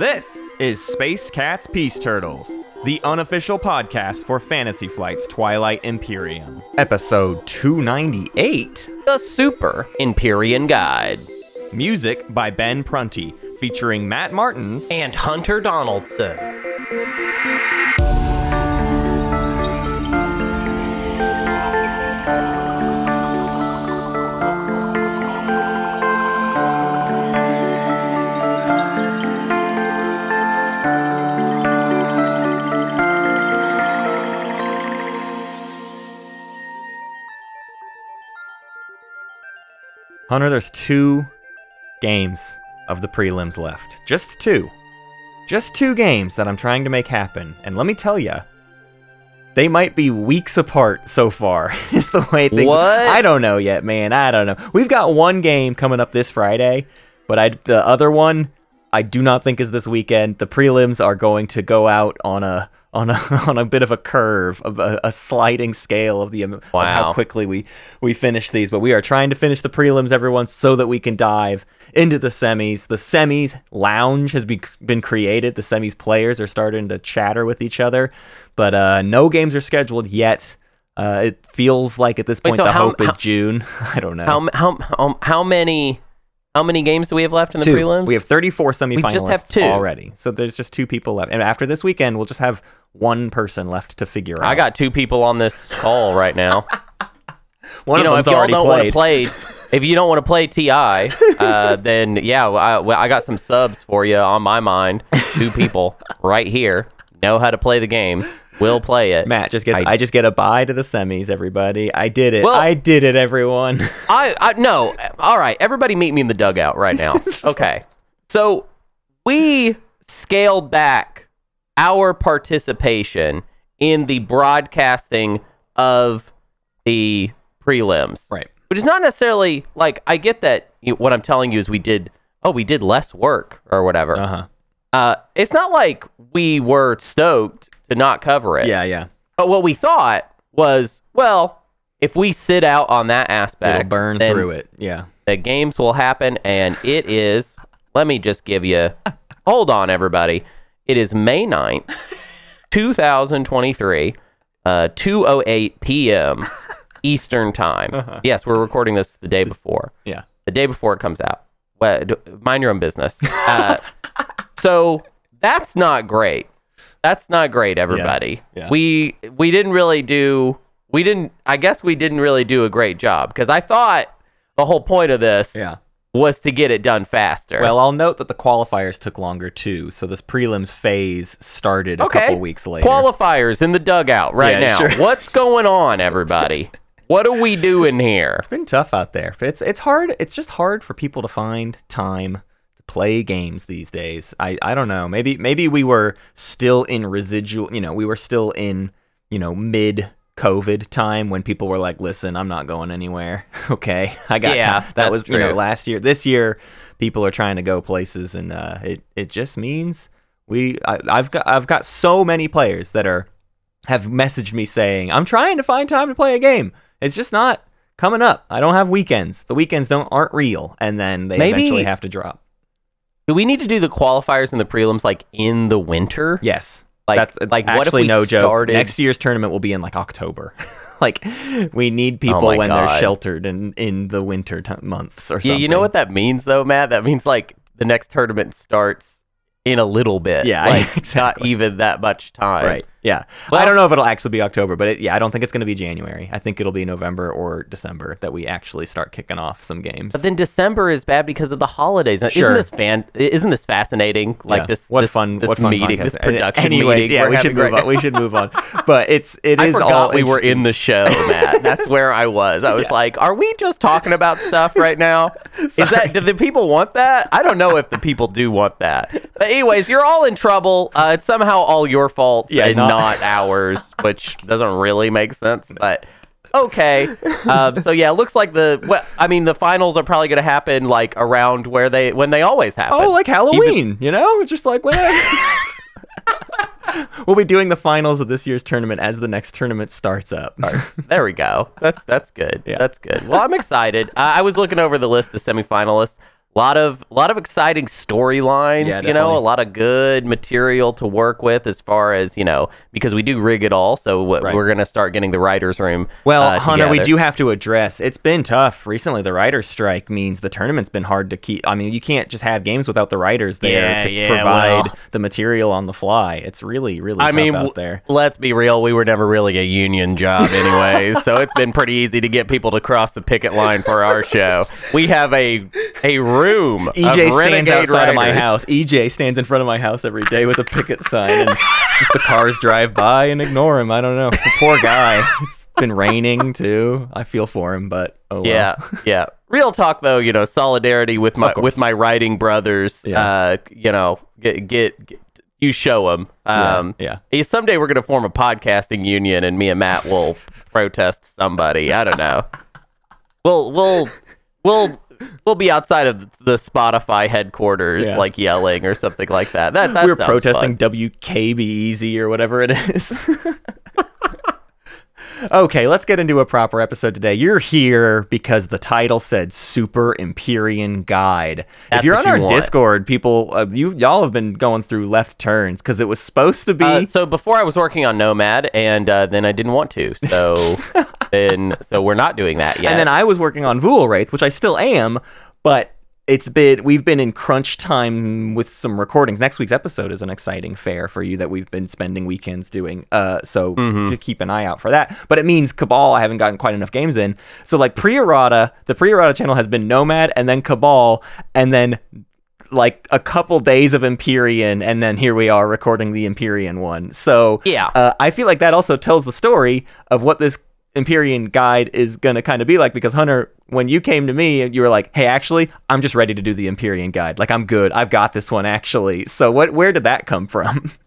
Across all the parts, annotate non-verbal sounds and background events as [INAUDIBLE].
This is Space Cats Peace Turtles, the unofficial podcast for Fantasy Flight's Twilight Imperium. Episode 298. The Super Empyrean Guide. Music by Ben Prunty, featuring Matt Martins And Hunter Donaldson. Hunter, there's two games of the prelims left. Just two. Just two games that I'm trying to make happen. And let me tell you, they might be weeks apart so far. [LAUGHS] is the way things. What? I don't know yet, man. I don't know. We've got one game coming up this Friday, but I the other one I do not think is this weekend. The prelims are going to go out on a on a [LAUGHS] on a bit of a curve of a, a sliding scale of the am- of how quickly we we finish these. But we are trying to finish the prelims, everyone, so that we can dive into the semis. The semis lounge has be, been created. The semis players are starting to chatter with each other, but uh, no games are scheduled yet. Uh, it feels like at this Wait, point so the how- hope is June. [LAUGHS] I don't know. How, how, how, how many how many games do we have left in the two. prelims? We have 34 semifinalists we just have two. already. So there's just two people left. And after this weekend, we'll just have one person left to figure out. I got two people on this call right now. [LAUGHS] one you know, of if y'all already don't want to played. play, [LAUGHS] if you don't want to play Ti, uh, then yeah, I, well, I got some subs for you on my mind. Two people [LAUGHS] right here know how to play the game. Will play it. Matt just gets. I- I, just get a bye to the semis. Everybody, I did it. Well- I did it. Everyone. [LAUGHS] I, I no. All right, everybody, meet me in the dugout right now. [LAUGHS] Okay, so we scaled back our participation in the broadcasting of the prelims, right. which is not necessarily like I get that. You, what I'm telling you is we did. Oh, we did less work or whatever. Uh huh. Uh, it's not like we were stoked to not cover it. Yeah. Yeah. But what we thought was, well, if we sit out on that aspect, It'll burn then through it. Yeah. the games will happen, and it is. Let me just give you. Hold on, everybody. It is May 9th, [LAUGHS] 2023, uh, 2:08 p.m. Eastern Time. Yes, we're recording this the day before. Yeah. The day before it comes out. Well, mind your own business. Uh, [LAUGHS] so that's not great. That's not great, everybody. Yeah. We we didn't really do. We didn't. I guess we didn't really do a great job because I thought the whole point of this Yeah. was to get it done faster. Well, I'll note that the qualifiers took longer too. So this prelims phase started a okay. couple weeks later. Qualifiers in the dugout right Yeah, now. sure. What's going on, everybody? what are we doing here? It's been tough out there. It's it's hard. It's just hard for people to find time play games these days. I I don't know. Maybe maybe we were still in residual. You know, we were still in you know mid COVID time when people were like, "Listen, I'm not going anywhere." [LAUGHS] okay, I got Yeah, time. That was you know last year. This year, people are trying to go places, and uh, it it just means we. I, I've got I've got so many players that are have messaged me saying, I'm trying to find time to play a game. It's just not coming up. I don't have weekends. The weekends don't aren't real. And then they Maybe- eventually have to drop. Do we need to do the qualifiers and the prelims like in the winter? Yes. Like- That's like, what if we no joke. started- Next year's tournament will be in like October. [LAUGHS] like we need oh people Oh when God. they're sheltered in in the winter t- months or something. Yeah, you know what that means though, Matt? That means like the next tournament starts in a little bit. Yeah, [LAUGHS] like exactly. not even that much time. Right. Yeah. Well- I don't know if it'll actually be October, but it, yeah, I don't think it's going to be January. I think it'll be November or December that we actually start kicking off some games. But then December is bad because of the holidays. Sure. Isn't this fan? Isn't this fascinating? Like Yeah. this. what this, fun This what fun meeting. podcast. This production Anyways, meeting. yeah we're should move right on we should move on [LAUGHS] but it's it is all we were in the show, [LAUGHS] Matt. That's where I was. I was Yeah. like, "Are we just talking about stuff right now? Is that? Do the people want that? I don't know if the people do want that. But anyways, you're all in trouble. Uh, it's somehow all your fault Yeah, and not- not, ours, [LAUGHS] which doesn't really make sense. But okay. Um, so yeah, it looks like the. Well, I mean, the finals are probably going to happen like around where they when they always happen. oh like halloween you know it's just like when [LAUGHS] we'll be doing the finals of this year's tournament as the next tournament starts up There we go. [LAUGHS] That's that's good. Yeah. That's good. Well, I'm excited. Uh, I was looking over the list of semifinalists. A lot of a lot of exciting storylines, Yeah, you know, a lot of good material to work with as far as, you know, because we do rig it all, so Right. we're going to start getting the writers room Well, uh, Hunter, we do have to address it's been tough recently. The writers' strike means the tournament's been hard to keep. I mean, you can't just have games without the writers there Yeah, to yeah, provide well. the material on the fly. It's really, really I tough mean, out there. let's be real. We were never really a union job, [LAUGHS] anyways, so it's been pretty easy to get people to cross the picket line for our show. We have a a room. EJ stands outside of my house. EJ stands in front of my house every day with a picket sign, and just the cars drive by and ignore him. I don't know. The poor guy. It's been raining too. I feel for him, but oh well. Yeah, yeah. Real talk, though. You know, solidarity with my with my writing brothers. Yeah. Uh, you know, get get. get you show them. Yeah, Um, yeah. eh, Someday we're gonna form a podcasting union, and me and Matt will protest somebody. I don't know. We'll we'll we'll [LAUGHS] we'll be outside of the Spotify headquarters, Yeah. like yelling or something like that. That, [LAUGHS] that we were protesting fun. WKBEZ or whatever it is. [LAUGHS] okay, let's get into a proper episode today. You're here because the title said Super Empyrean Guide. That's if you're on you our want. Discord, people, uh, you y'all have been going through left turns because it was supposed to be. Uh, so before I was working on Nomad, and uh, then I didn't want to. So [LAUGHS] then, so we're not doing that yet. And then I was working on Vuil'raith, which I still am, but it's been we've been in crunch time with some recordings. Next week's episode is an exciting fair for you that we've been spending weekends doing. Uh, so Mm-hmm. to keep an eye out for that. But it means Cabal. I haven't gotten quite enough games in. So like pre-errata, the pre-errata channel has been Nomad and then Cabal and then like a couple days of Empyrean, and then here we are recording the Empyrean one. So Yeah. uh, I feel like that also tells the story of what this Empyrean guide is gonna kind of be like. Because Hunter, when you came to me, you were like, "Hey, actually, I'm just ready to do the Empyrean guide. Like, I'm good. I've got this one actually." So what? Where did that come from? [LAUGHS]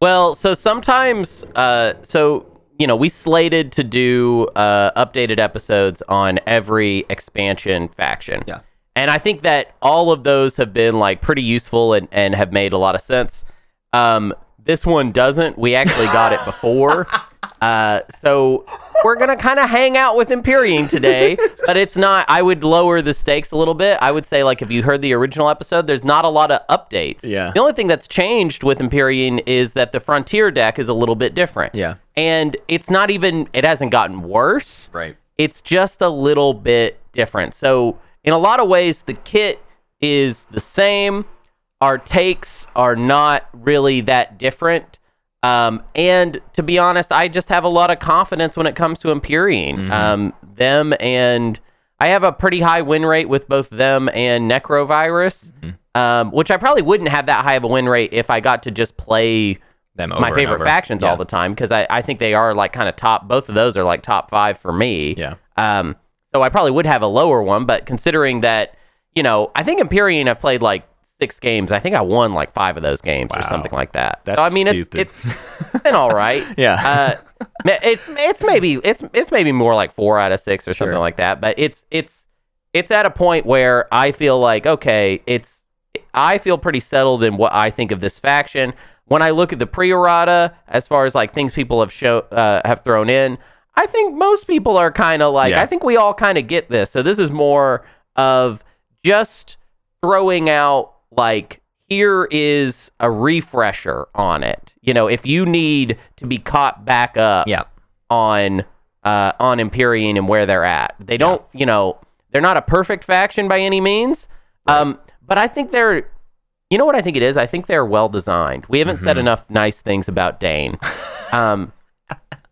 Well, so sometimes, uh, so you know, we slated to do uh, updated episodes on every expansion faction. Yeah. and I think that all of those have been like pretty useful and and have made a lot of sense. Um, this one doesn't. We actually got it before. [LAUGHS] Uh, so we're gonna kind of hang out with Empyrean today, [LAUGHS] but it's not. I would lower the stakes a little bit. I would say like if you heard the original episode, there's not a lot of updates. Yeah. The only thing that's changed with Empyrean is that the Frontier deck is a little bit different. Yeah. And it's not even. It hasn't gotten worse. Right. It's just a little bit different. So in a lot of ways, the kit is the same. Our takes are not really that different. Um, and to be honest, I just have a lot of confidence when it comes to Empyrean. Um, them and I have a pretty high win rate with both them and Necrovirus, um, which I probably wouldn't have that high of a win rate if I got to just play Them over my favorite factions Yeah. all the time because I, I think they are like kind of top. Both of those are like top five for me. Yeah. Um, so I probably would have a lower one, but considering that, you know, I think Empyrean I've played like six games. I think I won like five of those games or something like that. That's so I mean, stupid. it's it's been all right. [LAUGHS] Yeah. Uh, it's it's maybe it's it's maybe more like four out of six or something Sure. like that. But it's it's it's at a point where I feel like okay, it's I feel pretty settled in what I think of this faction. When I look at the pre-errata, as far as like things people have show uh, have thrown in, I think most people are kind of like Yeah. I think we all kind of get this. So this is more of just throwing out like here is a refresher on it. You know, if you need to be caught back up Yeah. on uh, on Empyrean and where they're at. They don't, you know, they're not a perfect faction by any means. Um, but I think they're, you know what I think it is? I think they're well designed. We haven't Mm-hmm. said enough nice things about Dane [LAUGHS] um,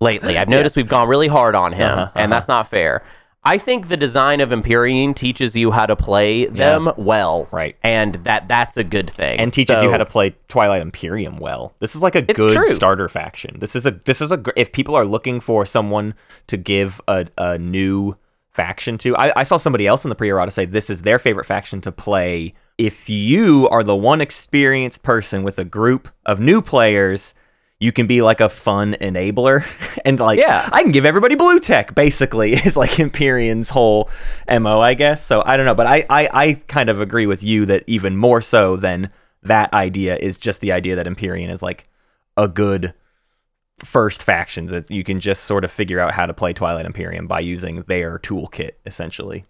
lately. I've noticed we've gone really hard on him, Uh-huh, and that's not fair. I think the design of Empyrean teaches you how to play them well, Right. And that that's a good thing, and teaches you how to play Twilight Imperium well. This is like a good true. starter faction. This is a this is a if people are looking for someone to give a, a new faction to. I, I saw somebody else in the pre-errata say this is their favorite faction to play. If you are the one experienced person with a group of new players, you can be like a fun enabler [LAUGHS] and like Yeah. I can give everybody blue tech basically [LAUGHS] is like Empyrean's whole MO, I guess. So I don't know, but I, I, I kind of agree with you that even more so than that idea is just the idea that Empyrean is like a good first factions. That you can just sort of figure out how to play Twilight Imperium by using their toolkit, essentially.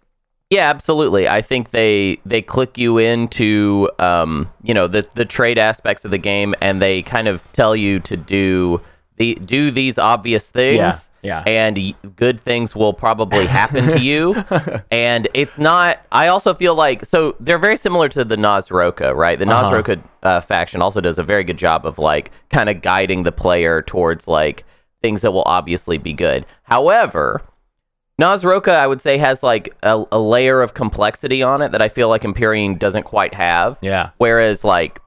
Yeah, absolutely. I think they they click you into um, you know the the trade aspects of the game, and they kind of tell you to do the do these obvious things. Yeah, yeah. And good things will probably happen to you. [LAUGHS] and it's not. I also feel like so they're very similar to the Naaz-Rokha, right? The Uh-huh. Uh, faction also does a very good job of like kind of guiding the player towards like things that will obviously be good. However. Naaz-Rokha, I would say, has like a, a layer of complexity on it that I feel like Empyrean doesn't quite have. Yeah. Whereas, like,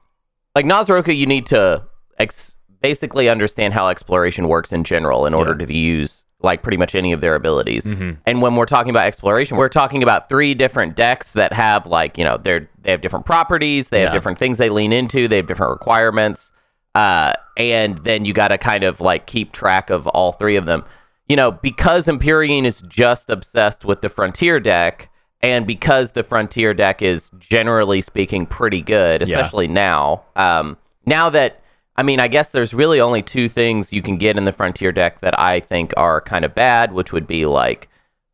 like Naaz-Rokha, you need to ex- basically understand how exploration works in general in order Yeah. to use like pretty much any of their abilities. Mhm. And when we're talking about exploration, we're talking about three different decks that have like you know they're they have different properties, they have different things they lean into, they have different requirements, uh, and then you got to kind of like keep track of all three of them. You know, because Empyrean is just obsessed with the Frontier deck, and because the Frontier deck is generally speaking pretty good, Yeah. especially now. Um, now that I mean, I guess there's really only two things you can get in the Frontier deck that I think are kind of bad, which would be like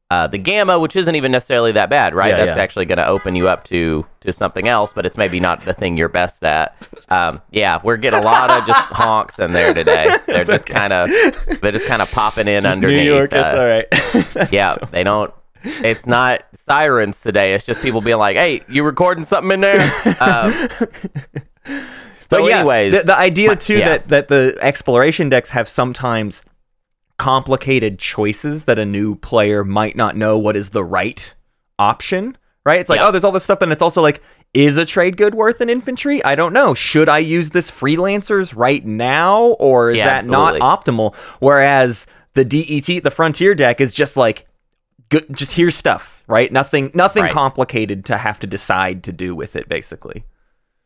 uh, the Gamma, which isn't even necessarily that bad, right? Yeah, That's yeah. actually going to open you up to to something else, but it's maybe not the thing you're best at. Um, yeah, we're getting a lot of just [LAUGHS] honks in there today. They're It's just okay. kind of they're just kind of popping in Just underneath. New York, uh, it's all right. yeah, they don't. It's not sirens today. It's just people being like, "Hey, you recording something in there?" Um, [LAUGHS] so, But yeah, anyways, the, the idea too yeah. that that the exploration decks have sometimes complicated choices that a new player might not know what is the right option. Right? It's like, Yeah. oh, there's all this stuff, and it's also like, is a trade good worth an infantry? I don't know. Should I use this freelancers right now, or is Yeah, that absolutely. not optimal? Whereas the DET, the Frontier deck, is just like, good. Just here's stuff, right? Nothing, nothing Right. complicated to have to decide to do with it, basically.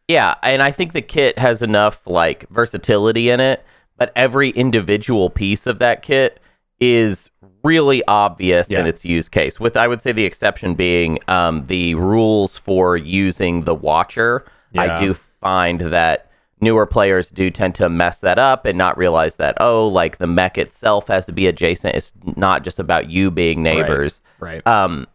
Yeah, and I think the kit has enough like versatility in it, but every individual piece of that kit is really obvious in its use case. With I would say the exception being um, the rules for using the Watcher. Yeah. I do find that newer players do tend to mess that up and not realize that oh, like the mech itself has to be adjacent. It's not just about you being neighbors. Right. Um,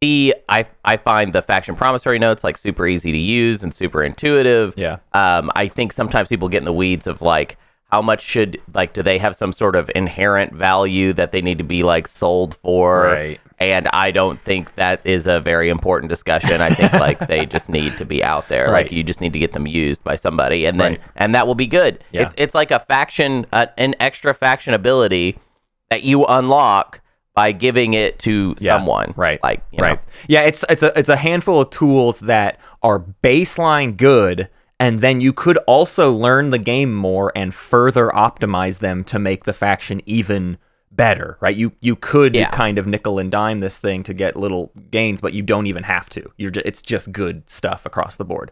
the I I find the faction promissory notes like super easy to use and super intuitive. Yeah. Um, I think sometimes people get in the weeds of like how much should like do they have some sort of inherent value that they need to be like sold for? Right. And I don't think that is a very important discussion. I think like they [LAUGHS] just need to be out there. Right. Like you just need to get them used by somebody, and then Right. and that will be good. Yeah. It's it's like a faction, uh, an extra faction ability that you unlock by giving it to Yeah, someone. right, Like you right. know. Yeah, it's it's a it's a handful of tools that are baseline good, and then you could also learn the game more and further optimize them to make the faction even better. Right? You you could Yeah. kind of nickel and dime this thing to get little gains, but you don't even have to. You're just, it's just good stuff across the board.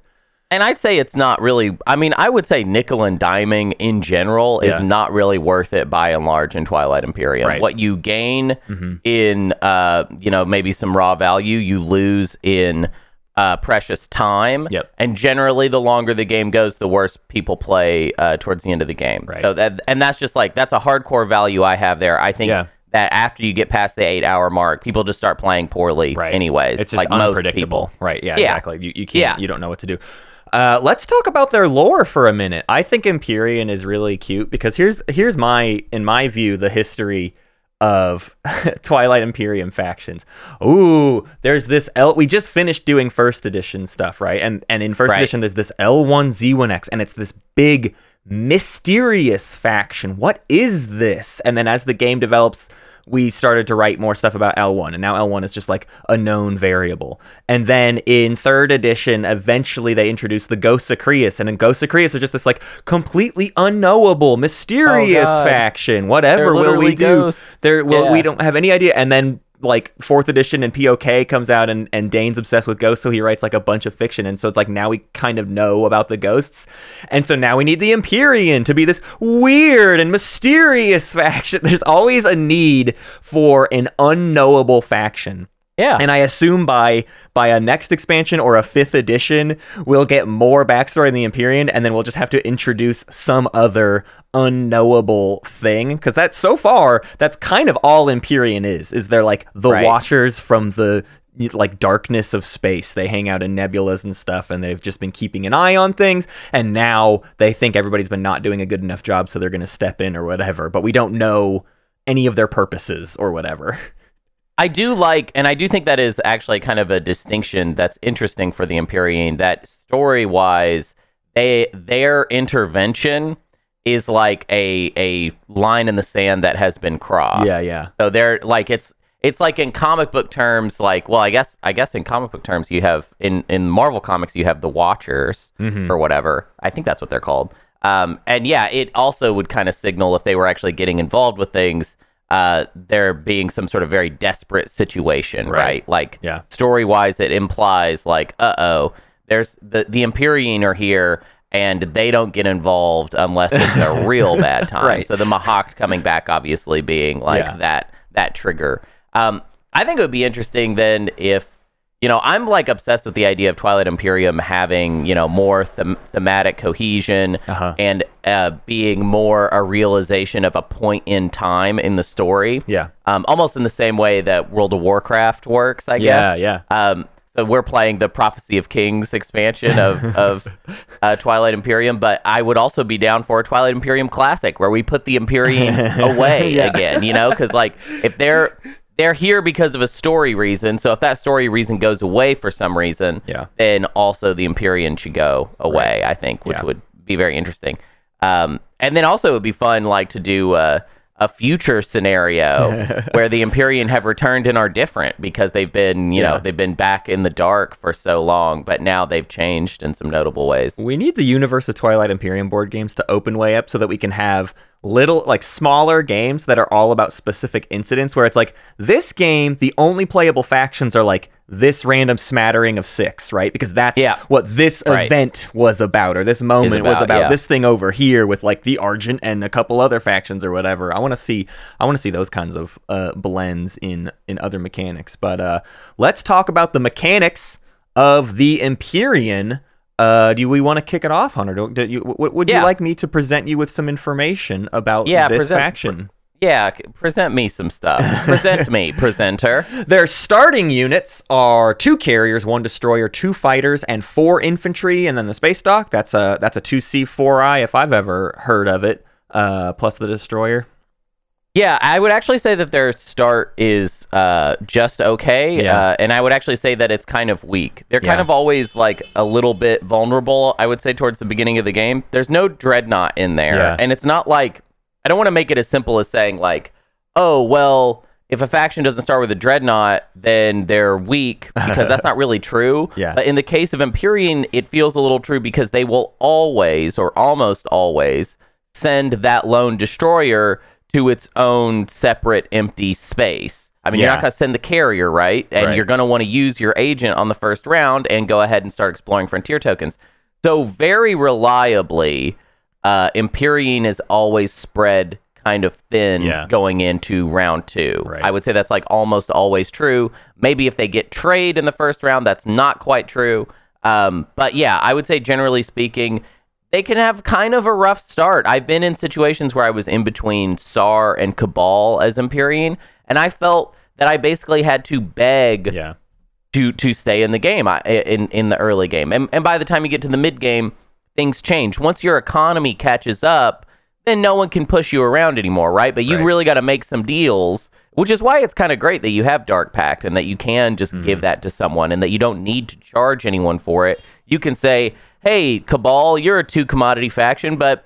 And I'd say it's not really. I mean, I would say nickel and diming in general is Yeah. not really worth it by and large in Twilight Imperium. Right. What you gain Mm-hmm. in, uh, you know, maybe some raw value, you lose in uh, precious time. Yep. And generally, the longer the game goes, the worse people play uh, towards the end of the game. Right. So that, and that's just like that's a hardcore value I have there. I think. Yeah. That after you get past the eight hour mark, people just start playing poorly, right. anyways. It's just like most unpredictable. people. Right. Yeah, Yeah. exactly. You, you can't Yeah. you don't know what to do. Uh, let's talk about their lore for a minute. I think Empyrean is really cute because here's here's my in my view the history of [LAUGHS] Twilight Imperium factions. Ooh, there's this L we just finished doing first edition stuff, right? And and in first Right. edition there's this L1Z1X and it's this big mysterious faction. What is this? And then as the game develops, we started to write more stuff about L1, and now L1 is just like a known variable. And then in third edition, eventually they introduced the Ghosts of Creuss, and in Ghosts of Creuss are just this like completely unknowable, mysterious Oh, whatever Whatever will we do? ghosts. There, well, Yeah. we don't have any idea. And then like fourth edition and POK comes out and, and Dane's obsessed with ghosts, so he writes like a bunch of fiction. And so it's like now we kind of know about the ghosts. And so now we need the Empyrean to be this weird and mysterious [LAUGHS] faction. There's always a need for an unknowable faction. Yeah. And I assume by by a next expansion or a fifth edition, we'll get more backstory in the Empyrean, and then we'll just have to introduce some other unknowable thing. Because that's so far, that's kind of all Empyrean is. Is they're like the Right. Watchers from the like darkness of space. They hang out in nebulas and stuff, and they've just been keeping an eye on things. And now they think everybody's been not doing a good enough job, so they're going to step in or whatever. But we don't know any of their purposes or whatever. [LAUGHS] I do like, and I do think that is actually kind of a distinction that's interesting for the Empyrean. That story wise, they their intervention is like a a line in the sand that has been crossed. Yeah, yeah. So they're like it's it's like in comic book terms, like well, I guess I guess in comic book terms, you have in in Marvel comics you have the Watchers Mhm. or whatever. I think that's what they're called. Um, and yeah, it also would kind of signal if they were actually getting involved with things, uh, there being some sort of very desperate situation, right? Right. Like Yeah. story wise, it implies like, uh oh, there's the the Empyrean are here. And they don't get involved unless it's a [LAUGHS] real bad time. Right. So the Mahact coming back, obviously being like Yeah. that that trigger. Um, I think it would be interesting then if you know I'm like obsessed with the idea of Twilight Imperium having you know more them- thematic cohesion Uh-huh. and uh, being more a realization of a point in time in the story. Yeah. Um, almost in the same way that World of Warcraft works, I Yeah, guess. yeah. Yeah. Um, so we're playing the Prophecy of Kings expansion of [LAUGHS] of uh, Twilight Imperium, but I would also be down for a Twilight Imperium classic where we put the Imperium [LAUGHS] away Yeah. again. You know, because like if they're they're here because of a story reason, so if that story reason goes away for some reason, Yeah. then also the Empyrean should go away. I think, which Yeah. would be very interesting. Um, and then also it would be fun, like to do uh, a future scenario [LAUGHS] where the Empyrean have returned and are different because they've been, you know, they've been back in the dark for so long, but now they've changed in some notable ways. We need the Universe of Twilight Imperium board games to open way up so that we can have little, like smaller games that are all about specific incidents where it's like, this game, the only playable factions are like this random smattering of six, right? Because that's Yeah. what this Right. event was about, or this moment was about, about yeah. this thing over here with like the Argent and a couple other factions or whatever. I want to see, I want to see those kinds of uh, blends in in other mechanics. But uh, let's talk about the mechanics of the Empyrean. Uh, do we want to kick it off, Hunter? Do, do you, w- would Yeah. you like me to present you with some information about this faction? Yeah, present me some stuff. [LAUGHS] present me, presenter. Their starting units are two carriers, one destroyer, two fighters, and four infantry, and then the space dock. That's a that's a two C four I if I've ever heard of it. Uh, plus the destroyer. Yeah, I would actually say that their start is uh, just okay, Yeah. uh, and I would actually say that it's kind of weak. They're kind Yeah. of always like a little bit vulnerable. I would say towards the beginning of the game. There's no dreadnought in there, Yeah. and it's not like I don't want to make it as simple as saying like, oh well, if a faction doesn't start with a dreadnought, then they're weak [LAUGHS] because that's not really true. Yeah. But in the case of Empyrean, it feels a little true because they will always or almost always send that lone destroyer to its own separate empty space. I mean, you're not going to send the carrier, right? And Right. you're going to want to use your agent on the first round and go ahead and start exploring frontier tokens. So, very reliably, uh, Empyrean is always spread kind of thin Yeah. going into round two. Right. I would say that's like almost always true. Maybe if they get trade in the first round, that's not quite true. Um, but yeah, I would say generally speaking, they can have kind of a rough start. I've been in situations where I was in between SAR and Cabal as Empyrean, and I felt that I basically had to beg Yeah. to to stay in the game I, in in the early game. And and by the time you get to the mid game, things change. Once your economy catches up, then no one can push you around anymore, right? But you Right. really got to make some deals, which is why it's kind of great that you have Dark Pact and that you can just Mm-hmm. give that to someone and that you don't need to charge anyone for it. You can say, "Hey, Cabal, you're a two commodity faction, but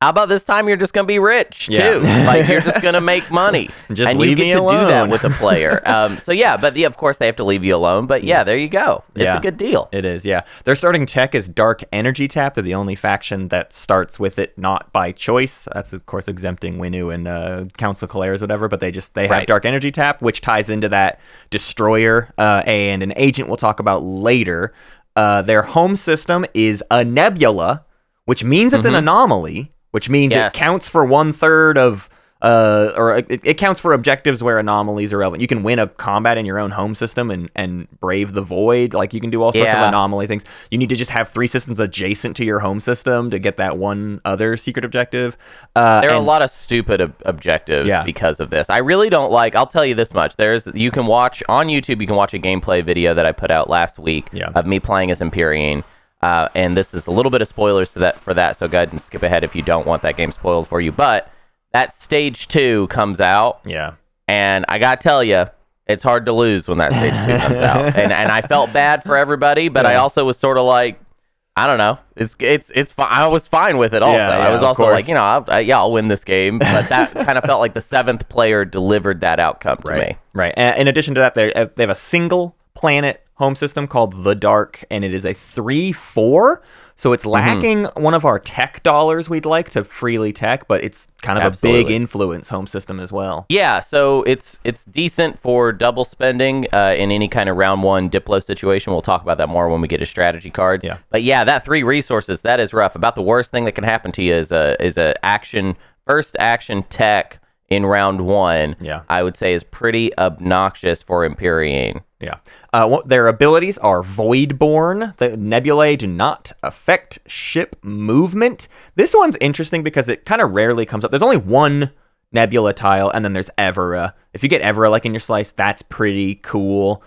how about this time you're just gonna be rich Yeah. too? like you're just gonna [LAUGHS] make money, Just and you get to do that with a player. [LAUGHS] um, so yeah, but yeah, of course they have to leave you alone. But yeah, there you go. It's Yeah. a good deal. It is, yeah. Their starting tech is Dark Energy Tap. They're the only faction that starts with it not by choice. That's of course exempting Winnu and uh, Council Keleres, whatever. But they just they have Right. Dark Energy Tap, which ties into that Destroyer uh, and an agent we'll talk about later. Uh, their home system is a nebula, which means it's an anomaly, which means. Yes. it counts for one third of uh, or it, it counts for objectives where anomalies are relevant. You can win a combat in your own home system and, and brave the void. Like you can do all sorts Yeah. of anomaly things. You need to just have three systems adjacent to your home system to get that one other secret objective. Uh, There are a lot of stupid ob- objectives Yeah. because of this. I really don't like. I'll tell you this much: there's you can watch on YouTube. You can watch a gameplay video that I put out last week Yeah. of me playing as Empyrean. Uh, and this is a little bit of spoilers to that for that. So go ahead and skip ahead if you don't want that game spoiled for you. But that stage two comes out, Yeah. and I gotta tell you, it's hard to lose when that stage two comes out. [LAUGHS] And and I felt bad for everybody, but I also was sort of like, I don't know, it's it's it's fine. I was fine with it. Also, Yeah, I was also course. like, you know, I'll, I, yeah, I'll win this game. But that [LAUGHS] kind of felt like the seventh player delivered that outcome to Right. me. Right. And in addition to that, they they have a single planet home system called the Dark, and it is a three four. So Mm-hmm. it's lacking one of our tech dollars we'd like to freely tech, but it's kind of a big influence home system as well. Yeah, so it's it's decent for double spending uh, in any kind of round one Diplo situation. We'll talk about that more when we get to strategy cards. Yeah. But yeah, that three resources that is rough. About the worst thing that can happen to you is a is a action first action tech in round one. Yeah. I would say is pretty obnoxious for Empyrean. Yeah. Uh, their abilities are Voidborn. The nebulae do not affect ship movement. This one's interesting because it kind of rarely comes up. There's only one nebula tile, and then there's Everra. If you get Everra like in your slice, that's pretty cool.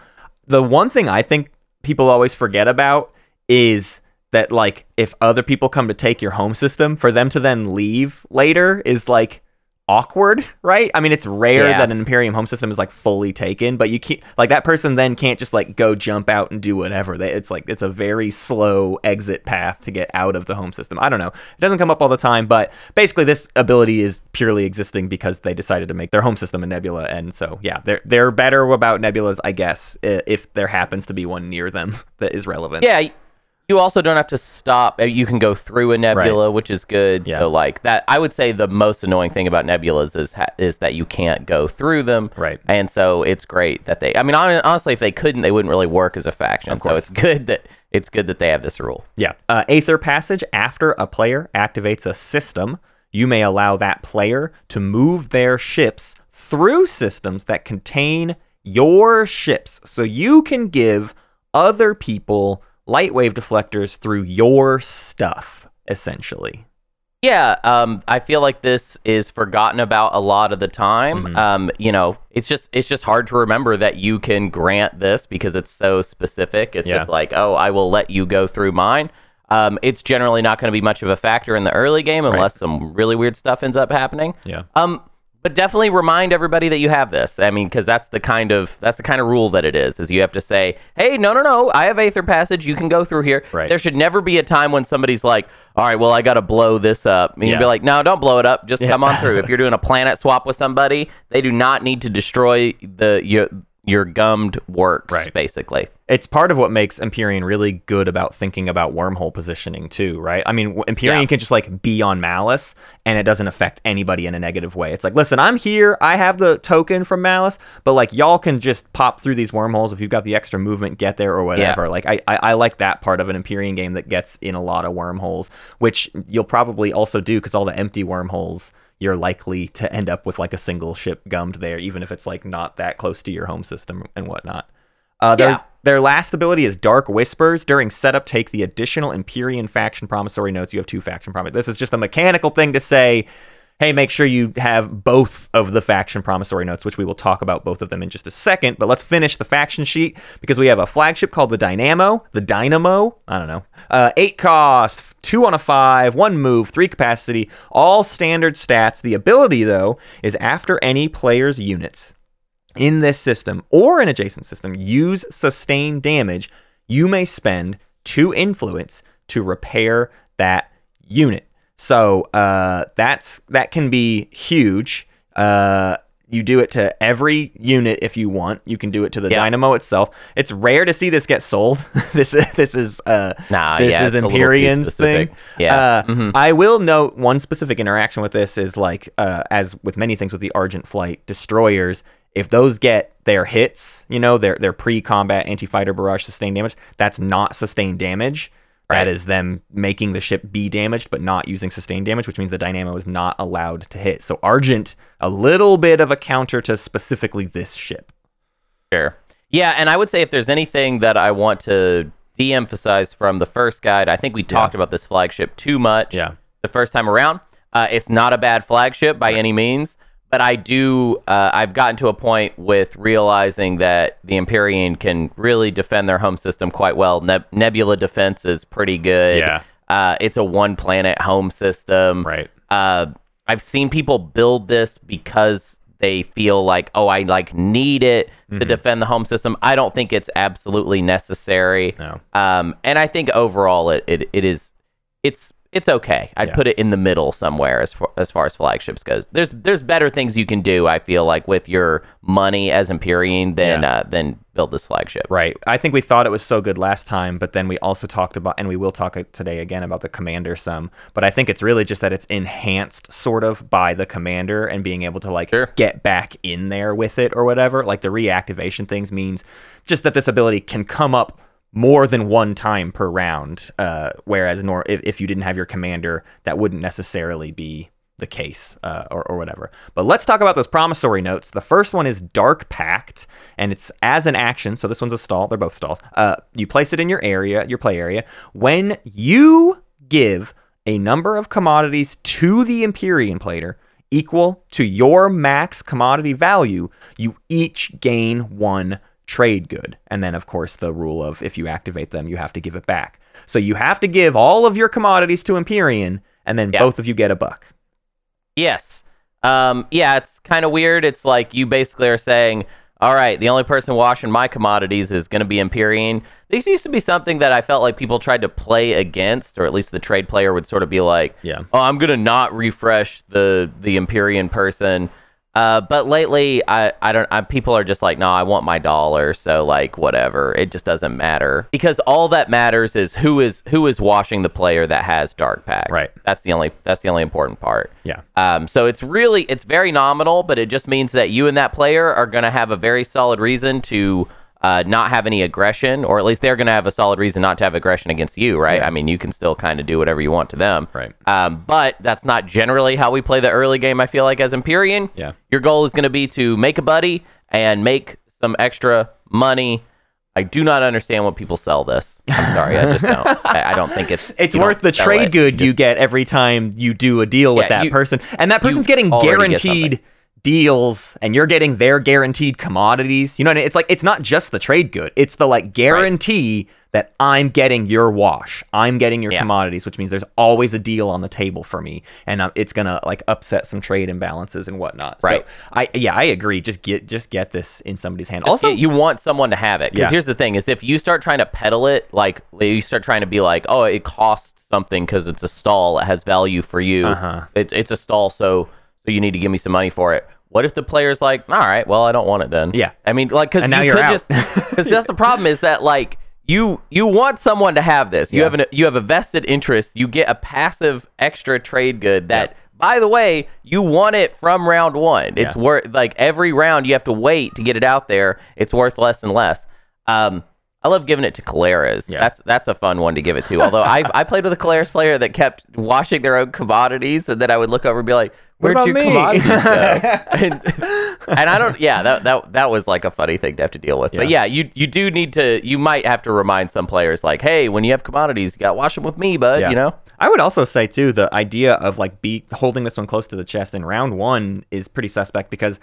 The one thing I think people always forget about is that like if other people come to take your home system, for them to then leave later is like awkward, right? I mean, it's rare Yeah. that an Empyrean home system is like fully taken, but you can't like that person then can't just like go jump out and do whatever. They, it's like it's a very slow exit path to get out of the home system. I don't know. It doesn't come up all the time, but basically this ability is purely existing because they decided to make their home system a nebula, and so yeah, they're they're better about nebulas, I guess, if there happens to be one near them [LAUGHS] that is relevant. Yeah. You also don't have to stop. uh, You can go through a nebula, which is good. Yeah. So, like that, I would say the most annoying thing about nebulas is ha- is that you can't go through them. Right. And so it's great that they. I mean, honestly, if they couldn't, they wouldn't really work as a faction. So it's good that it's good that they have this rule. Yeah. Uh, Aether Passage, after a player activates a system, you may allow that player to move their ships through systems that contain your ships. So you can give other people light wave deflectors through your stuff, essentially. Yeah, um, I feel like this is forgotten about a lot of the time. Mm-hmm. Um, you know, it's just it's just hard to remember that you can grant this because it's so specific. It's Yeah. just like, oh, I will let you go through mine. Um, it's generally not going to be much of a factor in the early game unless some really weird stuff ends up happening. Yeah. Um, but definitely remind everybody that you have this. I mean, because that's the kind of that's the kind of rule that it is. Is you have to say, hey, no, no, no, I have Aether Passage. You can go through here. Right. There should never be a time when somebody's like, all right, well, I got to blow this up. And you'd be like, no, don't blow it up. Just come on through. If you're doing a [LAUGHS] planet swap with somebody, they do not need to destroy the your your gummed works. Right. Basically. It's part of what makes Empyrean really good about thinking about wormhole positioning too, right? I mean, Empyrean Yeah. can just like be on Mallice and it doesn't affect anybody in a negative way. It's like, listen, I'm here, I have the token from Mallice, but like y'all can just pop through these wormholes if you've got the extra movement, get there or whatever. Like I, I, I like that part of an Empyrean game that gets in a lot of wormholes, which you'll probably also do because all the empty wormholes you're likely to end up with like a single ship gummed there, even if it's like not that close to your home system and whatnot. Uh, their, Yeah. their last ability is Dark Whispers. During setup, take the additional Empyrean faction promissory notes. You have two faction promise. This is just a mechanical thing to say, hey, make sure you have both of the faction promissory notes, which we will talk about both of them in just a second. But let's finish the faction sheet because we have a flagship called the Dynamo. The Dynamo, I don't know. Uh, eight cost, two on a five, one move, three capacity, all standard stats. The ability, though, is after any player's units in this system or an adjacent system use sustained damage, you may spend two influence to repair that unit. So uh, that's that can be huge. Uh, you do it to every unit if you want. You can do it to the Yeah. dynamo itself. It's rare to see this get sold. [LAUGHS] this is this is uh, Nah, this yeah, is it's a little too Empyrean's thing. Yeah. Uh, Mhm. I will note one specific interaction with this is like, uh, as with many things with the Argent Flight destroyers, if those get their hits, you know, their their pre-combat anti-fighter barrage sustained damage, that's not sustained damage. Right. That is them making the ship be damaged, but not using sustained damage, which means the dynamo is not allowed to hit. So Argent, a little bit of a counter to specifically this ship. Sure. Yeah, and I would say if there's anything that I want to de-emphasize from the first guide, I think we talked about this flagship too much. Yeah. The first time around, uh, it's not a bad flagship by any means, but I do. Uh, I've gotten to a point with realizing that the Empyrean can really defend their home system quite well. Neb- Nebula defense is pretty good. Yeah. Uh, it's a one planet home system. Right. Uh, I've seen people build this because they feel like, oh, I like need it to defend the home system. I don't think it's absolutely necessary. No. Um, and I think overall it, it, it is it's it's okay. I'd Yeah. put it in the middle somewhere as far, as far as flagships goes. There's there's better things you can do. I feel like with your money as Empyrean than Yeah. uh, than build this flagship. Right. I think we thought it was so good last time, but then we also talked about, and we will talk today again about the commander some. But I think it's really just that it's enhanced sort of by the commander and being able to like Sure. get back in there with it or whatever. Like the reactivation things means just that this ability can come up more than one time per round. Uh, whereas nor if, if you didn't have your commander, that wouldn't necessarily be the case uh, or, or whatever. But let's talk about those promissory notes. The first one is Dark Pact, and it's as an action. So this one's a stall. They're both stalls. Uh, you place it in your area, your play area. When you give a number of commodities to the Empyrean player equal to your max commodity value, you each gain one trade good. And then, of course, the rule of if you activate them, you have to give it back. So you have to give all of your commodities to Empyrean, and then Yeah. both of you get a buck. Yes. Um, yeah, it's kind of weird. It's like you basically are saying, all right, the only person washing my commodities is going to be Empyrean. This used to be something that I felt like people tried to play against, or at least the trade player would sort of be like, Yeah. oh, I'm going to not refresh the the Empyrean person. Uh, but lately, I, I don't. I, people are just like, no, I want my dollar. So like, whatever. It just doesn't matter because all that matters is who is who is washing the player that has Dark Pact. Right. That's the only. That's the only important part. Yeah. Um, so it's really it's very nominal, but it just means that you and that player are going to have a very solid reason to uh, not have any aggression, or at least they're going to have a solid reason not to have aggression against you, right? I mean, you can still kind of do whatever you want to them, Right. Um, but that's not generally how we play the early game. I feel like as Empyrean, Yeah. your goal is going to be to make a buddy and make some extra money. I do not understand what people sell this. I'm sorry, I just don't. [LAUGHS] I, I don't think it's It's worth the trade it. good you get every time you do a deal with Yeah, that you- person. And that person's getting already get guaranteed deals and you're getting their guaranteed commodities. You know what I mean? It's like it's not just the trade good. It's the like guarantee that I'm getting your wash. I'm getting your Yeah. commodities, which means there's always a deal on the table for me and uh, it's going to like upset some trade imbalances and whatnot. Right. So I yeah, I agree. Just get just get this in somebody's hand. Just also, get- you want someone to have it because Yeah. here's the thing: is if you start trying to peddle it, like you start trying to be like, oh, it costs something because it's a stall, it has value for you. Uh-huh. It, it's a stall, so so you need to give me some money for it. What if the player's like, all right, well, I don't want it then. Yeah. I mean, like, because now you're could out. just because that's the [LAUGHS] problem is that like you you want someone to have this. You Yeah. have an you have a vested interest. You get a passive extra trade good that. By the way, you want it from round one. It's Yeah. worth like every round you have to wait to get it out there. It's worth less and less. Um, I love giving it to Keleres. Yeah. That's that's a fun one to give it to. Although I I played with a Keleres player that kept washing their own commodities, and then I would look over and be like, What "Where'd about your me?" commodities [LAUGHS] go?" and, and I don't. Yeah, that that that was like a funny thing to have to deal with. But Yeah. yeah, you you do need to. You might have to remind some players like, "Hey, when you have commodities, you got to wash them with me, bud." Yeah. You know. I would also say too the idea of like be holding this one close to the chest in round one is pretty suspect because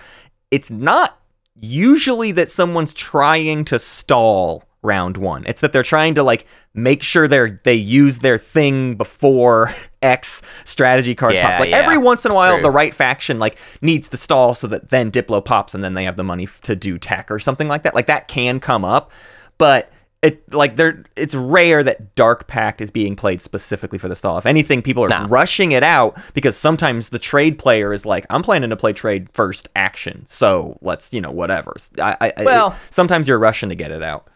it's not usually that someone's trying to stall round one. It's that they're trying to like make sure they're they use their thing before [LAUGHS] X strategy card Yeah, pops. Like yeah. every once in a while, True. the right faction like needs the stall so that then Diplo pops and then they have the money to do tech or something like that. Like that can come up, but it like there it's rare that Dark Pact is being played specifically for the stall. If anything, people are rushing it out because sometimes the trade player is like, I'm planning to play trade first action, so let's you know whatever. I, I Well- sometimes you're rushing to get it out.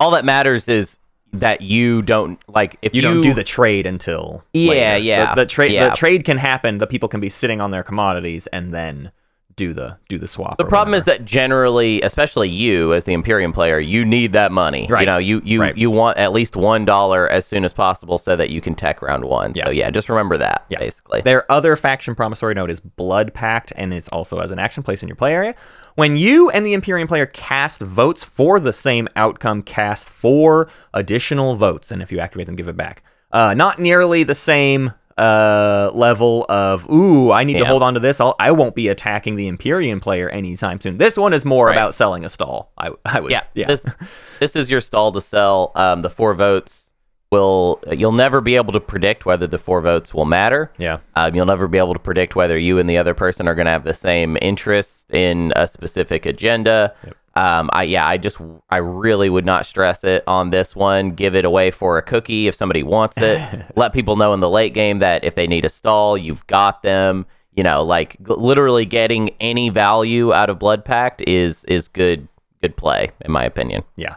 All that matters is that you don't like if You, don't do the trade until Yeah, later. yeah, The, the trade yeah. the trade can happen. The people can be sitting on their commodities and then do the do the swap. The problem is that generally, especially you as the Empyrean player, you need that money. right You know, you you Right. you want at least one dollar as soon as possible so that you can tech round one. Yeah. So yeah, just remember that. Yeah. Basically. Their other faction promissory note is Blood Pact and it's also as an action place in your play area. When you and the Empyrean player cast votes for the same outcome, cast four additional votes, and if you activate them, give it back. Uh, not nearly the same uh, level of ooh, I need to hold on to this. I'll, I won't be attacking the Empyrean player anytime soon. This one is more Right. about selling a stall. I, I would, yeah. yeah, This this is your stall to sell. Um, the four votes will you'll never be able to predict whether the four votes will matter. yeah, Um, you'll never be able to predict whether you and the other person are going to have the same interest in a specific agenda. Um, I yeah, I just I really would not stress it on this one. Give it away for a cookie if somebody wants it. [LAUGHS] Let people know in the late game that if they need a stall, you've got them. You know, like literally getting any value out of Blood Pact is is good good play in my opinion. Yeah.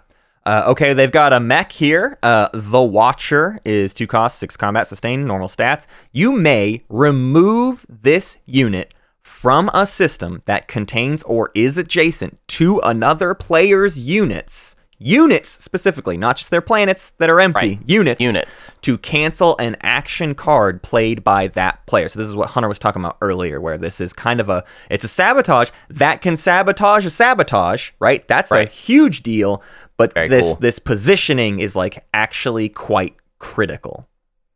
Uh, okay, they've got a mech here. Uh, the Watcher is two costs, six combat, sustain, normal stats. You may remove this unit from a system that contains or is adjacent to another player's units. Units specifically, not just their planets that are empty. Right. Units. Units. To cancel an action card played by that player. So this is what Hunter was talking about earlier, where this is kind of a it's a sabotage that can sabotage a sabotage, right? That's a huge deal. But Very this cool. this positioning is like actually quite critical.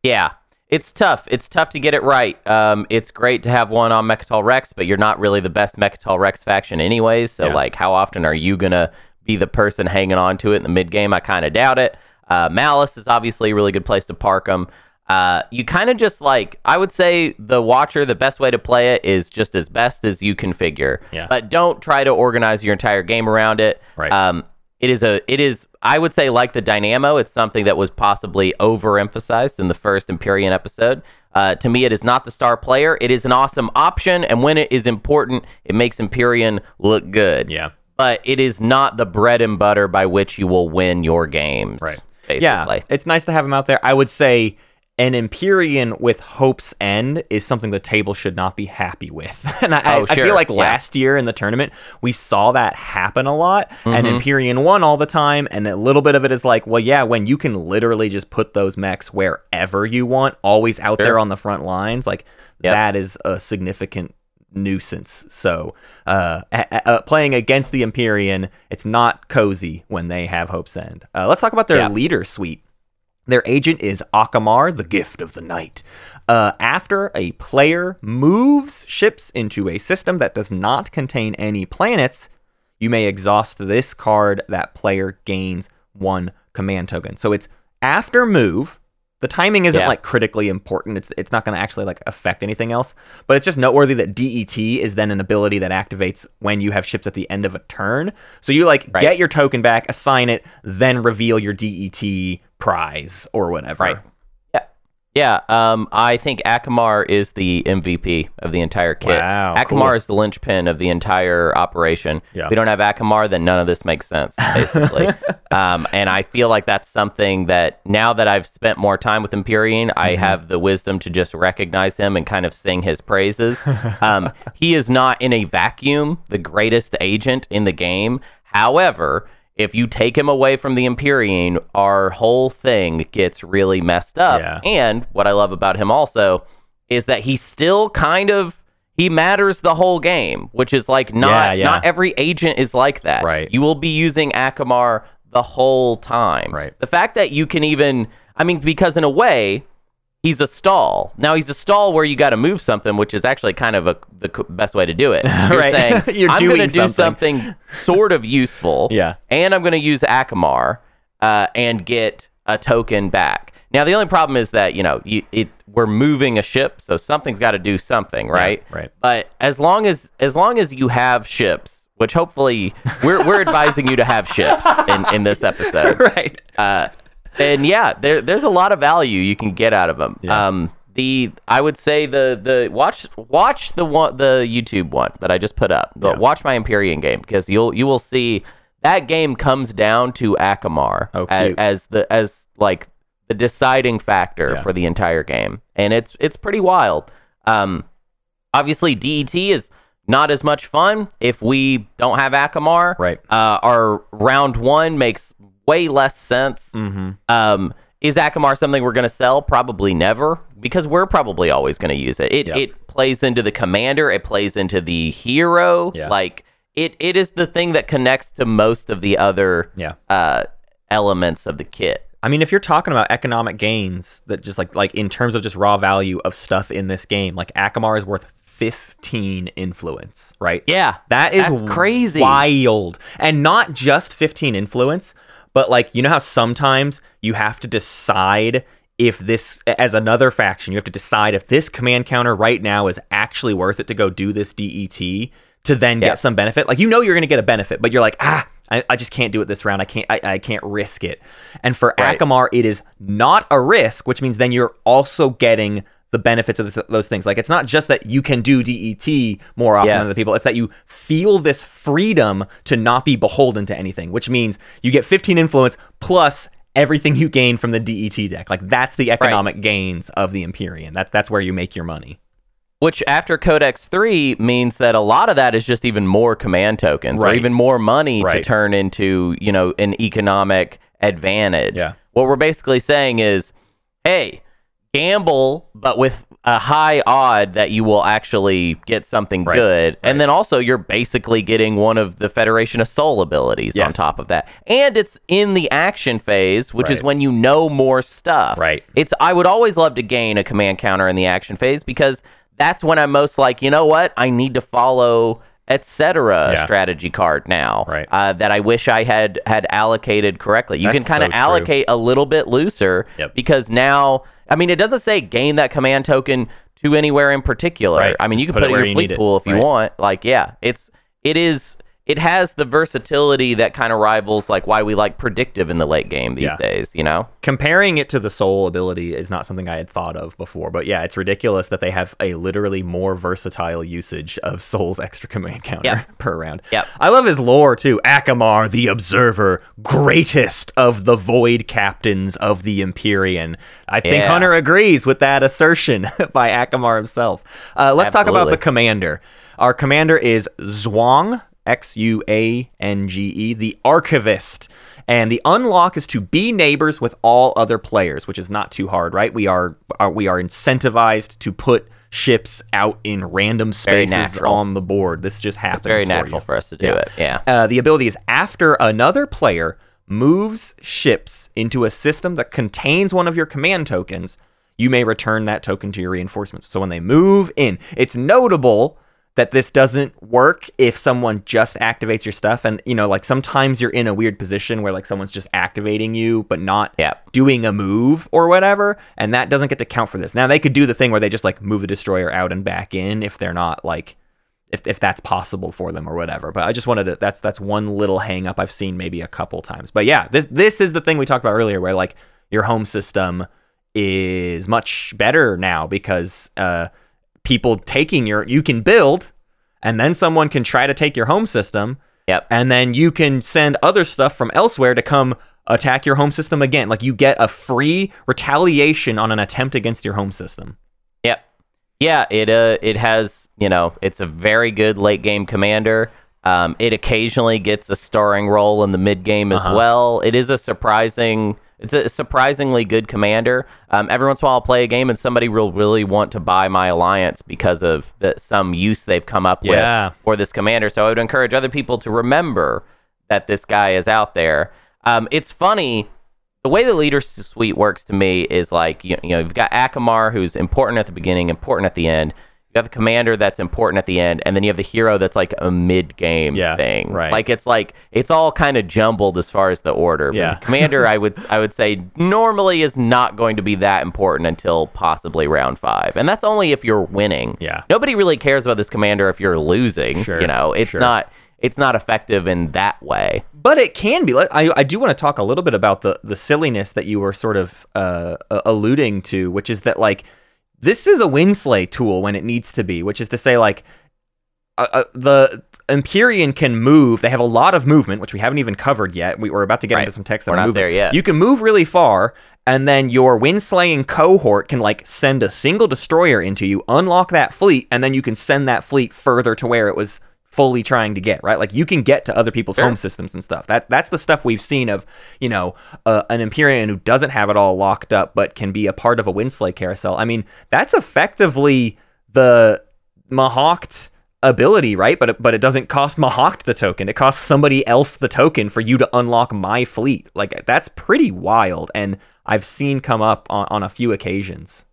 Yeah, it's tough. It's tough to get it right. Um, it's great to have one on Mecatol Rex, but you're not really the best Mecatol Rex faction, anyways. So, Yeah. like, how often are you gonna be the person hanging on to it in the mid game? I kind of doubt it. Uh, Mallice is obviously a really good place to park them. Uh, you kind of just like I would say the Watcher. The best way to play it is just as best as you configure. Yeah. But don't try to organize your entire game around it. Right. Um, it is a it is I would say like the Dynamo, it's something that was possibly overemphasized in the first Empyrean episode. Uh, to me, it is not the star player. It is an awesome option, and when it is important, it makes Empyrean look good. Yeah. But it is not the bread and butter by which you will win your games. Right. Basically. Yeah, it's nice to have him out there. I would say an Empyrean with Hope's End is something the table should not be happy with. [LAUGHS] and I, I- Oh, I sure, feel like yeah. last year in the tournament, we saw that happen a lot. And Mm-hmm. Empyrean won all the time. And a little bit of it is like, well, yeah, when you can literally just put those mechs wherever you want, always out Sure. there on the front lines, like Yep. that is a significant nuisance. So, uh, a- a- uh, playing against the Empyrean, it's not cozy when they have Hope's End. Uh, let's talk about their Yeah. leader suite. Their agent is Acamar, the gift of the night. Uh, after a player moves ships into a system that does not contain any planets, you may exhaust this card. That player gains one command token. So it's after move. The timing isn't Yeah. like critically important. It's it's not going to actually like affect anything else. But it's just noteworthy that DET is then an ability that activates when you have ships at the end of a turn. So you like Right. get your token back, assign it, then reveal your DET prize or whatever. Right. Yeah. Yeah. Um, I think Acamar is the MVP of the entire kit. Wow, Acamar cool. is the linchpin of the entire operation. Yeah. We don't have Acamar, then none of this makes sense, basically. [LAUGHS] um, and I feel like that's something that now that I've spent more time with Empyrean, I Mm-hmm. have the wisdom to just recognize him and kind of sing his praises. [LAUGHS] um, he is not in a vacuum the greatest agent in the game. However, if you take him away from the Empyrean, our whole thing gets really messed up. Yeah. And what I love about him also is that he still kind of he matters the whole game, which is like not Yeah, yeah. not every agent is like that. Right. You will be using Acamar the whole time. Right. The fact that you can even I mean because in a way he's a stall. Now he's a stall where you got to move something, which is actually kind of a, the best way to do it. [LAUGHS] You're Right. saying [LAUGHS] You're I'm gonna do something." something sort of useful. [LAUGHS] Yeah. And I'm going to use Acamar uh, and get a token back. Now the only problem is that you know you, it we're moving a ship, so something's got to do something, right? right. But as long as as long as you have ships, which hopefully we're we're advising you to have ships in in this episode, right. uh, and yeah, there there's a lot of value you can get out of them. Yeah. Um, the I would say the the watch watch the one the YouTube one that I just put up. Yeah. Watch my Empyrean game because you'll you will see that game comes down to Acamar Oh, as, as the as like the deciding factor Yeah. for the entire game, and it's it's pretty wild. Um, obviously DET is not as much fun if we don't have Acamar. Right. Uh, our round one makes way less sense. Mm-hmm. Um, is Acamar something we're going to sell? Probably never, because we're probably always going to use it. It Yep. it plays into the commander. It plays into the hero. Yeah. Like it it is the thing that connects to most of the other Yeah. uh, elements of the kit. I mean, if you're talking about economic gains, that just like like in terms of just raw value of stuff in this game, like Acamar is worth 15 influence, right? Yeah, That is That's crazy. wild. And not just 15 influence, but like you know how sometimes you have to decide if this as another faction, you have to decide if this command counter right now is actually worth it to go do this DET to then Yeah. get some benefit. Like you know you're going to get a benefit, but you're like, "Ah, I, I just can't do it this round. I can't I, I can't risk it." And for Right. Acamar, it is not a risk, which means then you're also getting the benefits of this, those things. Like it's not just that you can do DET more often Yes. than other people. It's that you feel this freedom to not be beholden to anything, which means you get 15 influence plus everything you gain from the DET deck. Like that's the economic gains of the Empyrean. That's that's where you make your money. Which after Codex 3 means that a lot of that is just even more command tokens or even more money to turn into, you know, an economic advantage. Yeah. What we're basically saying is, hey, gamble, but with a high odd that you will actually get something Right. good. And then also you're basically getting one of the Federation of Sol abilities on top of that. And it's in the action phase, which is when you know more stuff. Right. It's I would always love to gain a command counter in the action phase because that's when I'm most like, you know what? I need to follow etc. Yeah. strategy card now Right. uh, that I wish I had had allocated correctly. You can kind of so true. allocate a little bit looser Yep. because now, I mean, it doesn't say gain that command token to anywhere in particular. Right. I mean, Just you can put put, it in your fleet it. pool if you want. Like, yeah, it's it is it has the versatility that kind of rivals like why we like predictive in the late game these Yeah. days. You know. Comparing it to the Sol ability is not something I had thought of before, but yeah, it's ridiculous that they have a literally more versatile usage of Sol's extra command [LAUGHS] counter Yep. per round. Yep. I love his lore too. Acamar, the Observer, greatest of the Void Captains of the Empyrean. I think Yeah. Hunter agrees with that assertion [LAUGHS] by Acamar himself. Uh, let's talk about the commander. Our commander is Xuange, X U A N G E, the Archivist. And the unlock is to be neighbors with all other players, which is not too hard, right? We are, are we are incentivized to put ships out in random spaces on the board. This just happens. It's very for natural you. for us to do Yeah. it. Yeah. Uh, the ability is after another player moves ships into a system that contains one of your command tokens, you may return that token to your reinforcements. So when they move in, it's notable that this doesn't work if someone just activates your stuff. And you know like sometimes you're in a weird position where like someone's just activating you but not Yep. doing a move or whatever and that doesn't get to count for this. Now they could do the thing where they just like move the destroyer out and back in if they're not like if, if that's possible for them or whatever. But i just wanted to that's that's one little hang up i've seen maybe a couple times. But yeah this this is the thing we talked about earlier where like your home system is much better now because uh people taking your you can build and then someone can try to take your home system Yep. and then you can send other stuff from elsewhere to come attack your home system again like you get a free retaliation on an attempt against your home system Yep. Yeah, it uh it has, you know, it's a very good late game commander. Um, it occasionally gets a starring role in the mid game as Uh-huh. well. It is a surprising it's a surprisingly good commander. Um, every once in a while I'll play a game and somebody will really want to buy my alliance because of the, some use they've come up Yeah. with for this commander. So I would encourage other people to remember that this guy is out there. Um, it's funny the way the leader suite works to me is like you, you know you've got Acamar who's important at the beginning, important at the end. You have the commander that's important at the end, and then you have the hero that's like a mid game Yeah, thing. right. Like it's like it's all kind of jumbled as far as the order. But Yeah. the [LAUGHS] commander I would I would say normally is not going to be that important until possibly round five, and that's only if you're winning. Yeah. Nobody really cares about this commander if you're losing. Sure, You know, it's sure. not it's not effective in that way. but it can be. I, I do want to talk a little bit about the the silliness that you were sort of uh, alluding to, which is that like this is a Winslay tool when it needs to be, which is to say like uh, uh, the Empyrean can move. They have a lot of movement, which we haven't even covered yet. We, we're about to get Right. into some text that We're are not moving. there yet. You can move really far, and then your windslaying cohort can like send a single destroyer into you, unlock that fleet, and then you can send that fleet further to where it was fully trying to get. Right, like you can get to other people's Sure. home systems and stuff. That that's the stuff we've seen of you know uh, an Empyrean who doesn't have it all locked up, but can be a part of a windslay carousel. I mean, that's effectively the Mahact ability, right? But it, but it doesn't cost Mahact the token. It costs somebody else the token for you to unlock my fleet. Like that's pretty wild, and I've seen come up on, on a few occasions.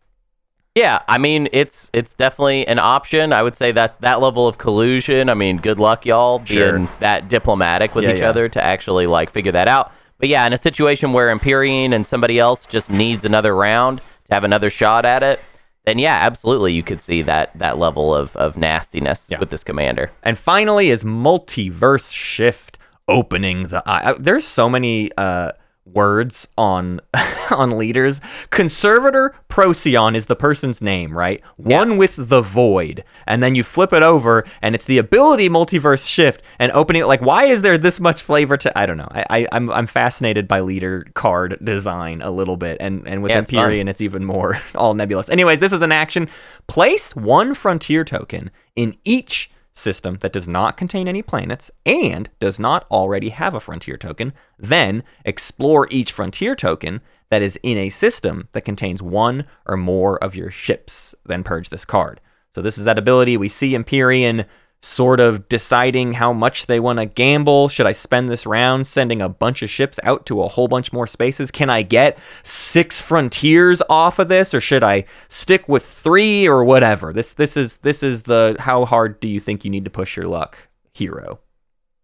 Yeah, I mean it's it's definitely an option. I would say that that level of collusion. I mean, good luck, y'all, Sure. being that diplomatic with Yeah, each yeah. other to actually like figure that out. But yeah, in a situation where Empyrean and somebody else just needs another round to have another shot at it, then yeah, absolutely, you could see that that level of of nastiness Yeah. with this commander. And finally, is multiverse shift opening the eye. Uh, There's so many uh, words on [LAUGHS] on leaders. Conservator Procyon is the person's name, right? One with the void, and then you flip it over, and it's the ability multiverse shift and opening. it. Like, why is there this much flavor to? I don't know. I, I I'm I'm fascinated by leader card design a little bit, and and with Yeah, it's. Empyrean, it's even more [LAUGHS] all nebulous. Anyways, this is an action. Place one frontier token in each system that does not contain any planets and does not already have a frontier token. Then explore each frontier token that is in a system that contains one or more of your ships. Then purge this card. So this is that ability. We see Empyrean sort of deciding how much they want to gamble. Should I spend this round sending a bunch of ships out to a whole bunch more spaces? Can I get six frontiers off of this or should I stick with 3 or whatever? This this is this is the how hard do you think you need to push your luck hero.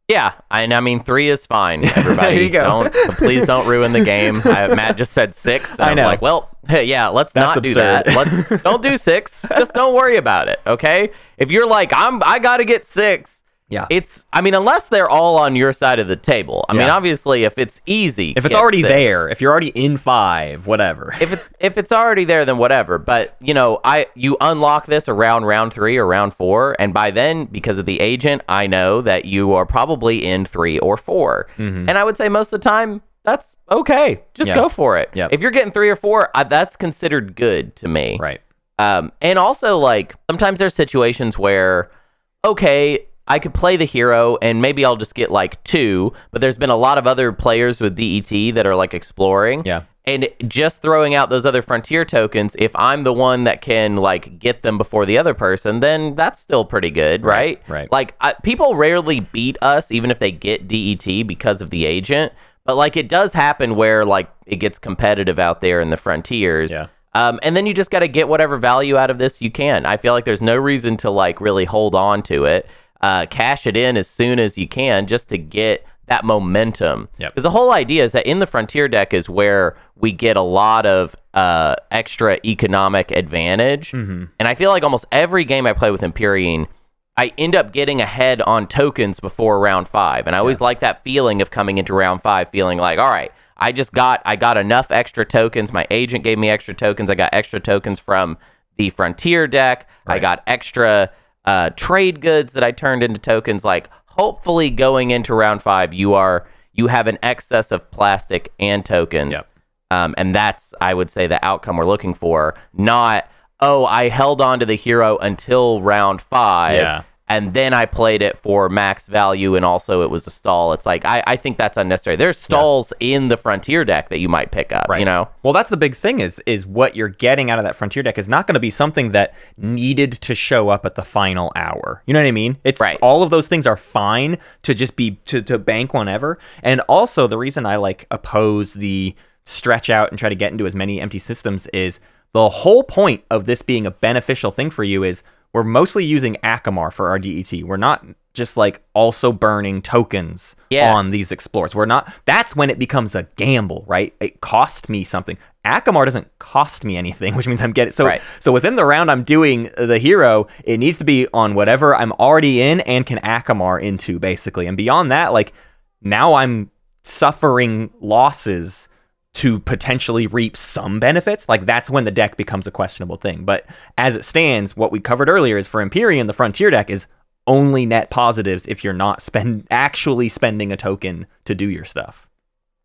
Yeah, and I mean three is fine. [LAUGHS] Everybody, you go. don't please don't ruin the game. I, Matt just said six. [LAUGHS] and I I'm know. like, well, hey, yeah, let's That's not do that. Let's don't do six. [LAUGHS] Just don't worry about it. Okay. If you're like, I'm, I got to get six. Yeah. It's. I mean, unless they're all on your side of the table. I mean, obviously, if it's easy, if it's already six. there, if you're already in 5, whatever. if it's if it's already there, then whatever. But you know, I you unlock this around round three or round four, and by then, because of the agent, I know that you are probably in three or 4 and I would say most of the time that's okay. Just Mm-hmm. Yeah. go for it. Yep. If you're getting three or four, I, that's considered good to me. right. Um, and also, like, sometimes there's situations where, okay, I could play the hero and maybe I'll just get like two, but there's been a lot of other players with DET that are like exploring. Yeah. And just throwing out those other frontier tokens, if I'm the one that can like get them before the other person, then that's still pretty good, right? right. Like I, people rarely beat us, even if they get DET because of the agent. But like it does happen where like it gets competitive out there in the frontiers. Yeah. Um, and then you just got to get whatever value out of this you can. I feel like there's no reason to like really hold on to it. Uh, cash it in as soon as you can just to get that momentum. Yep. Because the whole idea is that in the frontier deck is where we get a lot of uh, extra economic advantage. Mm-hmm. And I feel like almost every game I play with Empyrean, I end up getting ahead on tokens before round five. And I always like that feeling of coming into round five, feeling like, all right, I just got I got enough extra tokens. My agent gave me extra tokens. I got extra tokens from the frontier deck. I got extra uh, trade goods that I turned into tokens. Like hopefully going into round five, you are you have an excess of plastic and tokens. Yep. Um, and that's, I would say, the outcome we're looking for. Not, oh, I held on to the hero until round five. Yeah. And then I played it for max value, and also it was a stall. It's like I, I think that's unnecessary. There's stalls in the frontier deck that you might pick up. Right. You know, Well, that's the big thing is is what you're getting out of that frontier deck is not going to be something that needed to show up at the final hour. You know what I mean? It's Right. all of those things are fine to just be to to bank whenever. And also the reason I like oppose the stretch out and try to get into as many empty systems is the whole point of this being a beneficial thing for you is we're mostly using Acamar for our DET. We're not just like also burning tokens Yes. on these explorers. We're not. That's when it becomes a gamble, right? It cost me something. Acamar doesn't cost me anything, [LAUGHS] which means I'm getting so. Right. So within the round I'm doing the hero, it needs to be on whatever I'm already in and can Acamar into basically. And beyond that, like now I'm suffering losses to potentially reap some benefits, like that's when the deck becomes a questionable thing. But as it stands, what we covered earlier is for Empyrean, the Frontier deck is only net positives if you're not spend actually spending a token to do your stuff.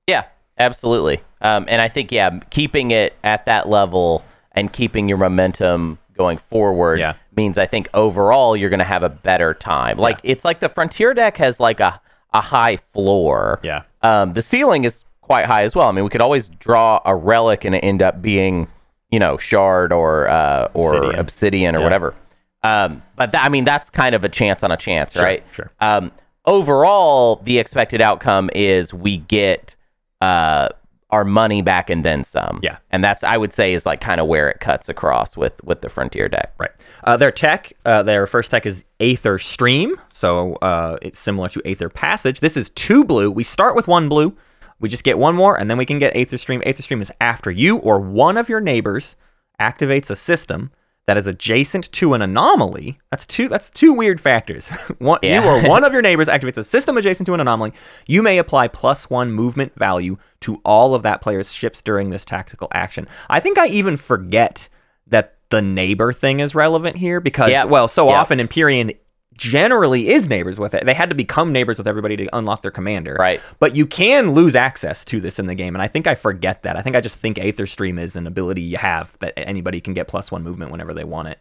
Yeah, absolutely. Um, and I think yeah, keeping it at that level and keeping your momentum going forward Yeah. means I think overall you're going to have a better time. Like it's like the frontier deck has like a a high floor. Yeah. Um, the ceiling is quite high as well. I mean, we could always draw a relic and it end up being, you know, shard or uh, or obsidian, Obsidian. or Yeah. whatever. Um, but tha- I mean, that's kind of a chance on a chance, Sure, right? sure. Um, overall, the expected outcome is we get uh, our money back and then some. Yeah. and that's I would say is like kind of where it cuts across with with the frontier deck. Right. Uh, their tech, uh, their first tech is Aether Stream. So uh, it's similar to Aether Passage. This is two blue. We start with one blue. We just get one more, and then we can get Aether Stream. Aether Stream is after you or one of your neighbors activates a system that is adjacent to an anomaly. That's two. That's two weird factors. [LAUGHS] one, Yeah. You or one of your neighbors activates a system adjacent to an anomaly. You may apply plus one movement value to all of that player's ships during this tactical action. I think I even forget that the neighbor thing is relevant here because, Yeah. well, so Yeah. often Empyrean generally is neighbors with it. They had to become neighbors with everybody to unlock their commander. Right. But you can lose access to this in the game, and I think I forget that. I think I just think Aether Stream is an ability you have that anybody can get plus one movement whenever they want it.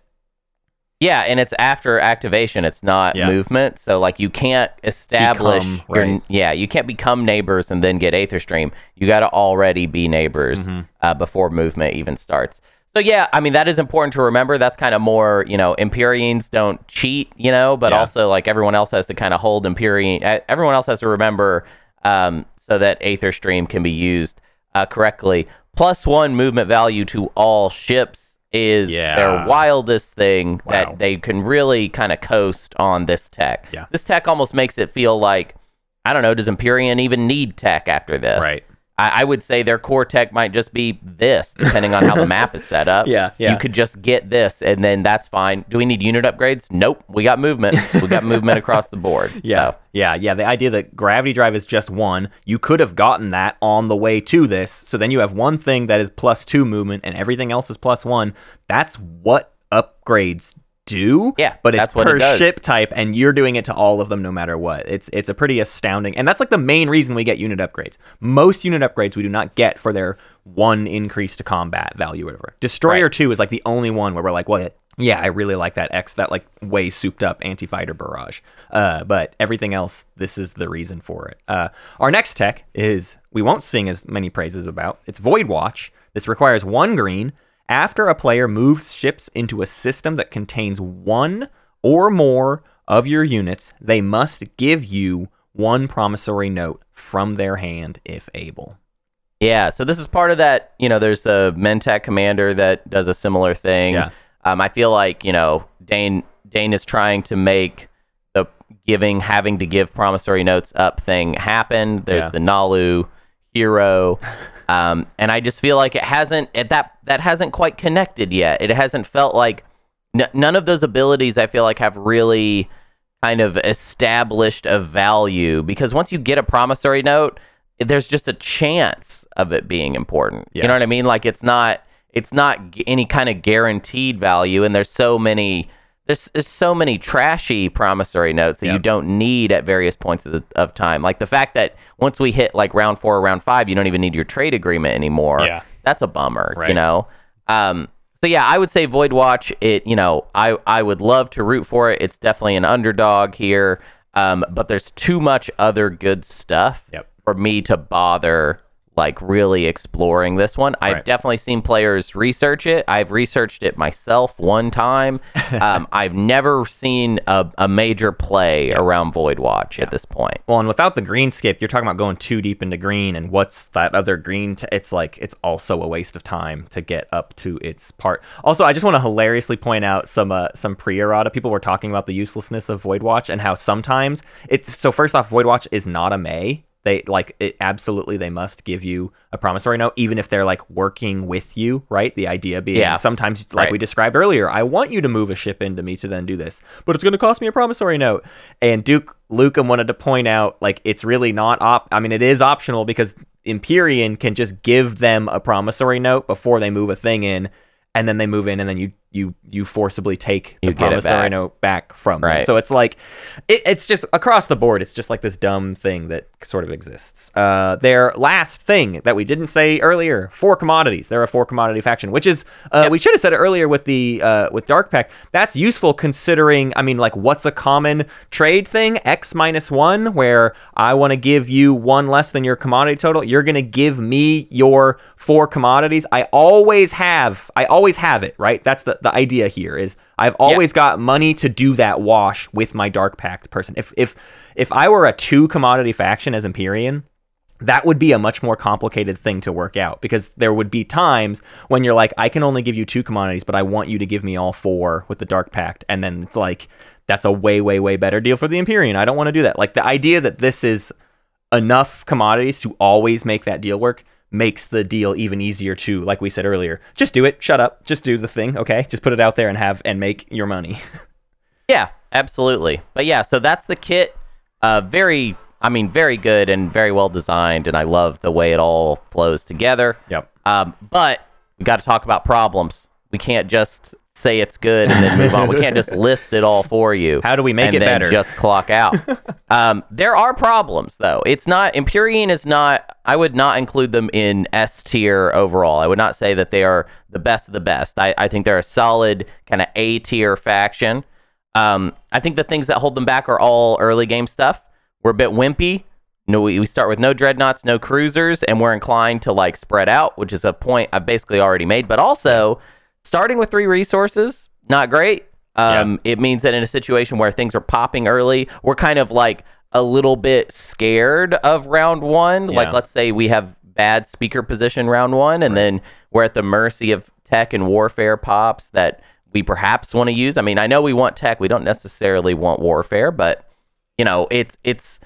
Yeah, and it's after activation. It's not Yeah. movement. So like you can't establish Become, your right. yeah, you can't become neighbors and then get Aether Stream. You got to already be neighbors Mm-hmm. uh, before movement even starts. So yeah, I mean that is important to remember. That's kind of more, you know, Empyreans don't cheat, you know, but Yeah. also like everyone else has to kind of hold Empyrean. Everyone else has to remember um, so that Aether Stream can be used uh, correctly. Plus one movement value to all ships is Yeah. their wildest thing Wow. that they can really kind of coast on this tech. Yeah. This tech almost makes it feel like I don't know, does Empyrean even need tech after this? Right. I, I would say their core tech might just be this, depending on how the map is set up. [LAUGHS] Yeah, yeah. You could just get this and then that's fine. Do we need unit upgrades? Nope. We got movement. We got movement [LAUGHS] across the board. Yeah, So, yeah, yeah. The idea that gravity drive is just one, you could have gotten that on the way to this. So then you have one thing that is plus two movement, and everything else is plus one. That's what upgrades do. Yeah, but it's that's what it per ship type, and you're doing it to all of them no matter what. It's it's a pretty astounding, and that's like the main reason we get unit upgrades. Most unit upgrades we do not get for their one increase to combat value, whatever. Destroyer Right. two is like the only one where we're like, well, yeah, I really like that X, that like way souped up anti fighter barrage. Uh, but everything else, this is the reason for it. Uh, our next tech is we won't sing as many praises about. It's Void Watch. This requires one green. After a player moves ships into a system that contains one or more of your units, they must give you one promissory note from their hand if able. Yeah, so this is part of that. You know, there's a Mentak commander that does a similar thing. Yeah. Um, I feel like you know Dane Dane is trying to make the giving having to give promissory notes up thing happen. There's Yeah. the Naalu hero, [LAUGHS] um, and I just feel like it hasn't it, that that hasn't quite connected yet. It hasn't felt like n- none of those abilities. I feel like have really kind of established a value because once you get a promissory note, there's just a chance of it being important. Yeah. You know what I mean? Like it's not it's not g- any kind of guaranteed value and there's so many there's, there's so many trashy promissory notes that you don't need at various points of, the, of time. Like the fact that once we hit like round 4 or round 5, you don't even need your trade agreement anymore. Yeah. That's a bummer, right. you know. Um so yeah, I would say Void Watch. It you know I I would love to root for it. It's definitely an underdog here, um, but there's too much other good stuff Yep. for me to bother like really exploring this one. I've Right. definitely seen players research it. I've researched it myself one time. [LAUGHS] um, I've never seen a, a major play around Void Watch at this point. Well, and without the green skip, you're talking about going too deep into green, and what's that other green? T- it's like it's also a waste of time to get up to its part. Also, I just want to hilariously point out some uh, some pre-errata people were talking about the uselessness of Void Watch and how sometimes it's so. First off, Void Watch is not a May. They like it absolutely. They must give you a promissory note, even if they're like working with you, right? The idea being Yeah. sometimes, like Right. we described earlier, I want you to move a ship into me to then do this, but it's going to cost me a promissory note. And Duke Lukem wanted to point out, like, it's really not op. I mean, it is optional because Empyrean can just give them a promissory note before they move a thing in, and then they move in, and then you you you forcibly take the You get promissory back. note back from them. So it's like it, it's just across the board. It's just like this dumb thing that sort of exists. Uh, their last thing that we didn't say earlier: four commodities. They're a four commodity faction, which is uh, we should have said it earlier with the uh, with Dark Pact. That's useful considering. I mean, like, what's a common trade thing? X minus one, where I want to give you one less than your commodity total. You're gonna give me your four commodities. I always have. I always have it. Right. That's the the idea here. Is I've always got money to do that wash with my Dark Pact person. If if if I were a two commodity faction as Empyrean, that would be a much more complicated thing to work out because there would be times when you're like, I can only give you two commodities, but I want you to give me all four with the Dark Pact. And then it's like, that's a way, way, way better deal for the Empyrean. I don't want to do that. Like the idea that this is enough commodities to always make that deal work makes the deal even easier to, like we said earlier, just do it, shut up, just do the thing, okay? Just put it out there and have and make your money. [LAUGHS] Yeah, absolutely. But yeah, so that's the kit. Uh, very, I mean, very good and very well designed, and I love the way it all flows together. Yep. Um, but we got to talk about problems. We can't just say it's good and then move on. We can't just list it all for you. How do we make and it then better? Just clock out. [LAUGHS] um, there are problems though. It's not Empyrean is not. I would not include them in S tier overall. I would not say that they are the best of the best. I, I think they're a solid kind of A tier faction. Um, I think the things that hold them back are all early game stuff. We're a bit wimpy. No, we, we start with no dreadnoughts, no cruisers, and we're inclined to like spread out, which is a point I've basically already made. But also, starting with three resources, not great. Um, It means that in a situation where things are popping early, we're kind of like a little bit scared of round one. Like, let's say we have bad speaker position round one, and then we're at the mercy of tech and warfare pops that we perhaps want to use. I mean, I know we want tech, we don't necessarily want warfare, but you know, it's it's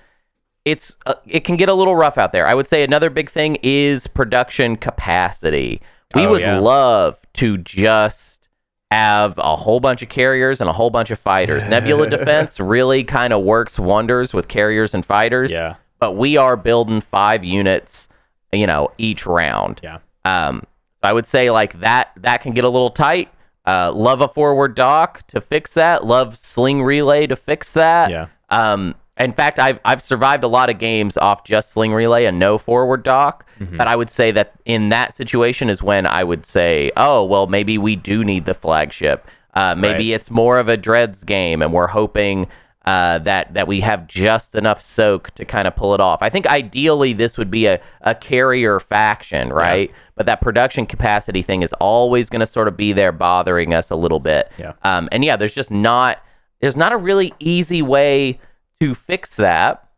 it's uh, it can get a little rough out there. I would say another big thing is production capacity. We Oh, would yeah. love to just have a whole bunch of carriers and a whole bunch of fighters. Nebula [LAUGHS] defense really kind of works wonders with carriers and fighters. Yeah. But we are building five units, you know, each round. Yeah. Um, I would say like that that can get a little tight. Uh, love a forward dock to fix that. Love sling relay to fix that. Yeah. Um, in fact, I've I've survived a lot of games off just sling relay and no forward dock. Mm-hmm. But I would say that in that situation is when I would say, oh well, maybe we do need the flagship. Uh, maybe Right. it's more of a dreads game, and we're hoping uh, that that we have just enough soak to kind of pull it off. I think ideally this would be a, a carrier faction, right? But that production capacity thing is always going to sort of be there bothering us a little bit. Yeah. Um, and yeah, there's just not there's not a really easy way to fix that.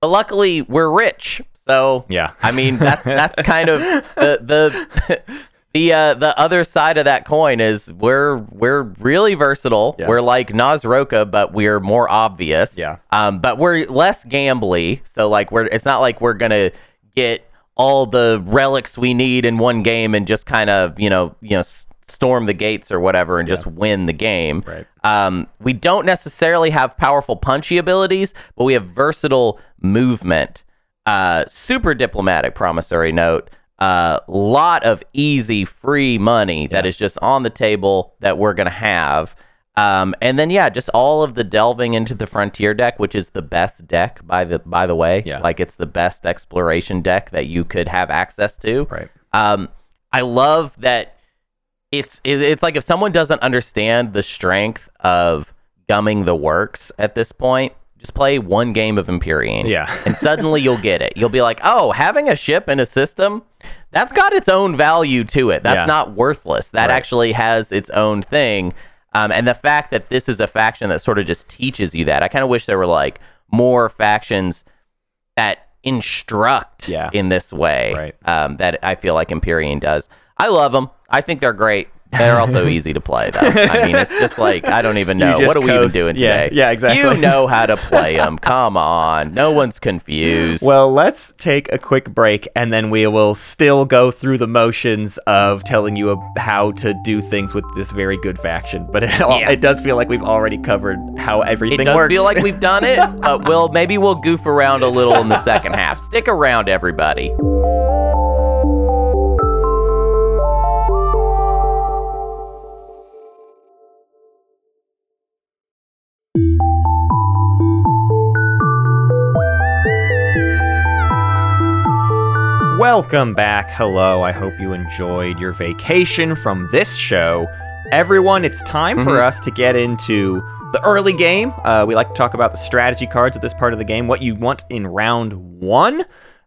But luckily, we're rich, so Yeah. I mean that's that's kind of the the [LAUGHS] the uh, the other side of that coin is we're we're really versatile. Yeah. We're like Naaz-Rokha, but we're more obvious. Yeah. Um, but we're less gambly, so like we're it's not like we're gonna get all the relics we need in one game and just kind of you know you know storm the gates or whatever and just win the game. Right. Um, we don't necessarily have powerful punchy abilities, but we have versatile movement. Uh, super diplomatic promissory note. A uh, lot of easy free money that is just on the table that we're gonna have. Um, and then yeah, just all of the delving into the frontier deck, which is the best deck by the by the way. Yeah. Like it's the best exploration deck that you could have access to. Right. Um, I love that it's it's like if someone doesn't understand the strength of gumming the works at this point, just play one game of Empyrean. Yeah. [LAUGHS] and suddenly you'll get it. You'll be like, oh, having a ship in a system, that's got its own value to it. That's Yeah. not worthless. That Right. actually has its own thing. Um, and the fact that this is a faction that sort of just teaches you that, I kind of wish there were like more factions that instruct Yeah. in this way Right. um, that I feel like Empyrean does. I love them. I think they're great. They're also [LAUGHS] easy to play, though. I mean, it's just like I don't even [LAUGHS] know what are we even coast. doing Yeah, today. yeah, exactly. You know how to [LAUGHS] play them. Come on, no one's confused. Well, let's take a quick break and then we will still go through the motions of telling you ab- how to do things with this very good faction. But it, Yeah. it does feel like we've already covered how everything works. it does works. feel like we've done it, but we'll maybe we'll goof around a little in the second half. Stick around, everybody. Welcome back. Hello. I hope you enjoyed your vacation from this show. Everyone, it's time for Mhm. us to get into the early game. Uh, we like to talk about the strategy cards at this part of the game, what you want in round one.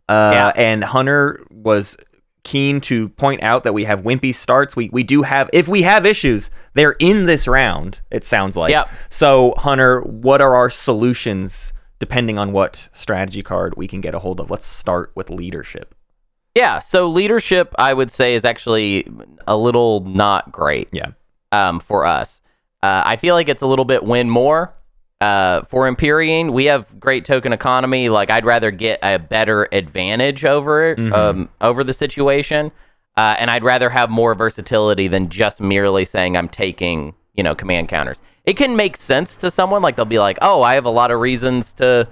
Uh, Yeah. And Hunter was keen to point out that we have wimpy starts. We we do have if we have issues, they're in this round. It sounds like. Yep. So Hunter, what are our solutions depending on what strategy card we can get a hold of? Let's start with leadership. Yeah, so leadership, I would say, is actually a little not great. Yeah. Um, for us, uh, I feel like it's a little bit win more. Uh, for Empyrean, we have great token economy. Like, I'd rather get a better advantage over it, Mhm. um, over the situation, uh, and I'd rather have more versatility than just merely saying I'm taking, you know, command counters. It can make sense to someone. Like, they'll be like, "Oh, I have a lot of reasons to."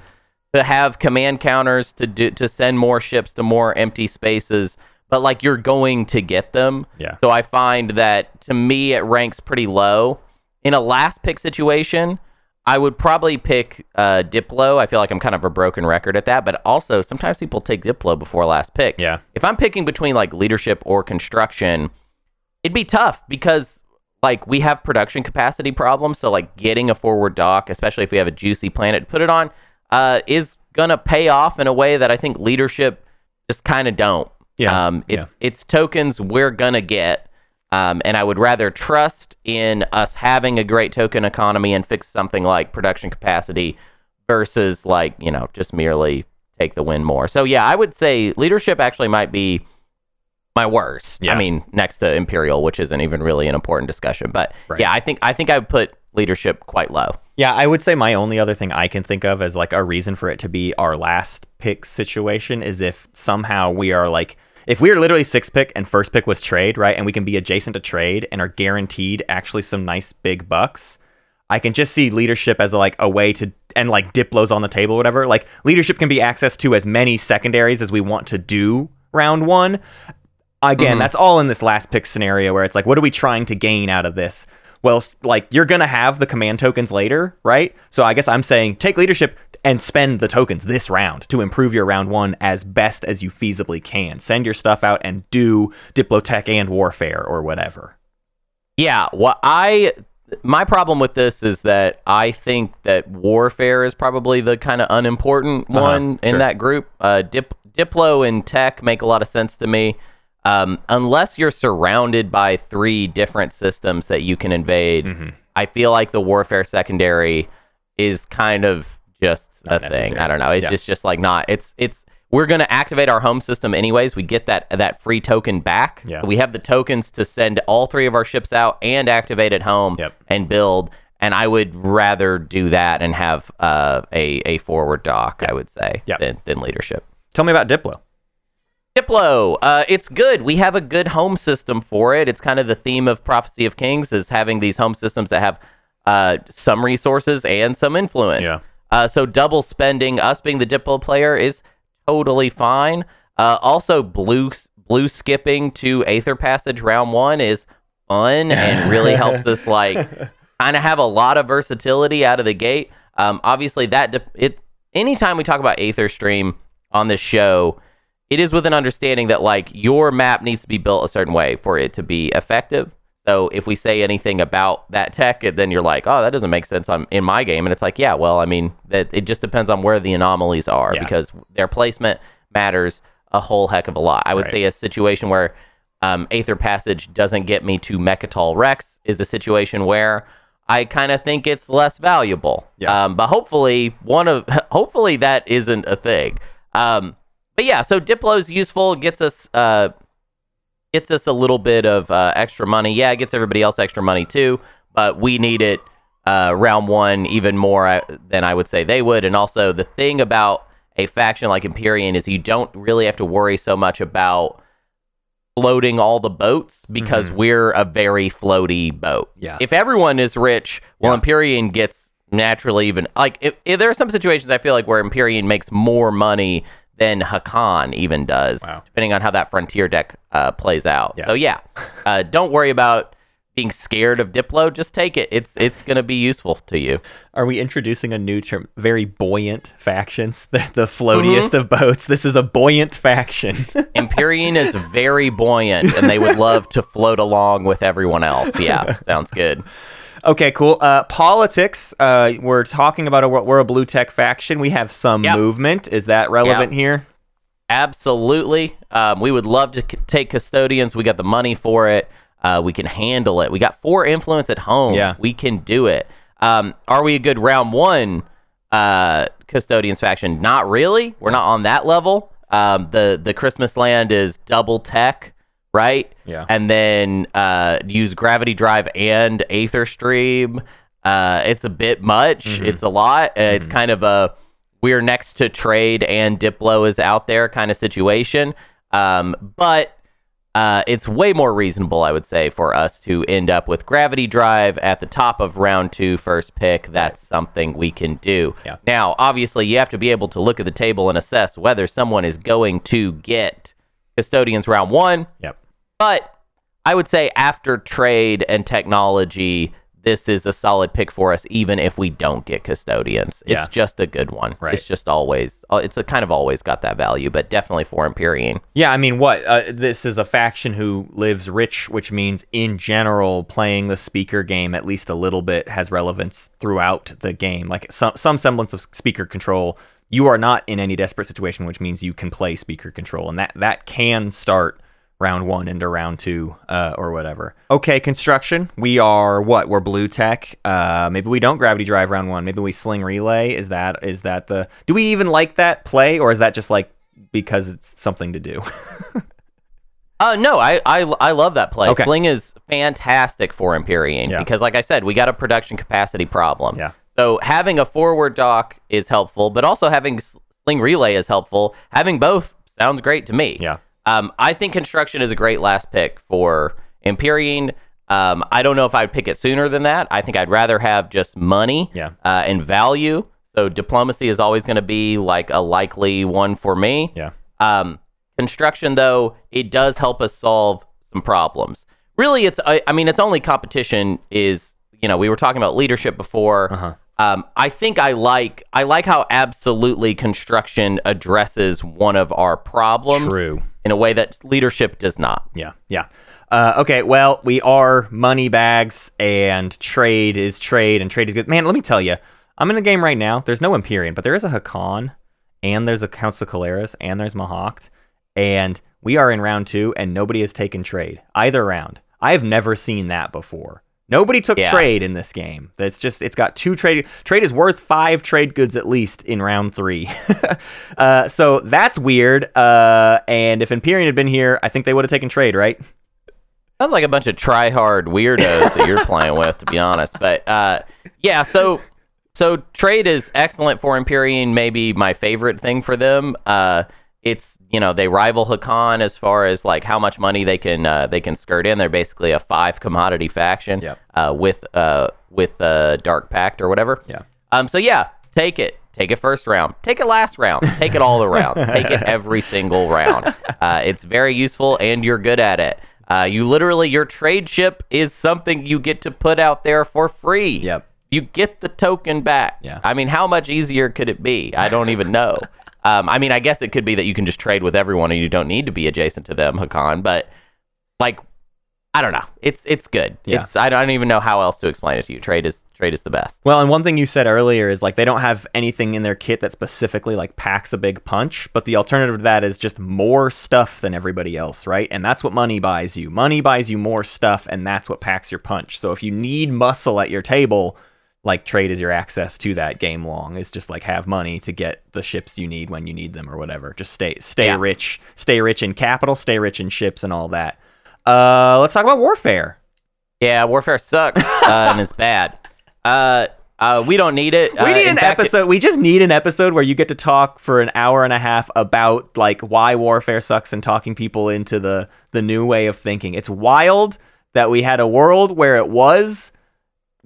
To have command counters to do to send more ships to more empty spaces but like you're going to get them Yeah. so i find that to me it ranks pretty low in a last pick situation i would probably pick uh, diplo i feel like i'm kind of a broken record at that but also sometimes people take diplo before last pick Yeah. if i'm picking between like leadership or construction it'd be tough because like we have production capacity problems so like getting a forward dock especially if we have a juicy planet to put it on uh, is gonna pay off in a way that i think leadership just kind of don't Yeah, um, it's it's tokens we're gonna get um, and i would rather trust in us having a great token economy and fix something like production capacity versus like you know just merely take the win more so yeah i would say leadership actually might be my worst. Yeah. I mean, next to Imperial, which isn't even really an important discussion. But Right. yeah, I think I think I would put leadership quite low. Yeah, I would say my only other thing I can think of as like a reason for it to be our last pick situation is if somehow we are like if we are literally six pick and first pick was trade, right? And we can be adjacent to trade and are guaranteed actually some nice big bucks. I can just see leadership as like a way to and like Diplo's on the table, whatever. Like leadership can be accessed to as many secondaries as we want to do round one. Again, Mhm. that's all in this last pick scenario where it's like, what are we trying to gain out of this? Well, like you're gonna have the command tokens later, right? So I guess I'm saying take leadership and spend the tokens this round to improve your round one as best as you feasibly can. Send your stuff out and do Diplotech and Warfare or whatever. Yeah, what I my problem with this is that I think that warfare is probably the kind of unimportant Uh-huh, one in sure. that group. Uh, Dip, Diplo and Tech make a lot of sense to me. Um, unless you're surrounded by three different systems that you can invade, Mhm. I feel like the warfare secondary is kind of just Not a thing. I don't know. It's Yeah. just just like not. It's it's we're gonna activate our home system anyways. We get that that free token back. Yeah. So we have the tokens to send all three of our ships out and activate at home Yep. and build. And I would rather do that and have uh, a a forward dock. I would say Yep. than than leadership. Tell me about Diplo. Diplo, uh, it's good. We have a good home system for it. It's kind of the theme of Prophecy of Kings is having these home systems that have uh, some resources and some influence. Yeah. Uh, so double spending, us being the Diplo player, is totally fine. Uh, also, blue blue skipping to Aether Passage round one is fun [LAUGHS] and really helps us like kind of have a lot of versatility out of the gate. Um, obviously, that de- it. Anytime we talk about Aether Stream on this show, it is with an understanding that like your map needs to be built a certain way for it to be effective. So if we say anything about that tech, then you're like, oh, that doesn't make sense on in my game, and it's like, yeah, well, I mean, that it just depends on where the anomalies are Yeah. because their placement matters a whole heck of a lot. I would Right. say a situation where um, Aether Passage doesn't get me to Mecatol Rex is a situation where I kind of think it's less valuable. Yeah. Um, but hopefully, one of [LAUGHS] hopefully that isn't a thing. Um, but yeah, so Diplo's useful, gets us uh, gets us a little bit of uh, extra money. Yeah, it gets everybody else extra money too, but we need it uh, round one even more uh, than I would say they would. And also, the thing about a faction like Empyrean is you don't really have to worry so much about floating all the boats because Mhm. we're a very floaty boat. Yeah. If everyone is rich, well, Yeah. Empyrean gets naturally even like if, if there are some situations I feel like where Empyrean makes more money than Hacan even does, Wow. depending on how that frontier deck uh, plays out. Yeah. So yeah, uh, don't worry about being scared of Diplo, just take it. It's it's gonna be useful to you. Are we introducing a new term? Very buoyant factions, [LAUGHS] the, the floatiest of boats. This is a buoyant faction. [LAUGHS] Empyrean is very buoyant, and they would love to float along with everyone else. Yeah, [LAUGHS] sounds good. Okay, cool. Uh, politics. Uh, we're talking about a we're a blue tech faction. We have some Yep. movement. Is that relevant here? Absolutely. Um, we would love to c- take custodians. We got the money for it. Uh, we can handle it. We got four influence at home. Yeah. We can do it. Um, are we a good round one uh, custodians faction? Not really. We're not on that level. Um, the the Christmas land is double tech, right? Yeah. And then uh, use gravity drive and Aether Stream. Uh, it's a bit much. Mm-hmm. It's a lot. Uh, It's kind of a we're next to trade and Diplo is out there kind of situation. Um, but uh, it's way more reasonable, I would say, for us to end up with Gravity Drive at the top of round two, first pick. That's something we can do. Yeah. Now, obviously, you have to be able to look at the table and assess whether someone is going to get Custodians round one. Yep. But I would say after trade and technology, this is a solid pick for us, even if we don't get custodians. Yeah. It's just a good one. Right. It's just always, uh, it's a kind of always got that value, but definitely for Empyrean. Yeah, I mean, what? Uh, this is a faction who lives rich, which means in general, playing the speaker game at least a little bit has relevance throughout the game. Like some some semblance of speaker control. You are not in any desperate situation, which means you can play speaker control, and that that can start round one into round two uh, or whatever. Okay, construction. We are what? We're blue tech. Uh, maybe we don't gravity drive round one. Maybe we sling relay. Is that is that the? Do we even like that play, or is that just like because it's something to do? [LAUGHS] Uh, no, I, I, I love that play. Okay. Sling is fantastic for Empyrean Yeah. because, like I said, we got a production capacity problem. Yeah. So having a forward dock is helpful, but also having Sling Relay is helpful. Having both sounds great to me. Yeah. Um, I think construction is a great last pick for Empyrean. Um, I don't know if I'd pick it sooner than that. I think I'd rather have just money Yeah. uh, and value. So diplomacy is always going to be like a likely one for me. Yeah. Um, construction, though, it does help us solve some problems. Really, it's I, I mean, its only competition is you know we were talking about leadership before. Uh-huh. Um, I think I like I like how absolutely construction addresses one of our problems True. in a way that leadership does not. Yeah. Yeah. Uh, okay. Well, we are money bags, and trade is trade, and trade is good. Man, let me tell you, I'm in a game right now. There's no Empyrean, but there is a Hacan, and there's a Council Keleres, and there's Mahact, and we are in round two, and nobody has taken trade either round. I have never seen that before. Nobody took Yeah. trade in this game. That's just it's got two trade trade is worth five trade goods at least in round three. [LAUGHS] uh, so that's weird. Uh, and if Empyrean had been here, I think they would have taken trade, right? Sounds like a bunch of try hard weirdos that you're [LAUGHS] playing with, to be honest. But uh, yeah, so so trade is excellent for Empyrean. Maybe my favorite thing for them. Uh, it's you know they rival Hacan as far as like how much money they can uh, they can skirt in. They're basically a five commodity faction Yep. uh, with uh, with uh, Dark Pact or whatever. Yeah. Um. So yeah, take it. Take it first round. Take it last round. Take it all the rounds. [LAUGHS] Take it every single round. Uh, it's very useful, and you're good at it. Uh, you literally your trade ship is something you get to put out there for free. Yep. You get the token back. Yeah. I mean, how much easier could it be? I don't even know. Um, I mean, I guess it could be that you can just trade with everyone and you don't need to be adjacent to them, Hacan. But like, I don't know. It's it's good. Yeah. It's I don't even know how else to explain it to you. Trade is trade is the best. Well, and one thing you said earlier is like they don't have anything in their kit that specifically like packs a big punch, but the alternative to that is just more stuff than everybody else, right? And that's what money buys you. Money buys you more stuff, and that's what packs your punch. So if you need muscle at your table, like trade is your access to that game long. Is just like have money to get the ships you need when you need them or whatever. Just stay stay Yeah. rich, stay rich in capital, stay rich in ships and all that. Uh, let's talk about warfare. Yeah, warfare sucks uh, and it's bad. Uh, uh, we don't need it. We Uh, need an fact, it- episode. we just need an episode where you get to talk for an hour and a half about like why warfare sucks and talking people into the the new way of thinking. It's wild that we had a world where it was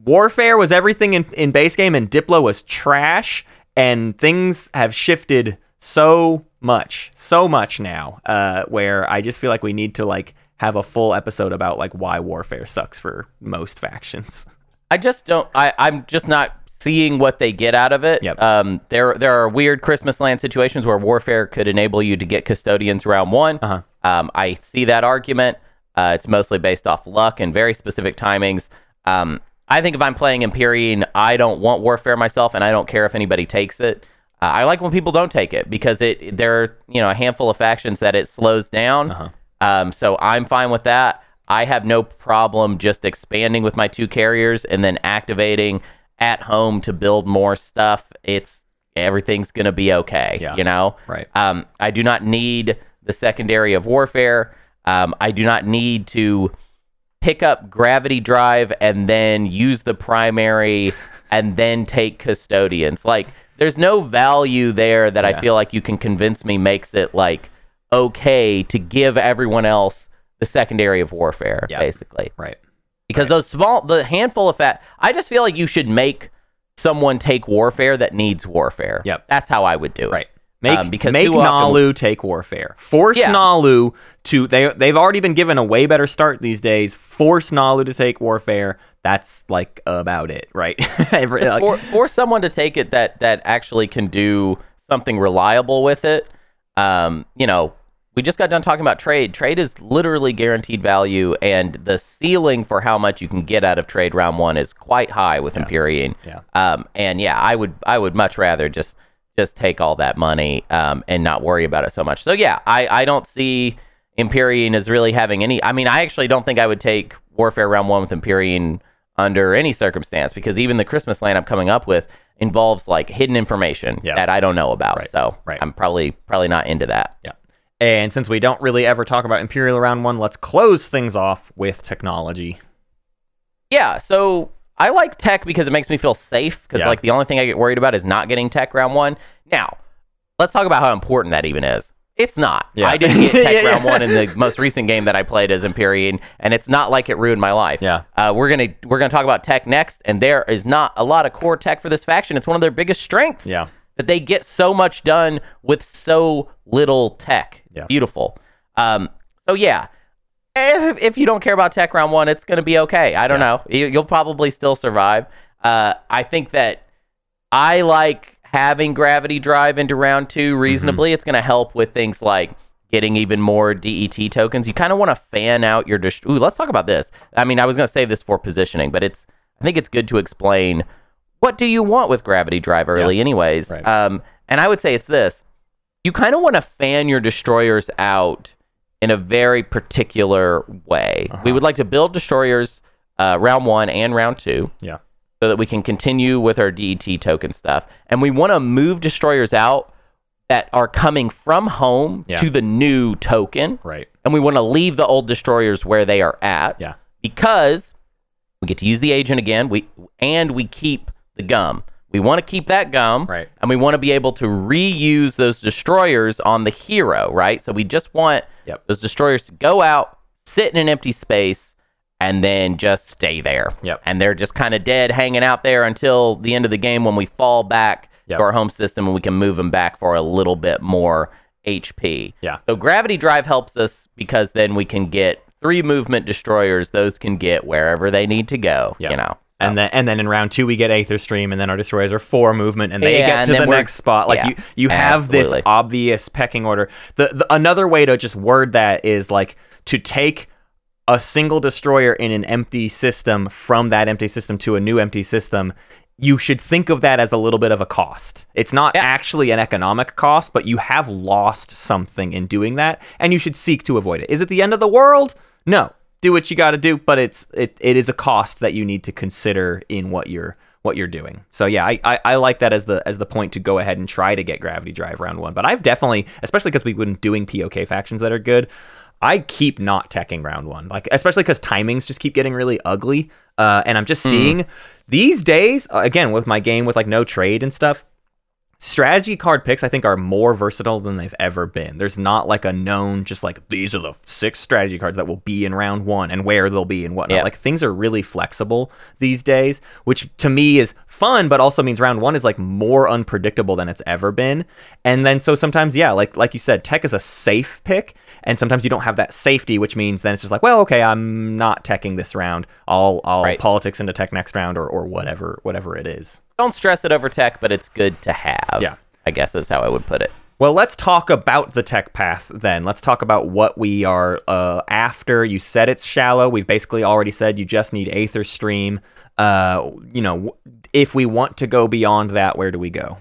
warfare was everything in, in base game and Diplo was trash and things have shifted so much, so much now, uh, where I just feel like we need to like have a full episode about like why warfare sucks for most factions. I just don't. I I'm just not seeing what they get out of it. Yep. Um, there there are weird Christmas land situations where warfare could enable you to get custodians round one. Uh-huh. Um, I see that argument. Uh, it's mostly based off luck and very specific timings. Um, I think if I'm playing Empyrean, I don't want warfare myself, and I don't care if anybody takes it. Uh, I like when people don't take it because it there are you know a handful of factions that it slows down. Uh-huh. Um, so I'm fine with that. I have no problem just expanding with my two carriers and then activating at home to build more stuff. It's everything's gonna be okay. Yeah. You know. Right. Um, I do not need the secondary of warfare. Um, I do not need to pick up gravity drive and then use the primary [LAUGHS] and then take custodians. Like, there's no value there that I feel like you can convince me makes it like okay to give everyone else the secondary of warfare, Yeah. basically. Right. Because those small, the handful of fat, I just feel like you should make someone take warfare that needs warfare. Yep. That's how I would do it. Right. Make Um, because make too often- Naalu take warfare. Force Yeah. Naalu to they they've already been given a way better start these days. Force Naalu to take warfare. That's like about it, right? [LAUGHS] Every- like- for, for someone to take it that that actually can do something reliable with it. Um, you know, we just got done talking about trade. Trade is literally guaranteed value, and the ceiling for how much you can get out of trade round one is quite high with Empyrean. Yeah. Um, and yeah, I would I would much rather just just take all that money um, and not worry about it so much. So yeah, I I don't see Empyrean as really having any. I mean, I actually don't think I would take Warfare round one with Empyrean under any circumstance because even the Christmas land I'm coming up with involves like hidden information Yeah. that I don't know about. Right, So right. I'm probably probably not into that. Yeah. And since we don't really ever talk about Imperial round one, let's close things off with technology. Yeah, so I like tech because it makes me feel safe. Because Yeah. like the only thing I get worried about is not getting tech round one. Now, let's talk about how important that even is. It's not. Yeah. I didn't get [LAUGHS] tech Yeah, round one in the [LAUGHS] most recent game that I played as Empyrean, and it's not like it ruined my life. Yeah. Uh, we're gonna we're gonna talk about tech next, and there is not a lot of core tech for this faction. It's one of their biggest strengths. Yeah. That they get so much done with so little tech. Yeah. Beautiful. Um. So yeah, if, if you don't care about tech round one, it's going to be okay. I don't know. You, you'll probably still survive. Uh, I think that I like having gravity drive into round two reasonably. It's going to help with things like getting even more DET tokens. You kind of want to fan out your. Dist- Ooh, let's talk about this. I mean, I was going to save this for positioning, but it's. I think it's good to explain what do you want with gravity drive early, anyways. Right. Um, and I would say it's this: you kind of want to fan your destroyers out in a very particular way. We would like to build destroyers uh, round one and round two Yeah. so that we can continue with our DET token stuff. And we want to move destroyers out that are coming from home Yeah. to the new token. Right. And we want to leave the old destroyers where they are at. Yeah. Because we get to use the agent again. We and we keep the gum. We want to keep that gum. Right. And we want to be able to reuse those destroyers on the hero, right? So we just want Yep. those destroyers to go out, sit in an empty space, and then just stay there. Yep. And they're just kind of dead, hanging out there until the end of the game when we fall back Yep. to our home system and we can move them back for a little bit more HP. Yeah. So gravity drive helps us because then we can get three movement destroyers. Those can get wherever they need to go. Yep. You know. And then and then in round two we get Aether Stream, and then our destroyers are four movement, and they Yeah, get to the next spot. Like yeah, you you have this obvious pecking order. The, the another way to just word that is like to take a single destroyer in an empty system from that empty system to a new empty system. You should think of that as a little bit of a cost. It's not Yeah. actually an economic cost, but you have lost something in doing that, and you should seek to avoid it. Is it the end of the world? No do what you got to do, but it's it, it is a cost that you need to consider in what you're what you're doing. So yeah, I, I, I like that as the as the point to go ahead and try to get gravity drive round one. But I've definitely, especially because we've been doing POK factions that are good, I keep not teching round one. Like especially because timings just keep getting really ugly. Uh, and I'm just seeing these days uh, again with my game with like no trade and stuff strategy card picks I think are more versatile than they've ever been. There's not like a known just like these are the six strategy cards that will be in round one and where they'll be and whatnot. Yeah. Like things are really flexible these days, which to me is fun, but also means round one is like more unpredictable than it's ever been. And then so sometimes, yeah, like like you said, tech is a safe pick, and sometimes you don't have that safety, which means then it's just like, well, okay, I'm not teching this round. I'll I'll Right. politics into tech next round or or whatever whatever it is. Don't stress it over tech, but it's good to have. Yeah. I guess that's how I would put it. Well, let's talk about the tech path then. Let's talk about what we are uh, after. You said it's shallow. We've basically already said you just need Aether Stream. Uh, you know, if we want to go beyond that, where do we go?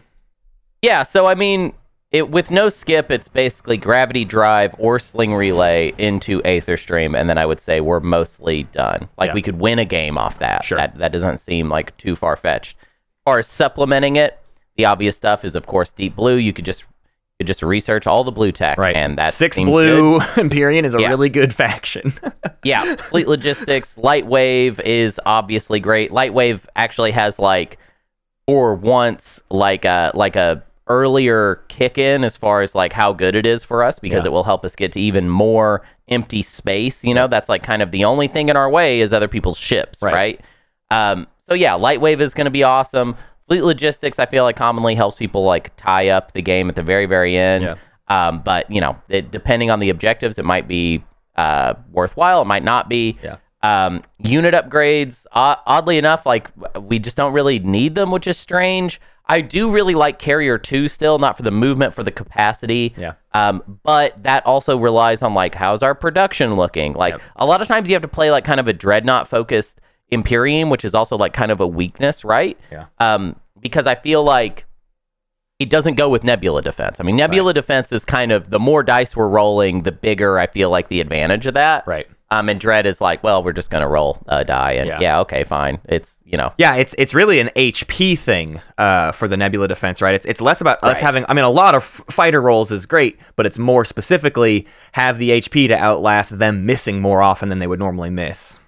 Yeah, so I mean, it with no skip, it's basically gravity drive or sling relay into Aether Stream, and then I would say we're mostly done. Like Yeah. we could win a game off that. Sure. That that doesn't seem like too far fetched. As far as supplementing it, the obvious stuff is of course deep blue. You could just could just research all the blue tech, right. and that six blue good. [LAUGHS] Empyrean is a Yeah. really good faction. [LAUGHS] yeah, fleet logistics. Lightwave is obviously great. Lightwave actually has like for once like a like a earlier kick in as far as like how good it is for us because Yeah. it will help us get to even more empty space. You know, that's like kind of the only thing in our way is other people's ships, Right. right? Um, so yeah, Lightwave is going to be awesome. Fleet logistics, I feel like commonly helps people like tie up the game at the very very end. Yeah. Um, but you know, it, depending on the objectives, it might be uh, worthwhile. It might not be. Yeah. Um, unit upgrades, o- oddly enough, like we just don't really need them, which is strange. I do really like Carrier 2 still, not for the movement, for the capacity. Yeah. Um, but that also relies on like how's our production looking? Like Yep. a lot of times you have to play like kind of a dreadnought focused Empyrean, which is also like kind of a weakness, right? Yeah. Um, because I feel like it doesn't go with Nebula defense. I mean, Nebula defense is kind of the more dice we're rolling, the bigger I feel like the advantage of that. right. Um, and Dread is like, well, we're just gonna roll a die, and Yeah. yeah, okay, fine. It's you know, Yeah, it's it's really an HP thing uh, for the Nebula defense, right? It's it's less about us Right. having. I mean, a lot of fighter rolls is great, but it's more specifically have the HP to outlast them missing more often than they would normally miss.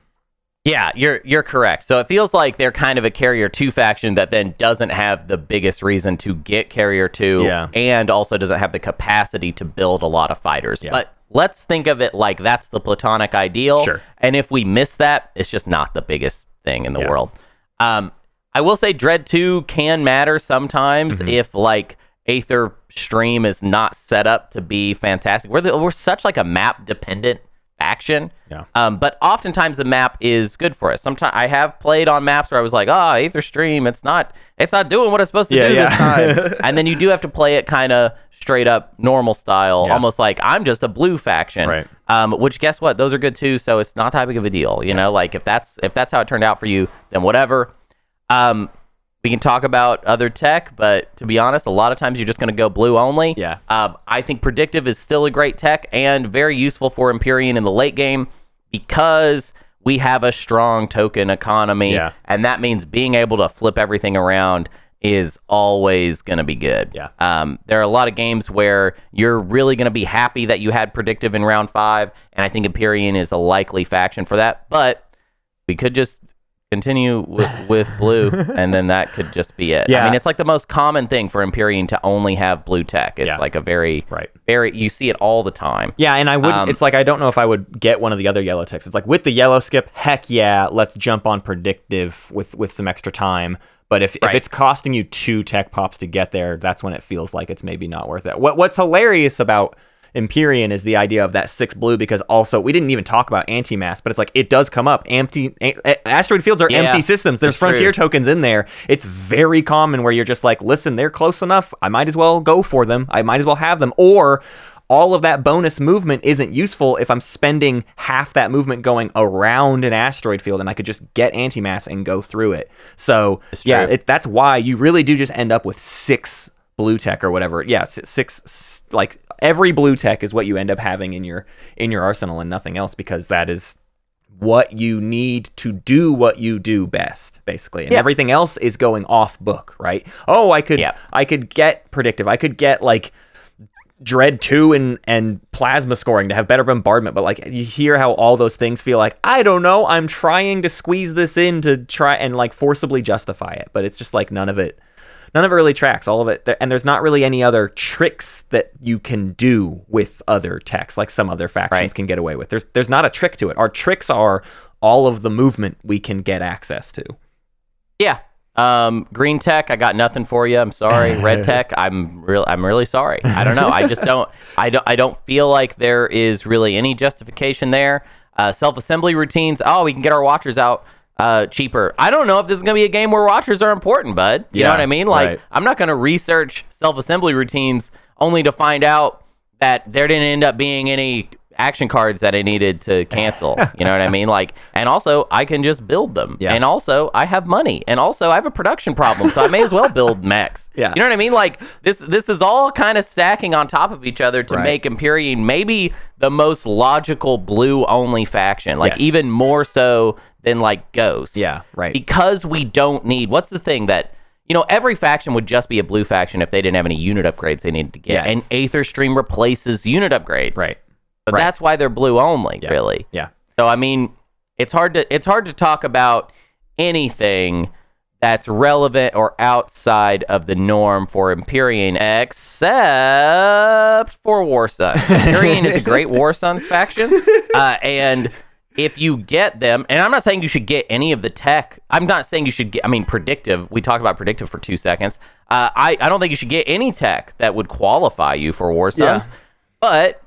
Yeah, you're you're correct. So it feels like they're kind of a carrier two faction that then doesn't have the biggest reason to get carrier two, Yeah. and also doesn't have the capacity to build a lot of fighters. Yeah. But let's think of it like that's the platonic ideal. Sure. And if we miss that, it's just not the biggest thing in the Yeah. world. Um, I will say Dread 2 can matter sometimes Mm-hmm. if like Aether Stream is not set up to be fantastic. We're the, we're such like a map dependent faction. Yeah. Um, but oftentimes the map is good for us. Sometimes I have played on maps where I was like, "Ah, Aether Stream, it's not it's not doing what it's supposed to Yeah, do yeah. this time." [LAUGHS] and then you do have to play it kind of straight up normal style, Yeah. almost like I'm just a blue faction. Right. Um, which guess what? Those are good too. So it's not that big of a deal. You know, like if that's if that's how it turned out for you, then whatever. Um, we can talk about other tech, but to be honest, a lot of times you're just going to go blue only. Yeah. Um, I think predictive is still a great tech and very useful for Empyrean in the late game because we have a strong token economy, Yeah. and that means being able to flip everything around is always going to be good. Yeah. Um, there are a lot of games where you're really going to be happy that you had predictive in round five, and I think Empyrean is a likely faction for that. But we could just continue with, with blue, [LAUGHS] and then that could just be it. Yeah. I mean, it's like the most common thing for Empyrean to only have blue tech. It's Yeah. like a very, Right. very. You see it all the time. Yeah, and I would. Um, it's like I don't know if I would get one of the other yellow ticks. It's like with the yellow skip, heck yeah, let's jump on predictive with with some extra time. But if, if it's costing you two tech pops to get there, that's when it feels like it's maybe not worth it. What what's hilarious about Empyrean is the idea of that six blue because also we didn't even talk about anti-mass, but it's like it does come up. Empty a- asteroid fields are Yeah, empty systems. There's that's true. frontier tokens in there. It's very common where you're just like, listen, they're close enough. I might as well go for them. I might as well have them. Or all of that bonus movement isn't useful if I'm spending half that movement going around an asteroid field and I could just get antimass and go through it. So yeah, it, that's why you really do just end up with six blue tech or whatever. Yeah, si- six like every blue tech is what you end up having in your in your arsenal and nothing else because that is what you need to do what you do best basically and Yeah. everything else is going off book right oh i could Yeah. i could get predictive i could get like dread 2 and and plasma scoring to have better bombardment but like you hear how all those things feel like i don't know i'm trying to squeeze this in to try and like forcibly justify it but it's just like none of it none of it really tracks. All of it, and there's not really any other tricks that you can do with other techs, like some other factions Right. can get away with. There's there's not a trick to it. Our tricks are all of the movement we can get access to. Yeah. Um, green tech, I got nothing for you. I'm sorry. Red [LAUGHS] tech, I'm real. I'm really sorry. I don't know. I just [LAUGHS] don't. I don't. I don't feel like there is really any justification there. Uh, self-assembly routines. Oh, we can get our watchers out uh, cheaper. I don't know if this is gonna be a game where watchers are important, bud. You know what I mean? Like, right. I'm not gonna research self-assembly routines only to find out that there didn't end up being any action cards that I needed to cancel. [LAUGHS] You know what I mean? Like, and also I can just build them. Yeah. And also I have money. And also I have a production problem, so I may as well build [LAUGHS] mechs. Yeah. You know what I mean? Like this this is all kind of stacking on top of each other to Right. make Empyrean maybe the most logical blue only faction. Like Yes. even more so than like Ghosts. Yeah, right. Because we don't need what's the thing that you know, every faction would just be a blue faction if they didn't have any unit upgrades they needed to get. Yes. And Aether Stream replaces unit upgrades. Right. but Right. that's why they're blue only, Yeah. really. Yeah. So I mean, it's hard to it's hard to talk about anything that's relevant or outside of the norm for Empyrean, except for War Suns. [LAUGHS] Empyrean is a great War Suns faction, uh, and if you get them, and I'm not saying you should get any of the tech. I'm not saying you should get. I mean, predictive. We talked about predictive for two seconds. Uh, I I don't think you should get any tech that would qualify you for War Suns, Yeah. but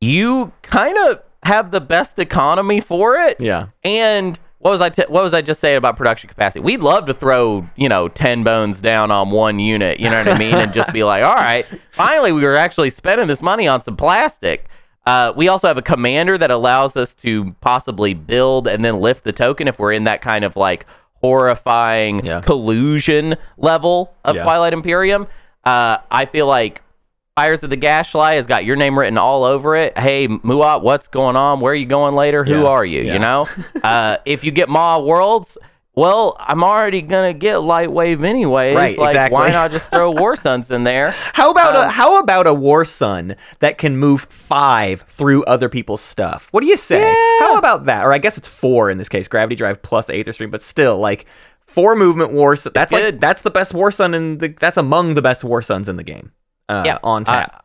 you kind of have the best economy for it. Yeah. And what was I t- what was I just saying about production capacity? We'd love to throw, you know, 10 bones down on one unit, you know what I mean, and just be like, "All right, finally we were actually spending this money on some plastic." Uh, we also have a commander that allows us to possibly build and then lift the token if we're in that kind of like horrifying Yeah. collusion level of Yeah. Twilight Imperium. Uh, I feel like Fires of the Gashlai has got your name written all over it. Hey, Muaat, what's going on? Where are you going later? Who Yeah, are you? You know? [LAUGHS] uh, if you get Maw Worlds, well, I'm already going to get Lightwave anyways. Right, like, exactly. why not just throw War [LAUGHS] Suns in there? How about Um, a how about a war sun that can move five through other people's stuff? What do you say? How about that? Or I guess it's four in this case, gravity drive plus Aether Stream, but still like four movement war sun. That's like that's the best war sun in the that's among the best war suns in the game. Uh, Yeah, on tap.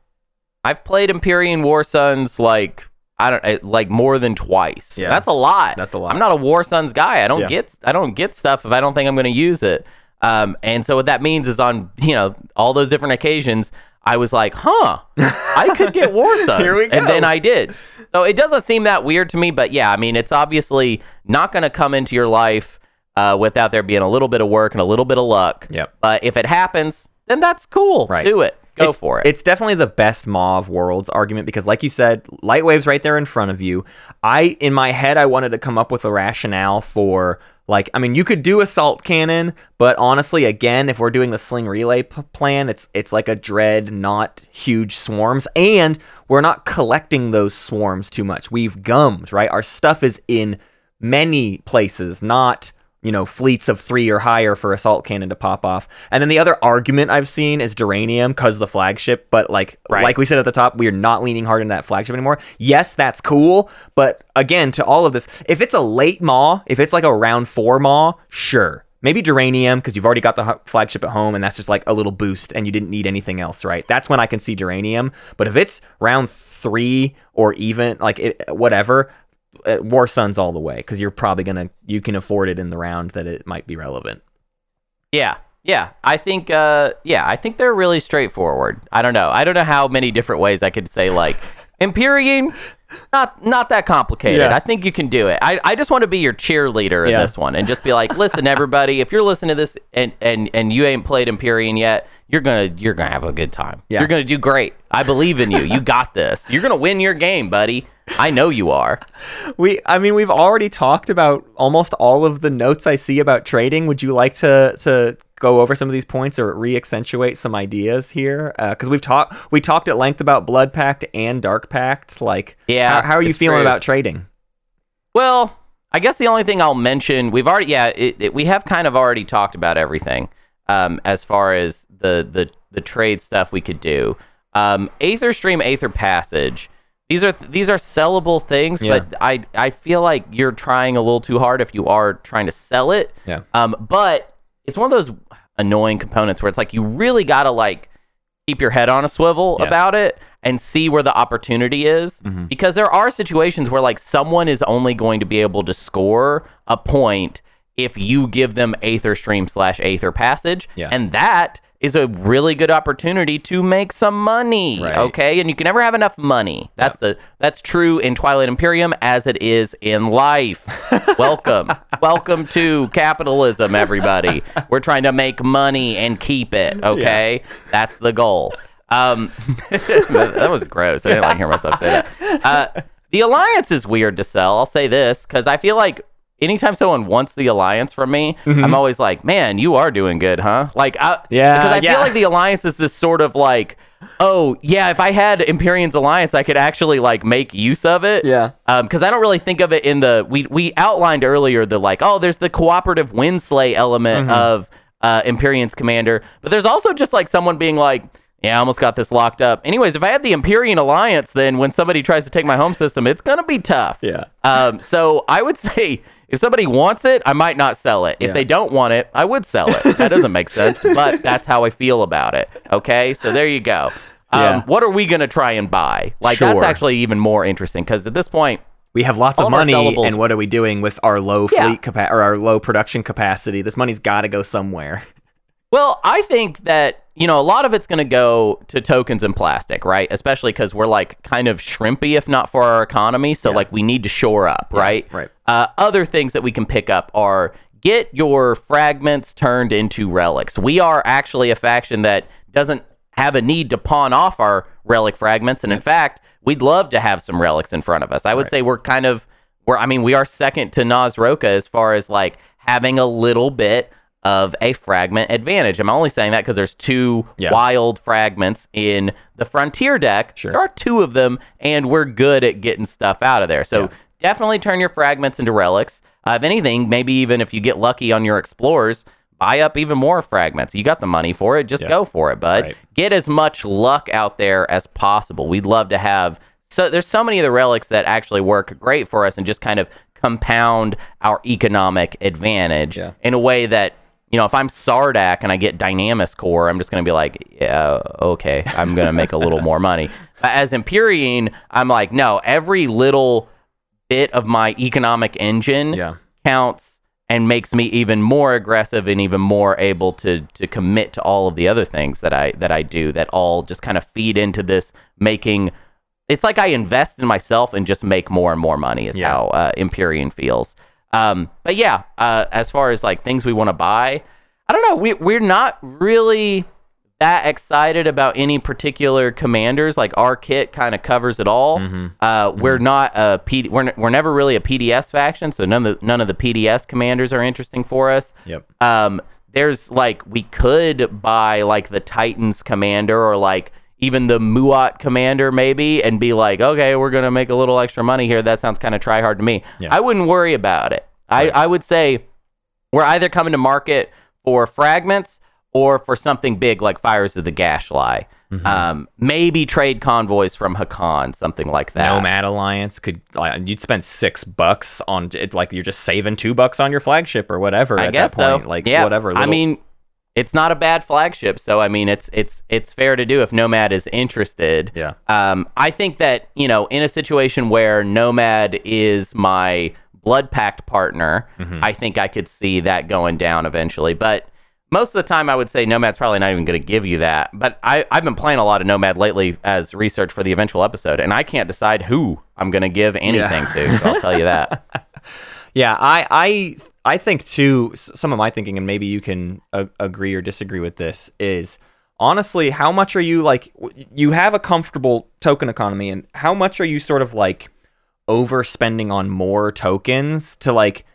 I've played Empyrean War Suns like I don't like more than twice. Yeah. That's a lot. That's a lot. I'm not a War Suns guy. I don't Yeah. get I don't get stuff if I don't think I'm going to use it. Um, and so what that means is on you know all those different occasions, I was like, huh, I could get War Suns, [LAUGHS] Here we go. and then. I did. So it doesn't seem that weird to me, but yeah, I mean, it's obviously not going to come into your life uh, without there being a little bit of work and a little bit of luck. Yep. But if it happens, then that's cool. Right. Do it. Go it's, for it. It's definitely the best Maw of Worlds argument because, like you said, light waves right there in front of you. I, in my head, I wanted to come up with a rationale for, like, I mean, you could do assault cannon, but honestly, again, if we're doing the sling relay p- plan, it's it's like a dread, not huge swarms, and we're not collecting those swarms too much. We've gummed, right? Our stuff is in many places, not you know, fleets of three or higher for assault cannon to pop off. And then the other argument I've seen is Duranium because the flagship. But like Right. like we said at the top, we are not leaning hard into that flagship anymore. Yes, that's cool. But again, to all of this, if it's a late maw, if it's like a round four maw, sure. Maybe Duranium because you've already got the flagship at home and that's just like a little boost and you didn't need anything else, right? That's when I can see Duranium. But if it's round three or even like it, whatever, War Suns all the way because you're probably gonna you can afford it in the round that it might be relevant. Yeah. Yeah. I think uh yeah, I think they're really straightforward. I don't know. I don't know how many different ways I could say like [LAUGHS] Empyrean not not that complicated. Yeah. I think you can do it. I, I just want to be your cheerleader in Yeah. this one and just be like, listen, [LAUGHS] everybody, if you're listening to this and, and, and you ain't played Empyrean yet, you're gonna you're gonna have a good time. Yeah. You're gonna do great. I believe in you. You got this. You're gonna win your game, buddy. I know you are. We, I mean, we've already talked about almost all of the notes I see about trading. Would you like to to go over some of these points or re-accentuate some ideas here? Because we've talked we talked at length about Blood Pact and Dark Pact. Like, Yeah, how, how are you feeling true. about trading? Well, I guess the only thing I'll mention, we've already, yeah, it, it- we have kind of already talked about everything um, as far as the, the, the trade stuff we could do. Um, Aether Stream, Aether Passage. These are these are sellable things, Yeah. but I I feel like you're trying a little too hard if you are trying to sell it. Yeah. Um, but it's one of those. annoying components where it's like you really got to like keep your head on a swivel Yeah. about it and see where the opportunity is Mhm. because there are situations where like someone is only going to be able to score a point if you give them Aether Stream slash Aether Passage, Yeah. and that is a really good opportunity to make some money. Right. Okay, and you can never have enough money. That's a that's true in Twilight Imperium as it is in life. [LAUGHS] welcome, welcome to capitalism, everybody. [LAUGHS] We're trying to make money and keep it. Okay, that's the goal. Um, that, [LAUGHS] that was gross. I didn't like hear myself say that. Uh, the alliance is weird to sell. I'll say this because I feel like anytime someone wants the alliance from me, I'm always like, man, you are doing good, huh? Like, I, Yeah, because I yeah. feel like the alliance is this sort of like, oh yeah, if I had Empyrean's alliance, I could actually like make use of it. Yeah. because I don't really think of it in the we we outlined earlier the like, oh, there's the cooperative windslay element of uh, Empyrean's commander, but there's also just like someone being like. Yeah, I almost got this locked up. Anyways, if I had the Empyrean Alliance, then when somebody tries to take my home system, it's gonna be tough. Yeah. Um, so I would [LAUGHS] say if somebody wants it, I might not sell it. If Yeah. they don't want it, I would sell it. That doesn't make sense, [LAUGHS] but that's how I feel about it. Okay, so there you go. Um, Yeah. What are we gonna try and buy? Like that's actually even more interesting because at this point, We have lots All of money, and what are we doing with our low Yeah. fleet capa- or our low production capacity? This money's got to go somewhere. Well, I think that, you know, a lot of it's going to go to tokens and plastic, right? Especially because we're like kind of shrimpy, if not for our economy. So, like, we need to shore up, right? right. Uh, other things that we can pick up are get your fragments turned into relics. We are actually a faction that doesn't have a need to pawn off our relic fragments. And in fact, we'd love to have some relics in front of us. I would Right. say we're kind of, we're, I mean, we are second to Naaz-Rokha as far as like having a little bit of a fragment advantage. I'm only saying that because there's two Yeah. wild fragments in the frontier deck. Sure. There are two of them, and we're good at getting stuff out of there. So Yeah. Definitely turn your fragments into relics. Uh, if anything, maybe even if you get lucky on your explorers, buy up even more fragments. You got the money for it, just Yeah. go for it, bud. Right. Get as much luck out there as possible. We'd love to have. So there's so many of the relics that actually work great for us and just kind of compound our economic advantage Yeah. in a way that you know, if I'm Sardakk and I get Dynamis Core, I'm just going to be like, yeah, okay, I'm going to make a little more money. [LAUGHS] As Empyrean, I'm like, no, every little bit of my economic engine Yeah. counts and makes me even more aggressive and even more able to to commit to all of the other things that I that I do that all just kind of feed into this making it's like I invest in myself and just make more and more money is Yeah. how uh, Empyrean feels. Um, but yeah, uh, as far as like things we want to buy, I don't know. We we're not really that excited about any particular commanders. Like our kit kind of covers it all. Mm-hmm. Uh, We're not a We're, n- we're never really a PDS faction, so none of the, none of the PDS commanders are interesting for us. Yep. Um, there's like we could buy like the Titans commander or like even the Muaat commander maybe and be like, okay, we're gonna make a little extra money here. That sounds kind of try hard to me. Yeah. I wouldn't worry about it. I, I would say we're either coming to market for fragments or for something big like Fires of the Gashlai. Mm-hmm. Um, maybe trade convoys from Hacan, something like that. Nomad Alliance could uh, you'd spend six bucks on it, like you're just saving two bucks on your flagship or whatever. I at guess that point. so. Like yeah. whatever. I mean, it's not a bad flagship, so I mean, it's it's it's fair to do if Nomad is interested. Yeah. Um, I think that you know, in a situation where Nomad is my blood pact partner, Mm-hmm. I think I could see that going down eventually. But most of the time, I would say Nomad's probably not even going to give you that. But I, I've been playing a lot of Nomad lately as research for the eventual episode, and I can't decide who I'm going to give anything to. So I'll tell you that. [LAUGHS] Yeah, I I I think too. Some of my thinking, and maybe you can a- agree or disagree with this, is honestly how much are you like? You have a comfortable token economy, and how much are you sort of like overspending on more tokens to like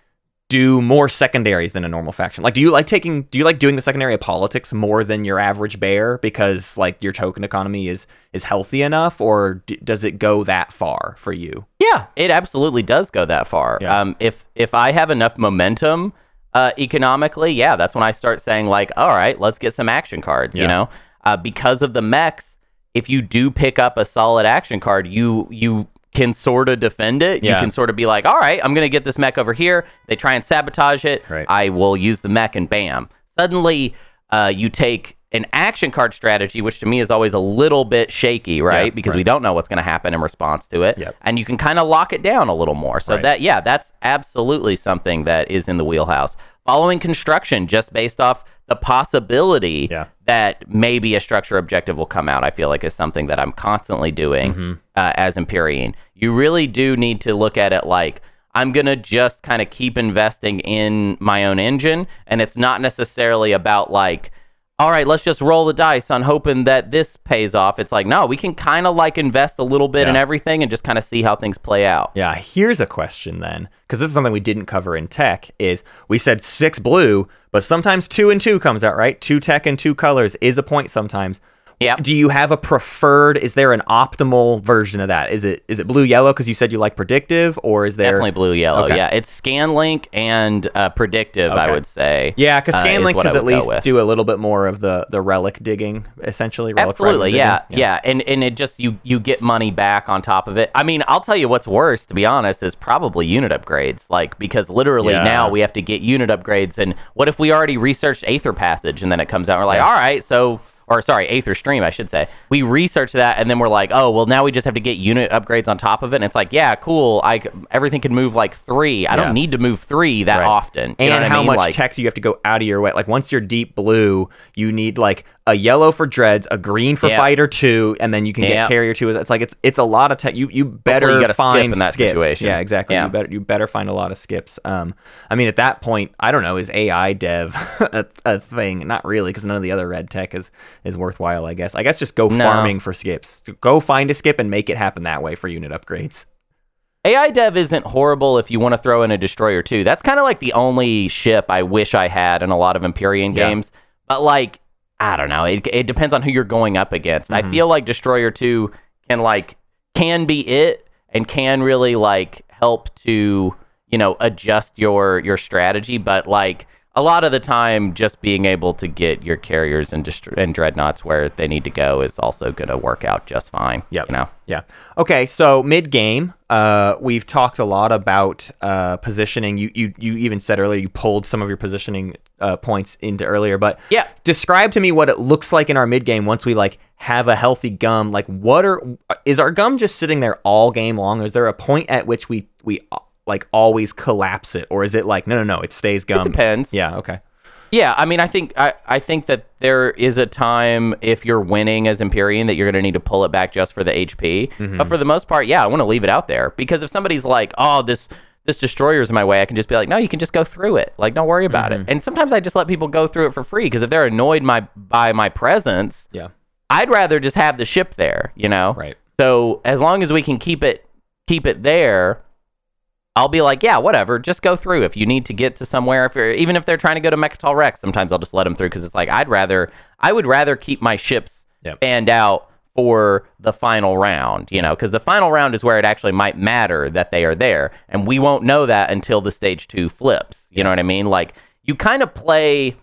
do more secondaries than a normal faction? Like, do you like taking? Do you like doing the secondary of politics more than your average bear because like your token economy is is healthy enough, or d- does it go that far for you? Yeah, it absolutely does go that far. Yeah. Um, if if I have enough momentum uh, economically, yeah, that's when I start saying like, all right, let's get some action cards. You know, uh, because of the mechs, if you do pick up a solid action card, you you can sort of defend it. You can sort of be like, all right, I'm gonna get this mech over here. They try and sabotage it. Right. I will use the mech and bam. Suddenly. uh, you take an action card strategy, which to me is always a little bit shaky, right? Yeah, because right. we don't know what's going to happen in response to it. Yep. And you can kind of lock it down a little more. So Right. that, yeah, that's absolutely something that is in the wheelhouse. Following construction, just based off the possibility Yeah. that maybe a structure objective will come out, I feel like is something that I'm constantly doing Mm-hmm. uh, as Empyrean. You really do need to look at it like I'm going to just kind of keep investing in my own engine. And it's not necessarily about like, all right, let's just roll the dice on hoping that this pays off. It's like, no, we can kind of like invest a little bit in everything and just kind of see how things play out. Yeah, here's a question then, because this is something we didn't cover in tech. Is we said six blue, but sometimes two and two comes out right. Two tech and two colors is a point sometimes. Yep. Do you have a preferred? Is there an optimal version of that? Is it is it blue yellow because you said you like predictive, or is there Definitely blue yellow. Okay. Yeah, it's Scanlink and uh, predictive, I would say. Yeah, because uh, is Scanlink I can at least do a little bit more of the the relic digging, essentially. Relic Absolutely, fragment yeah, digging. yeah, and and it just you you get money back on top of it. I mean, I'll tell you what's worse, to be honest, is probably unit upgrades. Like because literally Yeah. now we have to get unit upgrades, and what if we already researched Aether Passage, and then it comes out, and we're like, Yeah. all right, so. Or sorry, Aether Stream, I should say. We research that, and then we're like, oh, well, now we just have to get unit upgrades on top of it. And it's like, yeah, cool. I everything can move like three. I Yeah. don't need to move three that Right. often. You and know what I how mean? much like, tech do you have to go out of your way? Like once you're deep blue, you need like a yellow for dreads, a green for Yeah. fighter two, and then you can Yeah. get carrier two. It's like it's it's a lot of tech. You you better you gotta skip find in that skips. situation. Yeah, exactly. Yeah. You better you better find a lot of skips. Um, I mean at that point, I don't know, is AI dev [LAUGHS] a, a thing? Not really, because none of the other red tech is is worthwhile. I guess. I guess just go No. farming for skips. Go find a skip and make it happen that way for unit upgrades. AI dev isn't horrible if you want to throw in a destroyer too. That's kind of like the only ship I wish I had in a lot of Empyrean Yeah. games. But like, I don't know. It, it depends on who you're going up against. Mm-hmm. I feel like destroyer two can like can be it and can really like help to you know adjust your your strategy. But like a lot of the time, just being able to get your carriers and dist- and dreadnoughts where they need to go is also going to work out just fine. Yeah, You know. Yeah. Okay. So mid game, uh, we've talked a lot about uh, positioning. You, you you even said earlier you pulled some of your positioning uh, points into earlier, but Yeah. describe to me what it looks like in our mid game once we like have a healthy gum. Like, what are is our gum just sitting there all game long? Is there a point at which we we like always collapse it, or is it like no no no it stays gum? It depends. Yeah. Okay. Yeah, I mean, I think I, I think that there is a time if you're winning as Empyrean that you're going to need to pull it back just for the HP. Mm-hmm. But for the most part, yeah, I want to leave it out there because if somebody's like, "Oh, this this destroyer's in my way," I can just be like, "No, you can just go through it. Like, don't worry about Mm-hmm. it." And sometimes I just let people go through it for free because if they're annoyed my by my presence, Yeah. I'd rather just have the ship there. You know, Right. so as long as we can keep it keep it there, I'll be like, yeah, whatever. Just go through. If you need to get to somewhere, if you're, even if they're trying to go to Mecatol Rex, sometimes I'll just let them through because it's like I'd rather I would rather keep my ships Yep. fanned out for the final round. You know, because the final round is where it actually might matter that they are there, and we won't know that until the stage two flips. You know what I mean? Like you kind of play.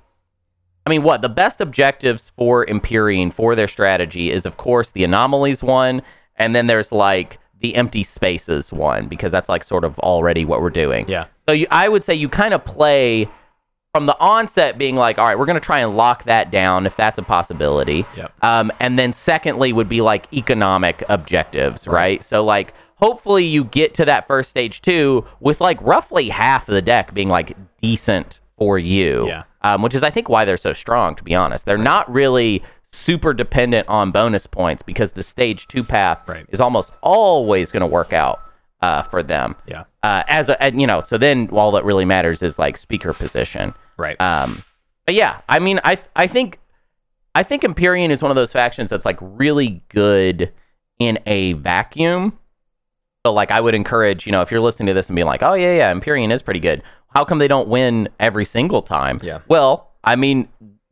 I mean, what the best objectives for Empyrean for their strategy is, of course, the anomalies one, and then there's like the empty spaces one because that's like sort of already what we're doing. Yeah. So you, I would say you kind of play from the onset, being like, all right, we're going to try and lock that down if that's a possibility. Yep. Um, and then secondly would be like economic objectives, right? So like hopefully you get to that first stage two with like roughly half of the deck being like decent for you. Yeah. Um, which is I think why they're so strong, to be honest. They're not really super dependent on bonus points because the stage two path Right. is almost always going to work out uh, for them. Yeah. Uh, as a, and, you know, so then all that really matters is like speaker position. Right. Um, but yeah, I mean, I I think I think Empyrean is one of those factions that's like really good in a vacuum. So like, I would encourage you know if you're listening to this and being like, oh yeah, yeah, Empyrean is pretty good. How come they don't win every single time? Yeah. Well, I mean,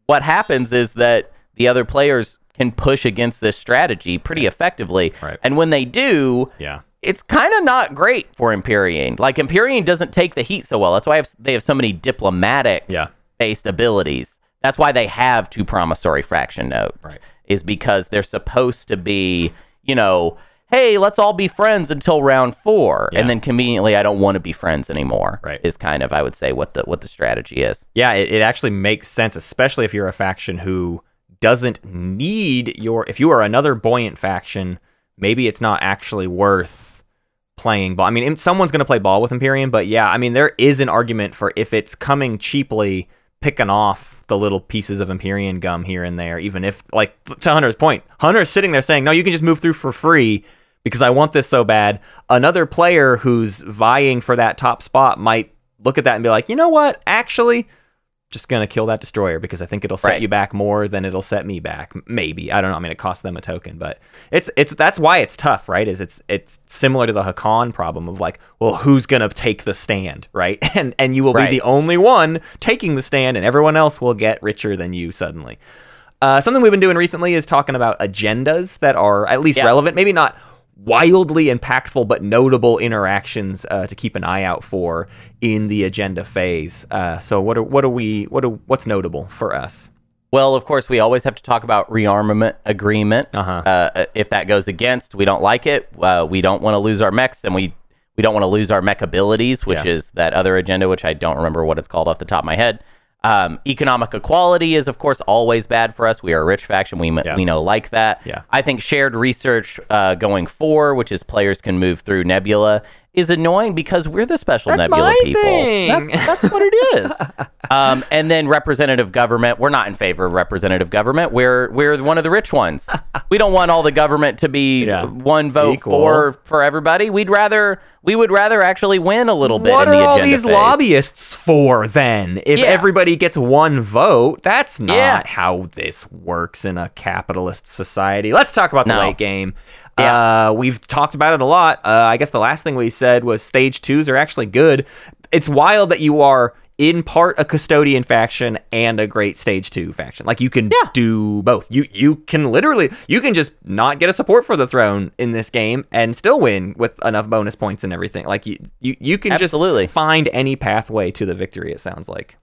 what happens is that the other players can push against this strategy pretty effectively, Right. and when they do, yeah. it's kind of not great for Empyrean. Like Empyrean doesn't take the heat so well. That's why have, they have so many diplomatic Yeah. based abilities. That's why they have two promissory fraction notes. Right. Is because they're supposed to be, you know, hey, let's all be friends until round four, Yeah. and then conveniently, I don't want to be friends anymore. Right. Is kind of I would say what the what the strategy is. Yeah, it, it actually makes sense, especially if you're a faction who doesn't need your. If you are another buoyant faction, maybe it's not actually worth playing ball. I mean, someone's going to play ball with Empyrean, but yeah, I mean, there is an argument for if it's coming cheaply, picking off the little pieces of Empyrean gum here and there, even if, like, to Hunter's point, Hunter's sitting there saying, no, you can just move through for free because I want this so bad. Another player who's vying for that top spot might look at that and be like, you know what? Actually, just gonna kill that destroyer because I think it'll set Right. you back more than it'll set me back. Maybe I don't know. I mean, it costs them a token, but it's it's that's why it's tough, right? Is it's it's similar to the Hacan problem of like, well, who's gonna take the stand, right? [LAUGHS] And and you will Right. be the only one taking the stand, and everyone else will get richer than you suddenly. Uh, something we've been doing recently is talking about agendas that are at least Yeah. relevant, maybe not wildly impactful, but notable interactions uh, to keep an eye out for in the agenda phase. Uh, so, what are what are we what are what's notable for us? Well, of course, we always have to talk about rearmament agreement. Uh-huh. Uh, if that goes against, we don't like it. Uh, we don't want to lose our mechs, and we we don't want to lose our mech abilities, which Yeah. is that other agenda, which I don't remember what it's called off the top of my head. Um, economic equality is, of course, always bad for us. We are a rich faction. We Yeah. we know like that. Yeah. I think shared research uh, going forward, which is players can move through Nebula, is annoying because we're the special That's Nebula my people. thing. That's, that's what it is. [LAUGHS] um, and then representative government. We're not in favor of representative government. We're we're one of the rich ones. [LAUGHS] We don't want all the government to be Yeah. one vote Equal. for for everybody. We'd rather we would rather actually win a little bit. What are the all these phase. lobbyists for then? If Yeah. everybody gets one vote, that's not Yeah. how this works in a capitalist society. Let's talk about the No. late game. Yeah. Uh, we've talked about it a lot. Uh, I guess the last thing we said was stage twos are actually good. It's wild that you are in part a custodian faction and a great stage two faction. Like you can Yeah. do both. You you can literally you can just not get a support for the throne in this game and still win with enough bonus points and everything. Like you you, you can Absolutely. just find any pathway to the victory. It sounds like.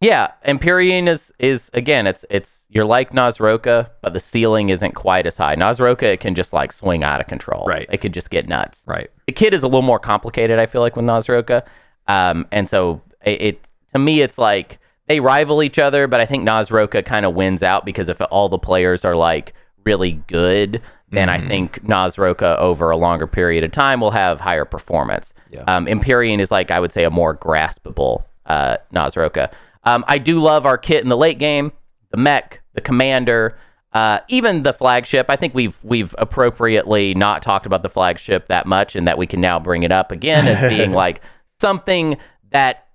Yeah, Empyrean is is again, it's it's you're like Naaz-Rokha, but the ceiling isn't quite as high. Naaz-Rokha it can just like swing out of control. Right. It could just get nuts. Right. the kid is a little more complicated. I feel like with Naaz-Rokha, um, and so it, it to me it's like they rival each other, but I think Naaz-Rokha kind of wins out because if all the players are like really good, then I think Naaz-Rokha over a longer period of time will have higher performance. Yeah. Um, Empyrean is like I would say a more graspable uh, Naaz-Rokha. Um, I do love our kit in the late game, the mech, the commander, uh, even the flagship. I think we've we've appropriately not talked about the flagship that much, and that we can now bring it up again as being [LAUGHS] like something that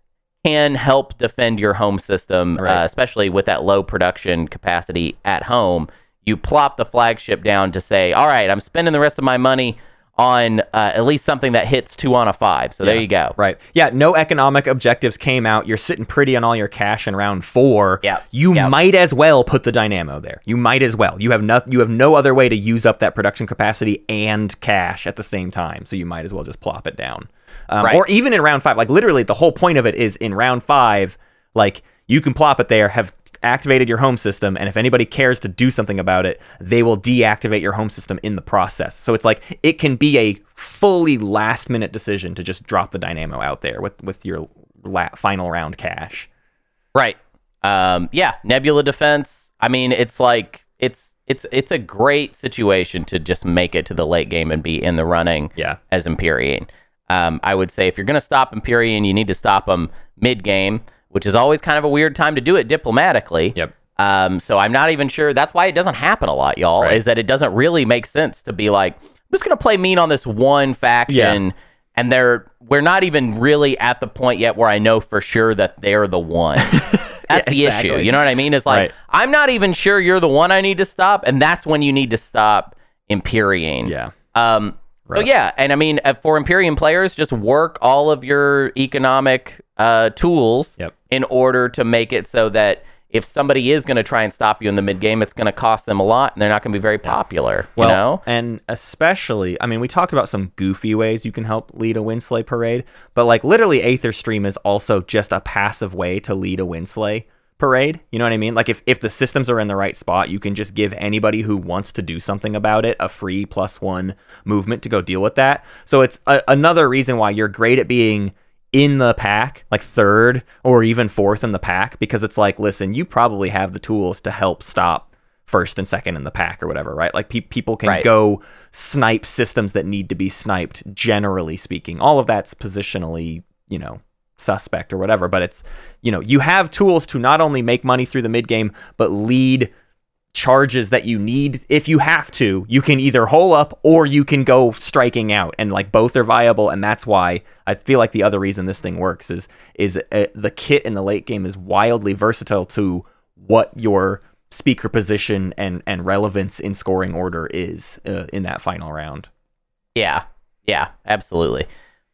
can help defend your home system, Right. uh, especially with that low production capacity at home. You plop the flagship down to say, "All right, I'm spending the rest of my money on uh, at least something that hits two on a five. So there you go. Right. Yeah, no economic objectives came out. You're sitting pretty on all your cash in round 4. Yep. You might as well put the dynamo there. You might as well. You have no you have no other way to use up that production capacity and cash at the same time. So you might as well just plop it down. Um, Right. or even in round 5. Like literally the whole point of it is in round 5 like you can plop it there, have activated your home system, and if anybody cares to do something about it, they will deactivate your home system in the process. So it's like it can be a fully last minute decision to just drop the dynamo out there with with your la- final round cash. Right. Um, yeah, Nebula defense. I mean, it's like it's it's it's a great situation to just make it to the late game and be in the running Yeah. as Empyrean. Um, I would say if you're going to stop Empyrean, you need to stop them mid game, which is always kind of a weird time to do it diplomatically. Yep. Um, so I'm not even sure. That's why it doesn't happen a lot, y'all. Right. Is that it doesn't really make sense to be like, I'm just gonna play mean on this one faction, and they're we're not even really at the point yet where I know for sure that they're the one. [LAUGHS] That's the issue. You know what I mean? It's like Right. I'm not even sure you're the one I need to stop, and that's when you need to stop Empyrean. Yeah. Um, so yeah, and I mean uh, for Empyrean players, just work all of your economic uh, tools Yep. In order to make it so that if somebody is going to try and stop you in the mid game, it's going to cost them a lot, and they're not going to be very popular. Well, you know? and especially, I mean, we talked about some goofy ways you can help lead a Winslay parade, but like literally, Aether Stream is also just a passive way to lead a Winslay parade. You know what I mean? Like if if the systems are in the right spot, you can just give anybody who wants to do something about it a free plus one movement to go deal with that. So it's a, another reason why you're great at being in the pack, like third or even fourth in the pack, because it's like, listen, you probably have the tools to help stop first and second in the pack or whatever, right? Like pe- people can Right. go snipe systems that need to be sniped, generally speaking. All of that's positionally, you know, suspect or whatever, but it's, you know, you have tools to not only make money through the mid game, but lead charges that you need if you have to you can either hole up or you can go striking out and like both are viable and that's why i feel like the other reason this thing works is is uh, the kit in the late game is wildly versatile to what your speaker position and and relevance in scoring order is uh, in that final round Yeah, yeah, absolutely.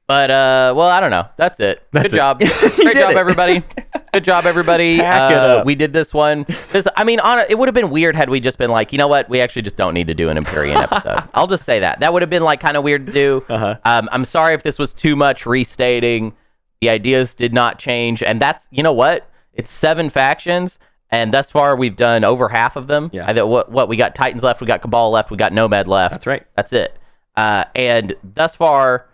But uh, well, I don't know. That's it. That's Good it. job. [LAUGHS] Great job, it. everybody. [LAUGHS] Good job, everybody. [LAUGHS] Uh. We did this one. This, I mean, on it would have been weird had we just been like, you know what? We actually just don't need to do an Empyrean episode. [LAUGHS] I'll just say that. That would have been like kind of weird to do. Uh-huh. Um, I'm sorry if this was too much restating. The ideas did not change, and that's you know what? It's seven factions. And thus far, we've done over half of them. Yeah. I what, what we got Titans left, we got Cabal left, we got Nomad left. that's right That's it. Uh, and thus far,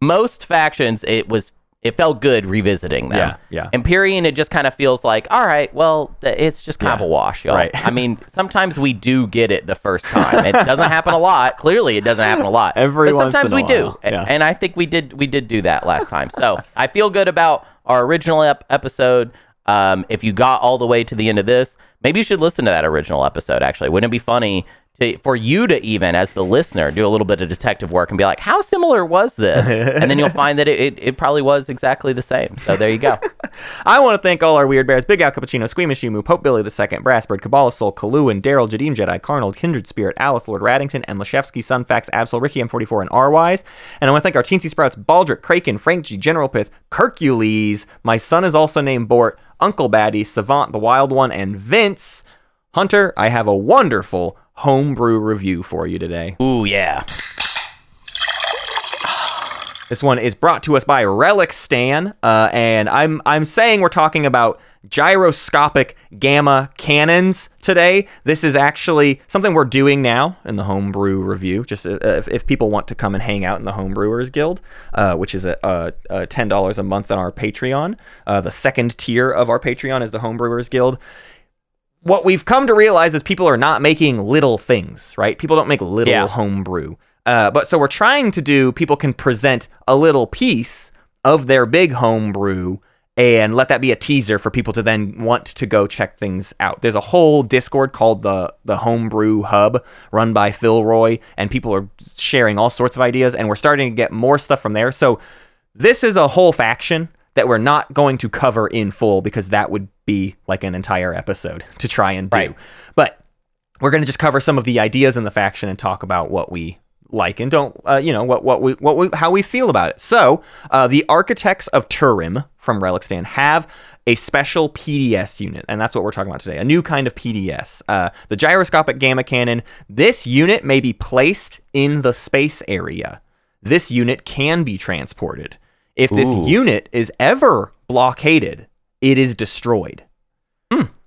most factions, it was it felt good revisiting them. Yeah, yeah. Empyrean, it just kind of feels like, all right, well, it's just kind of a wash, y'all. right. I mean, [LAUGHS] sometimes we do get it the first time. It doesn't happen a lot. Clearly, it doesn't happen a lot. [LAUGHS] Every but once sometimes in we do, yeah. and I think we did we did do that last time. So I feel good about our original ep- episode. Um, if you got all the way to the end of this, maybe you should listen to that original episode. Actually, wouldn't it be funny to for you to even as the listener do a little bit of detective work and be like, how similar was this? and then you'll find that it, it, it probably was exactly the same. So there you go. [LAUGHS] I want to thank all our weird bears: Big Al Cappuccino, Squeamish Yumu, Pope Billy II, Brassbird, Kabbalah Soul, Kalu, and Daryl, Jadim Jedi, Carnold, Kindred Spirit, Alice, Lord Raddington, and Lashevsky, Sunfax, Absol, Ricky M44, and R-Wise. And I want to thank our Teensy Sprouts: Baldric, Kraken, Frank G, General Pith, Hercules. My son is also named Bort, Uncle Batty, Savant, the Wild One, and Vince. Hunter, I have a wonderful homebrew review for you today. Ooh yeah. [SIGHS] This one is brought to us by Relic Stan, uh, and I'm I'm saying we're talking about gyroscopic gamma cannons today. This is actually something we're doing now in the homebrew review. Just uh, if, if people want to come and hang out in the homebrewers guild, uh, which is a, a, a ten dollars a month on our Patreon. Uh, the second tier of our Patreon is the homebrewers guild what we've come to realize is people are not making little things, right? People don't make little Yeah. homebrew. Uh, but so we're trying to do, people can present a little piece of their big homebrew and let that be a teaser for people to then want to go check things out. There's a whole Discord called the the Homebrew Hub run by Phil Roy, and people are sharing all sorts of ideas, and we're starting to get more stuff from there. So this is a whole faction that we're not going to cover in full because that would be like an entire episode [LAUGHS] to try and do. Right. But we're going to just cover some of the ideas in the faction and talk about what we like and don't uh, you know what what we what we how we feel about it. So, uh, the architects of Turim from Relic Stan have a special PDS unit, and that's what we're talking about today. A new kind of PDS, uh, the gyroscopic gamma cannon. This unit may be placed in the space area. This unit can be transported. If this Ooh. unit is ever blockaded, it is destroyed.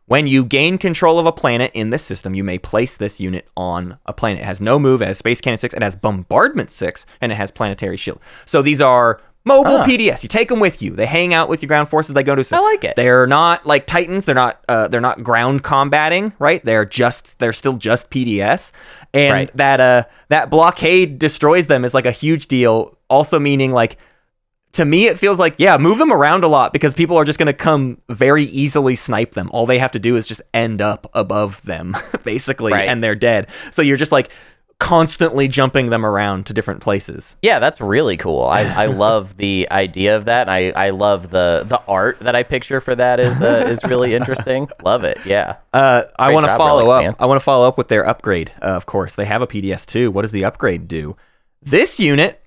When you gain control of a planet in this system, you may place this unit on a planet. It has no move, it has Space Cannon 6, it has Bombardment 6, and it has Planetary Shield. So these are mobile Ah. PDS. You take them with you. They hang out with your ground forces. They go to. I like it. They're not like Titans. They're not. Uh, they're not ground combating. Right. They're just. They're still just PDS. And Right. that uh that blockade destroys them is like a huge deal. Also meaning like to me it feels like yeah move them around a lot because people are just going to come very easily snipe them all they have to do is just end up above them [LAUGHS] basically Right. and they're dead so you're just like constantly jumping them around to different places Yeah, that's really cool. I, I [LAUGHS] love the idea of that. I, I love the the art that I picture for that is uh, is really interesting. [LAUGHS] Love it. Yeah. uh, I want to follow up. man. I want to follow up with their upgrade. Uh, of course, they have a PDS too. What does the upgrade do? This unit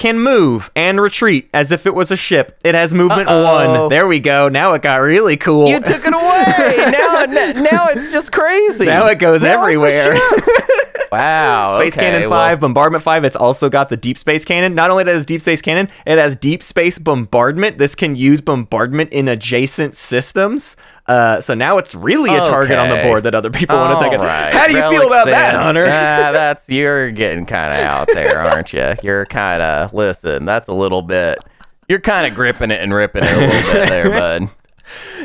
can move and retreat as if it was a ship. It has movement Uh-oh. one. There we go. Now it got really cool. You took it away. now [LAUGHS] now it's just crazy. now it goes Now everywhere. [LAUGHS] [LAUGHS] Wow. Space okay, Cannon well, 5, Bombardment 5, it's also got the Deep Space Cannon. Not only does it Deep Space Cannon, it has Deep Space Bombardment. This can use bombardment in adjacent systems. Uh, so now it's really a target on the board that other people want to take it. right. How do you Relic feel about that, Hunter? Ah, [LAUGHS] that's you're getting kind of out there, aren't you? You're kind of listen. That's a little bit. You're kind of gripping it and ripping it a little bit there, [LAUGHS] bud.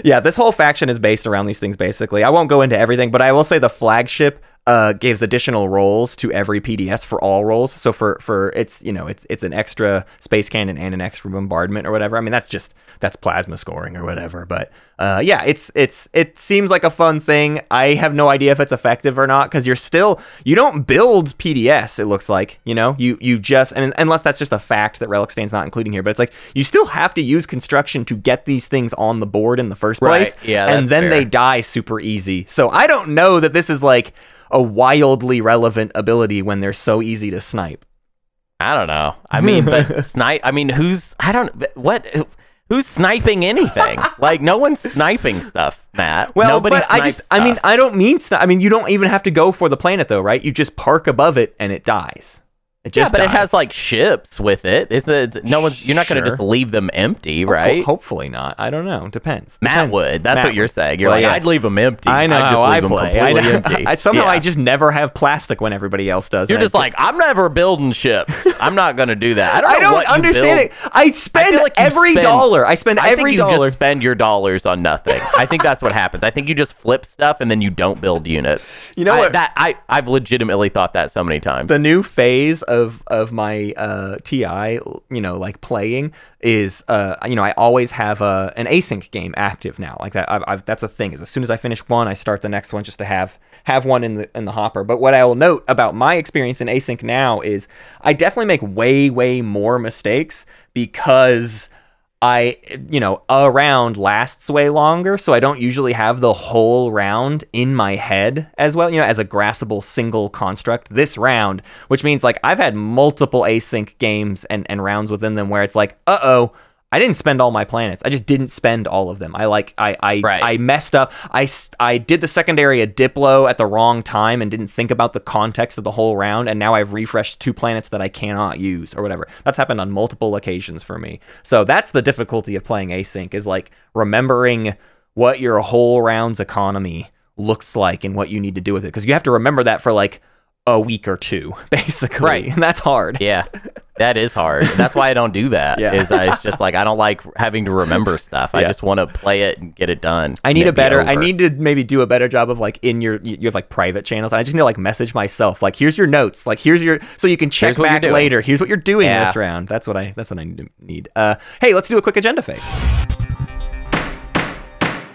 yeah, this whole faction is based around these things basically. I won't go into everything, but I will say the flagship uh, gives additional roles to every PDS for all roles. So for for it's you know it's it's an extra space cannon and an extra bombardment or whatever. I mean that's just that's plasma scoring or whatever. But uh, yeah, it's it's it seems like a fun thing. I have no idea if it's effective or not because you're still you don't build PDS. It looks like you know you you just and unless that's just a fact that Relic Stan's not including here, but it's like you still have to use construction to get these things on the board in the first Right. place. Yeah, and then fair. they die super easy. So I don't know that this is like a wildly relevant ability when they're so easy to snipe. I don't know. I mean, but [LAUGHS] snipe. I mean, who's? I don't. What? Who's sniping anything? [LAUGHS] like no one's sniping stuff, Matt. Well, Nobody but I just I mean. I don't mean sni- I mean you don't even have to go for the planet though, right? You just park above it and it dies. Yeah, but it has like ships with it. Isn't it? No one's. You're not going to Sure. just leave them empty, right? Hopefully not. I don't know. Depends. Matt Depends. would. That's Matt what you're would. saying. You're Well, like, yeah. I'd leave them empty. I know I'd just how I leave them play. I, completely know. empty. [LAUGHS] I, somehow Yeah. I just never have plastic when everybody else does. You're and I just like, I'm never building ships. [LAUGHS] I'm not going to do that. I don't know I don't what you understand build. it. I spend feel like you every spend- dollar. I spend I every think you dollar. just spend your dollars on nothing. I think that's what happens. I think you just flip stuff and then you don't build units. You know I, what? That I I've legitimately thought that so many times. the new phase of of my uh TI, you know, like playing is uh you know, I always have a an async game active now. Like that I've, I've that's a thing. Is as soon as I finish one, I start the next one just to have have one in the in the hopper. But what I will note about my experience in async now is I definitely make way way more mistakes because I, you know, a round lasts way longer, so I don't usually have the whole round in my head as well, you know, as a graspable single construct. This round, which means like I've had multiple async games and, and rounds within them where it's like, uh oh, I didn't spend all my planets. I just didn't spend all of them. I like I I, Right. I messed up. I I did the secondary a Diplo at the wrong time and didn't think about the context of the whole round, and now I've refreshed two planets that I cannot use or whatever. That's happened on multiple occasions for me. So that's the difficulty of playing async is like remembering what your whole round's economy looks like and what you need to do with it because you have to remember that for like a week or two [LAUGHS] basically Right. and that's hard yeah, [LAUGHS] that is hard. That's why I don't do that. Yeah. Is I it's just like I don't like having to remember stuff. I just want to play it and get it done. I need a be better. I need to maybe do a better job of like in your you have like private channels. I just need to like message myself like here's your notes. Like here's your so you can check Here's what you're back later. Here's what you're doing Yeah. this round. That's what I that's what I need. Uh, hey, let's do a quick agenda phase.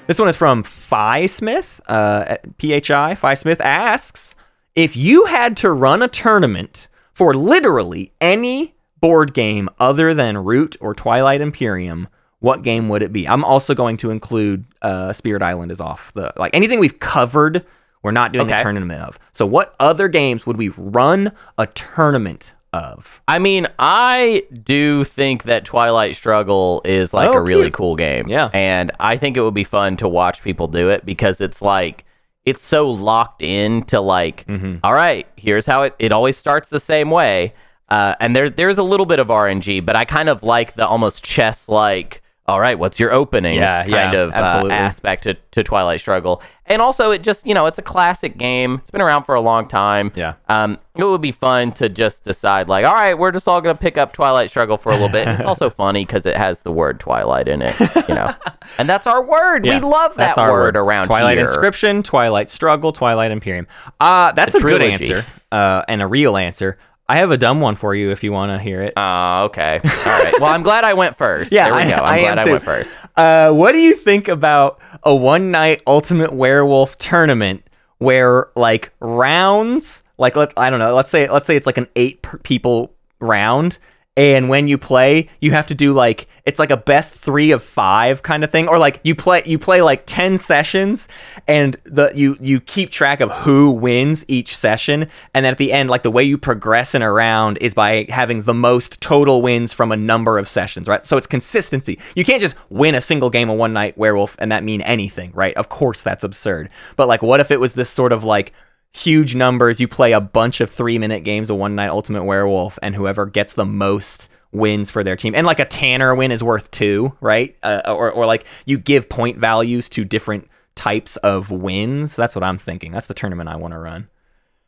This one is from Phi Smith. Uh, PHI Phi Smith asks if you had to run a tournament for literally any board game other than Root or Twilight Imperium, what game would it be? I'm also going to include uh, Spirit Island is off the like anything we've covered. We're not doing a tournament of. So, what other games would we run a tournament of? I mean, I do think that Twilight Struggle is like Oh, a really cute. cool game. Yeah. And I think it would be fun to watch people do it because it's like it's so locked in to like, Mm-hmm. all right, here's how it it always starts the same way. Uh, and there there's a little bit of RNG, but I kind of like the almost chess like all right, what's your opening Yeah, kind yeah, of uh, aspect to, to Twilight Struggle. And also, it just, you know, it's a classic game. It's been around for a long time. Yeah. Um, it would be fun to just decide, like, all right, we're just all going to pick up Twilight Struggle for a little bit. And it's also [LAUGHS] funny because it has the word Twilight in it, you know. [LAUGHS] and that's our word. Yeah, we love that our word, around Twilight here. Inscription, Twilight Struggle, Twilight Imperium. Uh, that's The a good answer uh, and a real answer. I have a dumb one for you if you want to hear it. Oh, okay. All right. Well, I'm glad I went first. [LAUGHS] Yeah, there we I- go. I'm I glad I went first. Uh, what do you think about a one night Ultimate Werewolf tournament where like rounds, like let I don't know, let's say let's say it's like an eight per people round, and when you play, you have to do like it's like a best three of five kind of thing, or like you play you play like ten sessions, and the you you keep track of who wins each session, and then at the end, like the way you progress in a round is by having the most total wins from a number of sessions, right? So it's consistency. You can't just win a single game of One Night Werewolf and that mean anything, right? Of course, that's absurd. But like, what if it was this sort of like huge numbers. You play a bunch of three minute games of One Night Ultimate Werewolf, and whoever gets the most wins for their team. And like a Tanner win is worth two, right? Uh, or, or like you give point values to different types of wins. That's what I'm thinking. That's the tournament I want to run.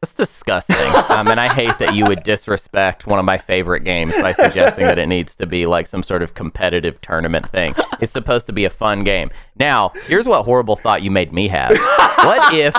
That's disgusting. [LAUGHS] um, and I hate that you would disrespect one of my favorite games by suggesting that it needs to be like some sort of competitive tournament thing. It's supposed to be a fun game. Now, here's what horrible thought you made me have. What if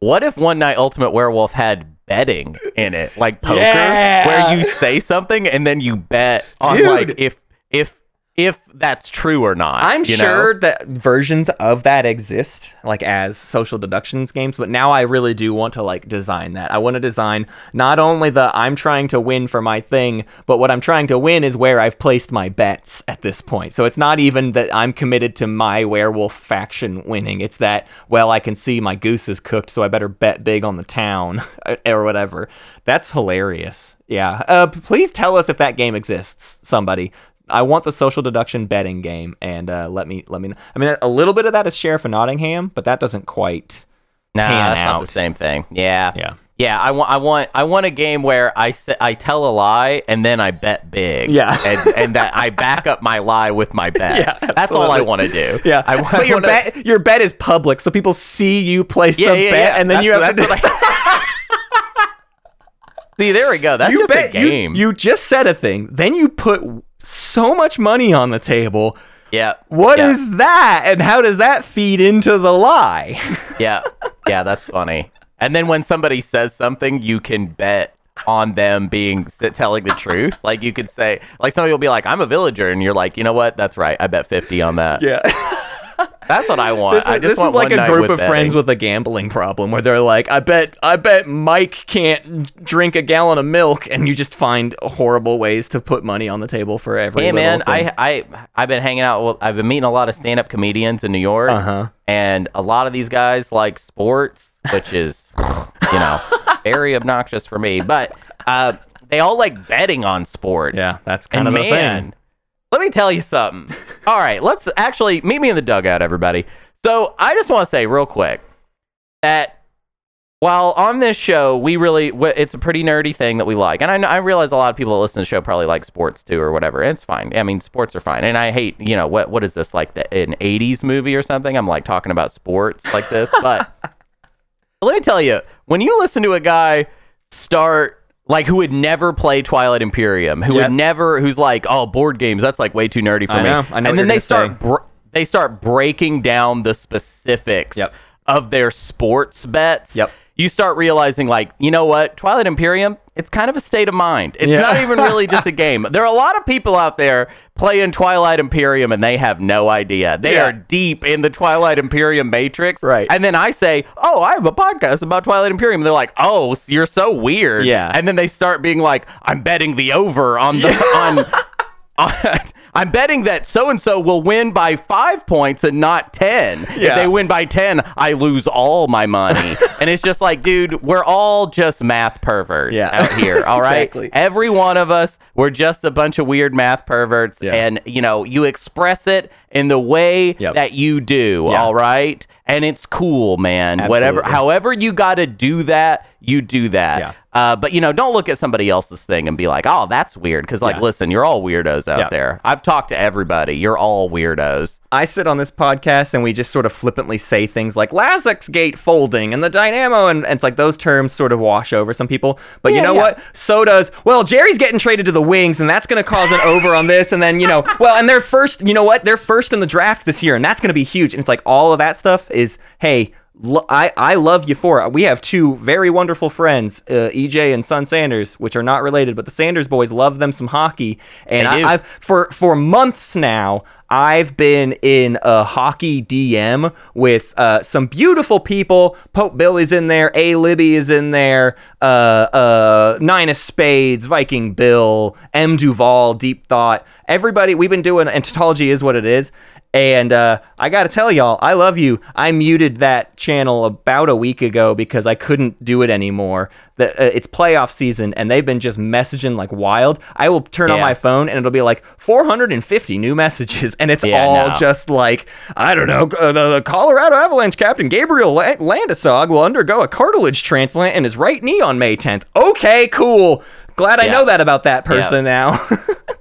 what if One Night Ultimate Werewolf had betting in it, like poker, Yeah. where you say something and then you bet on Dude. like if if if that's true or not. I'm you know? sure that versions of that exist, like as social deductions games, but now I really do want to like design that. I want to design not only the I'm trying to win for my thing, but what I'm trying to win is where I've placed my bets at this point. So it's not even that I'm committed to my werewolf faction winning. It's that, well, I can see my goose is cooked, so I better bet big on the town [LAUGHS] or whatever. That's hilarious. Yeah. Uh, please tell us if that game exists, somebody. I want the social deduction betting game, and uh, let me let me. I mean, a little bit of that is Sheriff of Nottingham, but that doesn't quite. Nah, pan that's not out. the same thing. Yeah. Yeah. Yeah, I want, I want, I want a game where I say, I tell a lie and then I bet big. Yeah. and, and that I back up my lie with my bet. [LAUGHS] Yeah, that's all I want to do. Yeah, I, but your wanna- bet your bet is public, so people see you place Yeah, the yeah, bet, yeah. and then you have to decide. [LAUGHS] [LAUGHS] See, there we go. That's you just bet a you- game. You, just said a thing, then you put so much money on the table. yeah. What is yeah. that, and how does that feed into the lie? [LAUGHS] Yeah, yeah, that's funny. And then when somebody says something, you can bet on them being telling the truth. Like you could say, like somebody will be like, "I'm a villager," and you're like, "You know what? That's right. I bet fifty on that." yeah. [LAUGHS] That's what I want. This is, I just this want is like a group of friends with a gambling problem where they're like, I bet I bet Mike can't drink a gallon of milk and you just find horrible ways to put money on the table for every Hey man, thing. I I I've been hanging out. With, I've been meeting a lot of stand-up comedians in New York, Uh-huh. and a lot of these guys like sports, which is you know [LAUGHS] very obnoxious for me. But uh, they all like betting on sports. Yeah, that's kind and of the thing. Let me tell you something. [LAUGHS] All right, let's actually meet me in the dugout, everybody. So I just want to say real quick that while on this show, we really it's a pretty nerdy thing that we like, and I, I realize a lot of people that listen to the show probably like sports too or whatever. And it's fine. I mean, sports are fine, and I hate you know what what is this like the, an '80s movie or something? I'm like talking about sports like this, but [LAUGHS] let me tell you, when you listen to a guy start like who would never play Twilight Imperium, who Yep. would never, who's like, oh, board games, that's like way too nerdy for I me. know, I know and then they start br- they start breaking down the specifics Yep. of their sports bets. Yep. You start realizing, like, you know what, Twilight Imperium, it's kind of a state of mind. It's Yeah. not even really just a [LAUGHS] game. There are a lot of people out there playing Twilight Imperium and they have no idea. They Yeah. are deep in the Twilight Imperium matrix. Right. And then I say, "Oh, I have a podcast about Twilight Imperium." And they're like, "Oh, you're so weird." Yeah. And then they start being like, "I'm betting the over on the [LAUGHS] on." on I'm betting that so and so will win by five points and not 10. If they win by 10, I lose all my money. [LAUGHS] and it's just like, dude, we're all just math perverts Yeah. out here. [LAUGHS] All right. Exactly. Every one of us, we're just a bunch of weird math perverts. Yeah. And, you know, you express it in the way Yep. that you do. Yeah. All right. And it's cool, man. Whatever, however you got to do that, you do that. Yeah. Uh, but you know, don't look at somebody else's thing and be like, "Oh, that's weird." Because like, Yeah. listen, you're all weirdos out Yeah. there. I've talked to everybody. You're all weirdos. I sit on this podcast and we just sort of flippantly say things like Lazax gate folding and the dynamo and, and it's like those terms sort of wash over some people. But you know yeah. what? So does well, Jerry's getting traded to the wings and that's gonna cause an over on this and then, you know, well and they're first you know what? They're first in the draft this year and that's gonna be huge. And it's like all of that stuff is, hey, lo- I, I love you for it. We have two very wonderful friends, uh, EJ and Son Sanders, which are not related, but the Sanders boys love them some hockey. And I, I've for for months now i've been in a hockey dm with uh, some beautiful people. Pope billy's in there. A. Libby is in there. Uh, uh, nine of spades viking bill m. Duval deep thought. Everybody we've been doing and tautology is what it is And uh, I got to tell y'all, I love you. I muted that channel about a week ago because I couldn't do it anymore. The, uh, it's playoff season, and they've been just messaging like wild. I will turn on my phone, and it'll be like 450 new messages, [LAUGHS] and it's Yeah, all no. just like I don't know. Uh, the, the Colorado Avalanche captain Gabriel La- Landeskog will undergo a cartilage transplant in his right knee on May 10th. Okay, cool. Glad I Yeah. know that about that person now. [LAUGHS]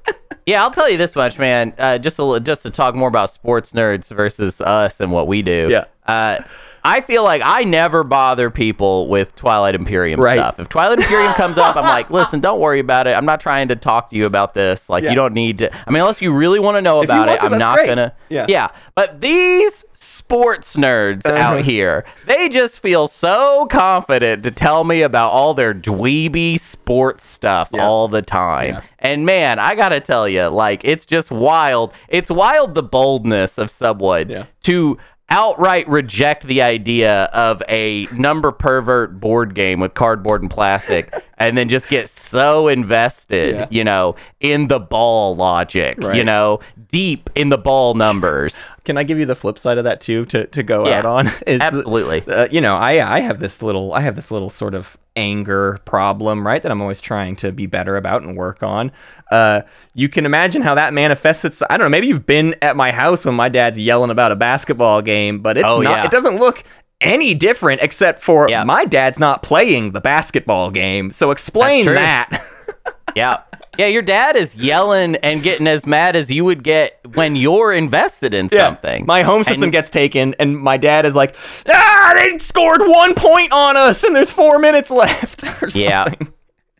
Yeah, I'll tell you this much, man. Uh, just li- just to talk more about sports nerds versus us and what we do. Yeah. Uh, I feel like I never bother people with Twilight Imperium Right. stuff. If Twilight Imperium comes up, I'm like, [LAUGHS] listen, don't worry about it. I'm not trying to talk to you about this. Like, Yeah. you don't need to. I mean, unless you really want to know about it, to, I'm not great. gonna. Yeah. Yeah. But these sports nerds Uh-huh. out here, they just feel so confident to tell me about all their dweeby sports stuff Yeah. all the time. Yeah. And man, I gotta tell you, like, it's just wild. It's wild the boldness of someone Yeah. to outright reject the idea of a number pervert board game with cardboard and plastic [LAUGHS] and then just get so invested, Yeah. you know, in the ball logic, you know, deep in the ball numbers. Can I give you the flip side of that too to, to go Yeah, out on? [LAUGHS] Is the- absolutely. uh, you know, I I have this little I have this little sort of anger problem, right? That I'm always trying to be better about and work on. Uh, you can imagine how that manifests. Its, I don't know. Maybe you've been at my house when my dad's yelling about a basketball game, but it's Oh, not. yeah. It doesn't look any different except for Yeah. my dad's not playing the basketball game. So explain that. Yeah. [LAUGHS] Yeah, your dad is yelling and getting as mad as you would get when you're invested in something. My home system And- gets taken, and my dad is like, "Ah, they scored one point on us, and there's four minutes left." [LAUGHS] Or Yeah. something.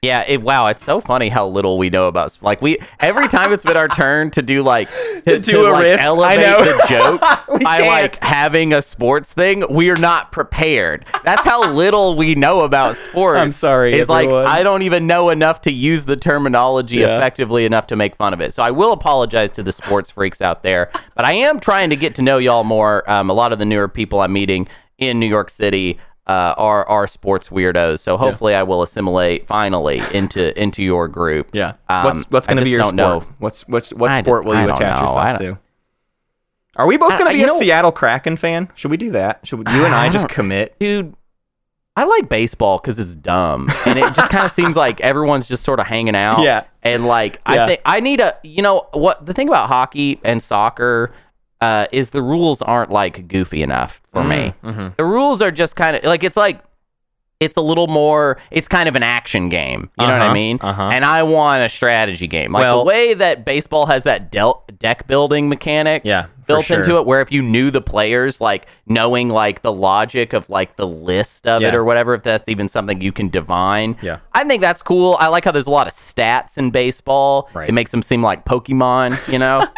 Yeah, it, wow, it's so funny how little we know about like we every time it's been our turn to do like [LAUGHS] to, do a like, riff, I know. the joke [LAUGHS] by can't. like having a sports thing. We're not prepared. That's how [LAUGHS] little we know about sports. I'm sorry, It's like. I don't even know enough to use the terminology Yeah. effectively enough to make fun of it. So I will apologize to the sports freaks out there, but I am trying to get to know y'all more. Um, a lot of the newer people I'm meeting in New York City uh, are are sports weirdos. So hopefully I will assimilate finally [LAUGHS] into into your group. Yeah. Um, what's what's going to be your sport? know. What's what's what I sport just- will you attach know. Yourself to? Are we both going to be a know- Seattle Kraken fan? Should we do that? Should we, you and I I just commit? dude. I like baseball because it's dumb, and it just kind of seems like everyone's just sort of hanging out. [LAUGHS] Yeah. and like Yeah. I think I need a. You know what? The thing about hockey and soccer uh, is the rules aren't like goofy enough for me. mhm. The rules are just kind of like it's like it's a little more. It's kind of an action game. You know what I Uh-huh, mean? uh-huh. And I want a strategy game, like Well- the way that baseball has that del- deck building mechanic Yeah, built sure. into it where if you knew the players like knowing like the logic of like the list of it or whatever if that's even something you can divine Yeah. i think that's cool i like how there's a lot of stats in baseball Right. it makes them seem like pokemon you know [LAUGHS]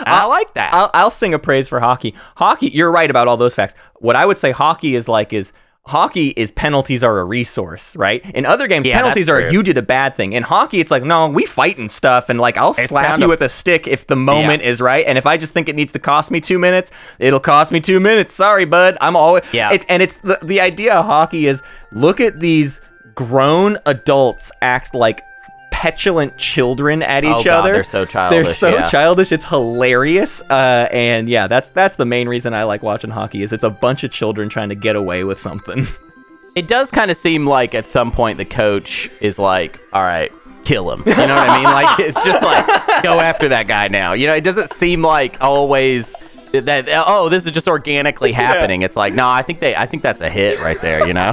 And i like that I'll, I'll sing a praise for hockey. Hockey, you're right about all those facts. What I would say hockey is like is hockey is penalties are a resource, right? In other games, Yeah, penalties are you did a bad thing. In hockey, it's like no, we fight and stuff, and like I'll It's slap you to- with a stick if the moment is right, and if I just think it needs to cost me two minutes, it'll cost me two minutes. Sorry, bud. I'm always Yeah. It, and it's the the idea of hockey is look at these grown adults act like petulant children at each Oh, each God, other. they're so childish. They're so yeah. childish. It's hilarious. Uh, and yeah, that's that's the main reason I like watching hockey. Is it's a bunch of children trying to get away with something. [LAUGHS] it does kind of seem like at some point the coach is like all right kill him you know what i mean like [LAUGHS] it's just like go after that guy now you know it doesn't seem like always that oh this is just organically [LAUGHS] happening it's like no i think they i think that's a hit right there you know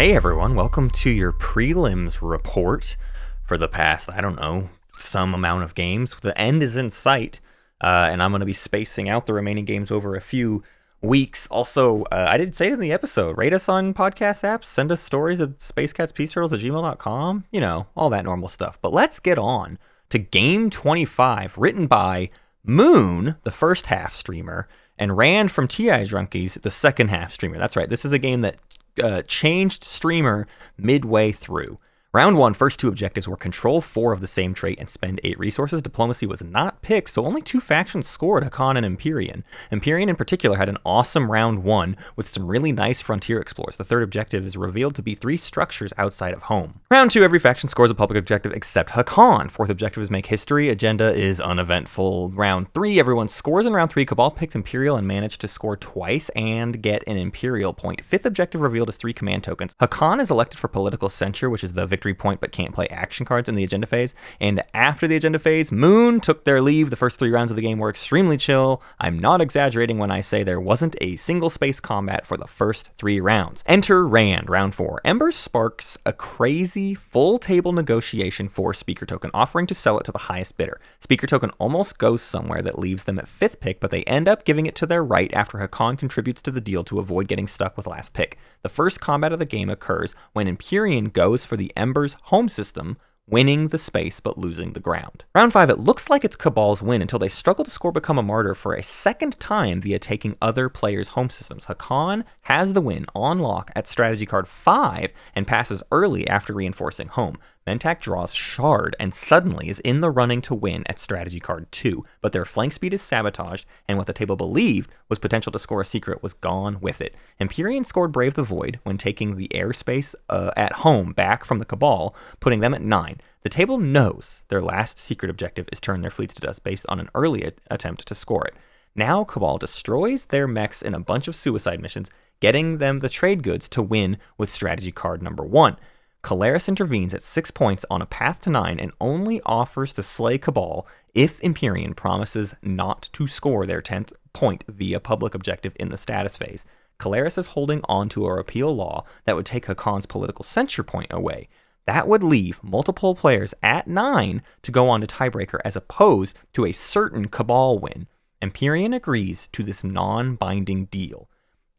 Hey everyone, welcome to your prelims report for the past, I don't know, some amount of games. The end is in sight, uh, and I'm going to be spacing out the remaining games over a few weeks. Also, uh, I didn't say it in the episode. Rate us on podcast apps. Send us stories at spacecatspturtles at gmail.com. You know, all that normal stuff. But let's get on to Game 25, written by Moon, the first half streamer, and Rand from TI Drunkies, the second half streamer. That's right. This is a game that uh, changed streamer midway through. Round one, first two objectives were control four of the same trait and spend eight resources. Diplomacy was not picked, so only two factions scored Hacan and Empyrean. Empyrean, in particular, had an awesome round one with some really nice frontier explorers. The third objective is revealed to be three structures outside of home. Round two, every faction scores a public objective except Hacan. Fourth objective is make history. Agenda is uneventful. Round three, everyone scores in round three. Cabal picked Imperial and managed to score twice and get an Imperial point. Fifth objective revealed is three command tokens. Hacan is elected for political censure, which is the victory point but can't play action cards in the agenda phase. And after the agenda phase, Moon took their leave. The first three rounds of the game were extremely chill. I'm not exaggerating when I say there wasn't a single space combat for the first three rounds. Enter Rand, round four. Ember sparks a crazy full table negotiation for Speaker Token, offering to sell it to the highest bidder. Speaker Token almost goes somewhere that leaves them at fifth pick, but they end up giving it to their right after Hacan contributes to the deal to avoid getting stuck with last pick. The first combat of the game occurs when Empyrean goes for the Ember's home system, winning the space but losing the ground. Round 5, it looks like it's Cabal's win until they struggle to score Become a Martyr for a second time via taking other players' home systems. Hacan has the win on lock at strategy card 5 and passes early after reinforcing home. Mentak draws Shard and suddenly is in the running to win at strategy card 2, but their flank speed is sabotaged, and what the table believed was potential to score a secret was gone with it. Empyrean scored Brave the Void when taking the airspace uh, at home back from the Cabal, putting them at 9. The table knows their last secret objective is turn their fleets to dust based on an early a- attempt to score it. Now Cabal destroys their mechs in a bunch of suicide missions, getting them the trade goods to win with strategy card number 1. Keleres intervenes at six points on a path to nine and only offers to slay Cabal if Empyrean promises not to score their 10th point via public objective in the status phase. Keleres is holding on to a repeal law that would take Hacan's political censure point away. That would leave multiple players at nine to go on to tiebreaker as opposed to a certain Cabal win. Empyrean agrees to this non binding deal.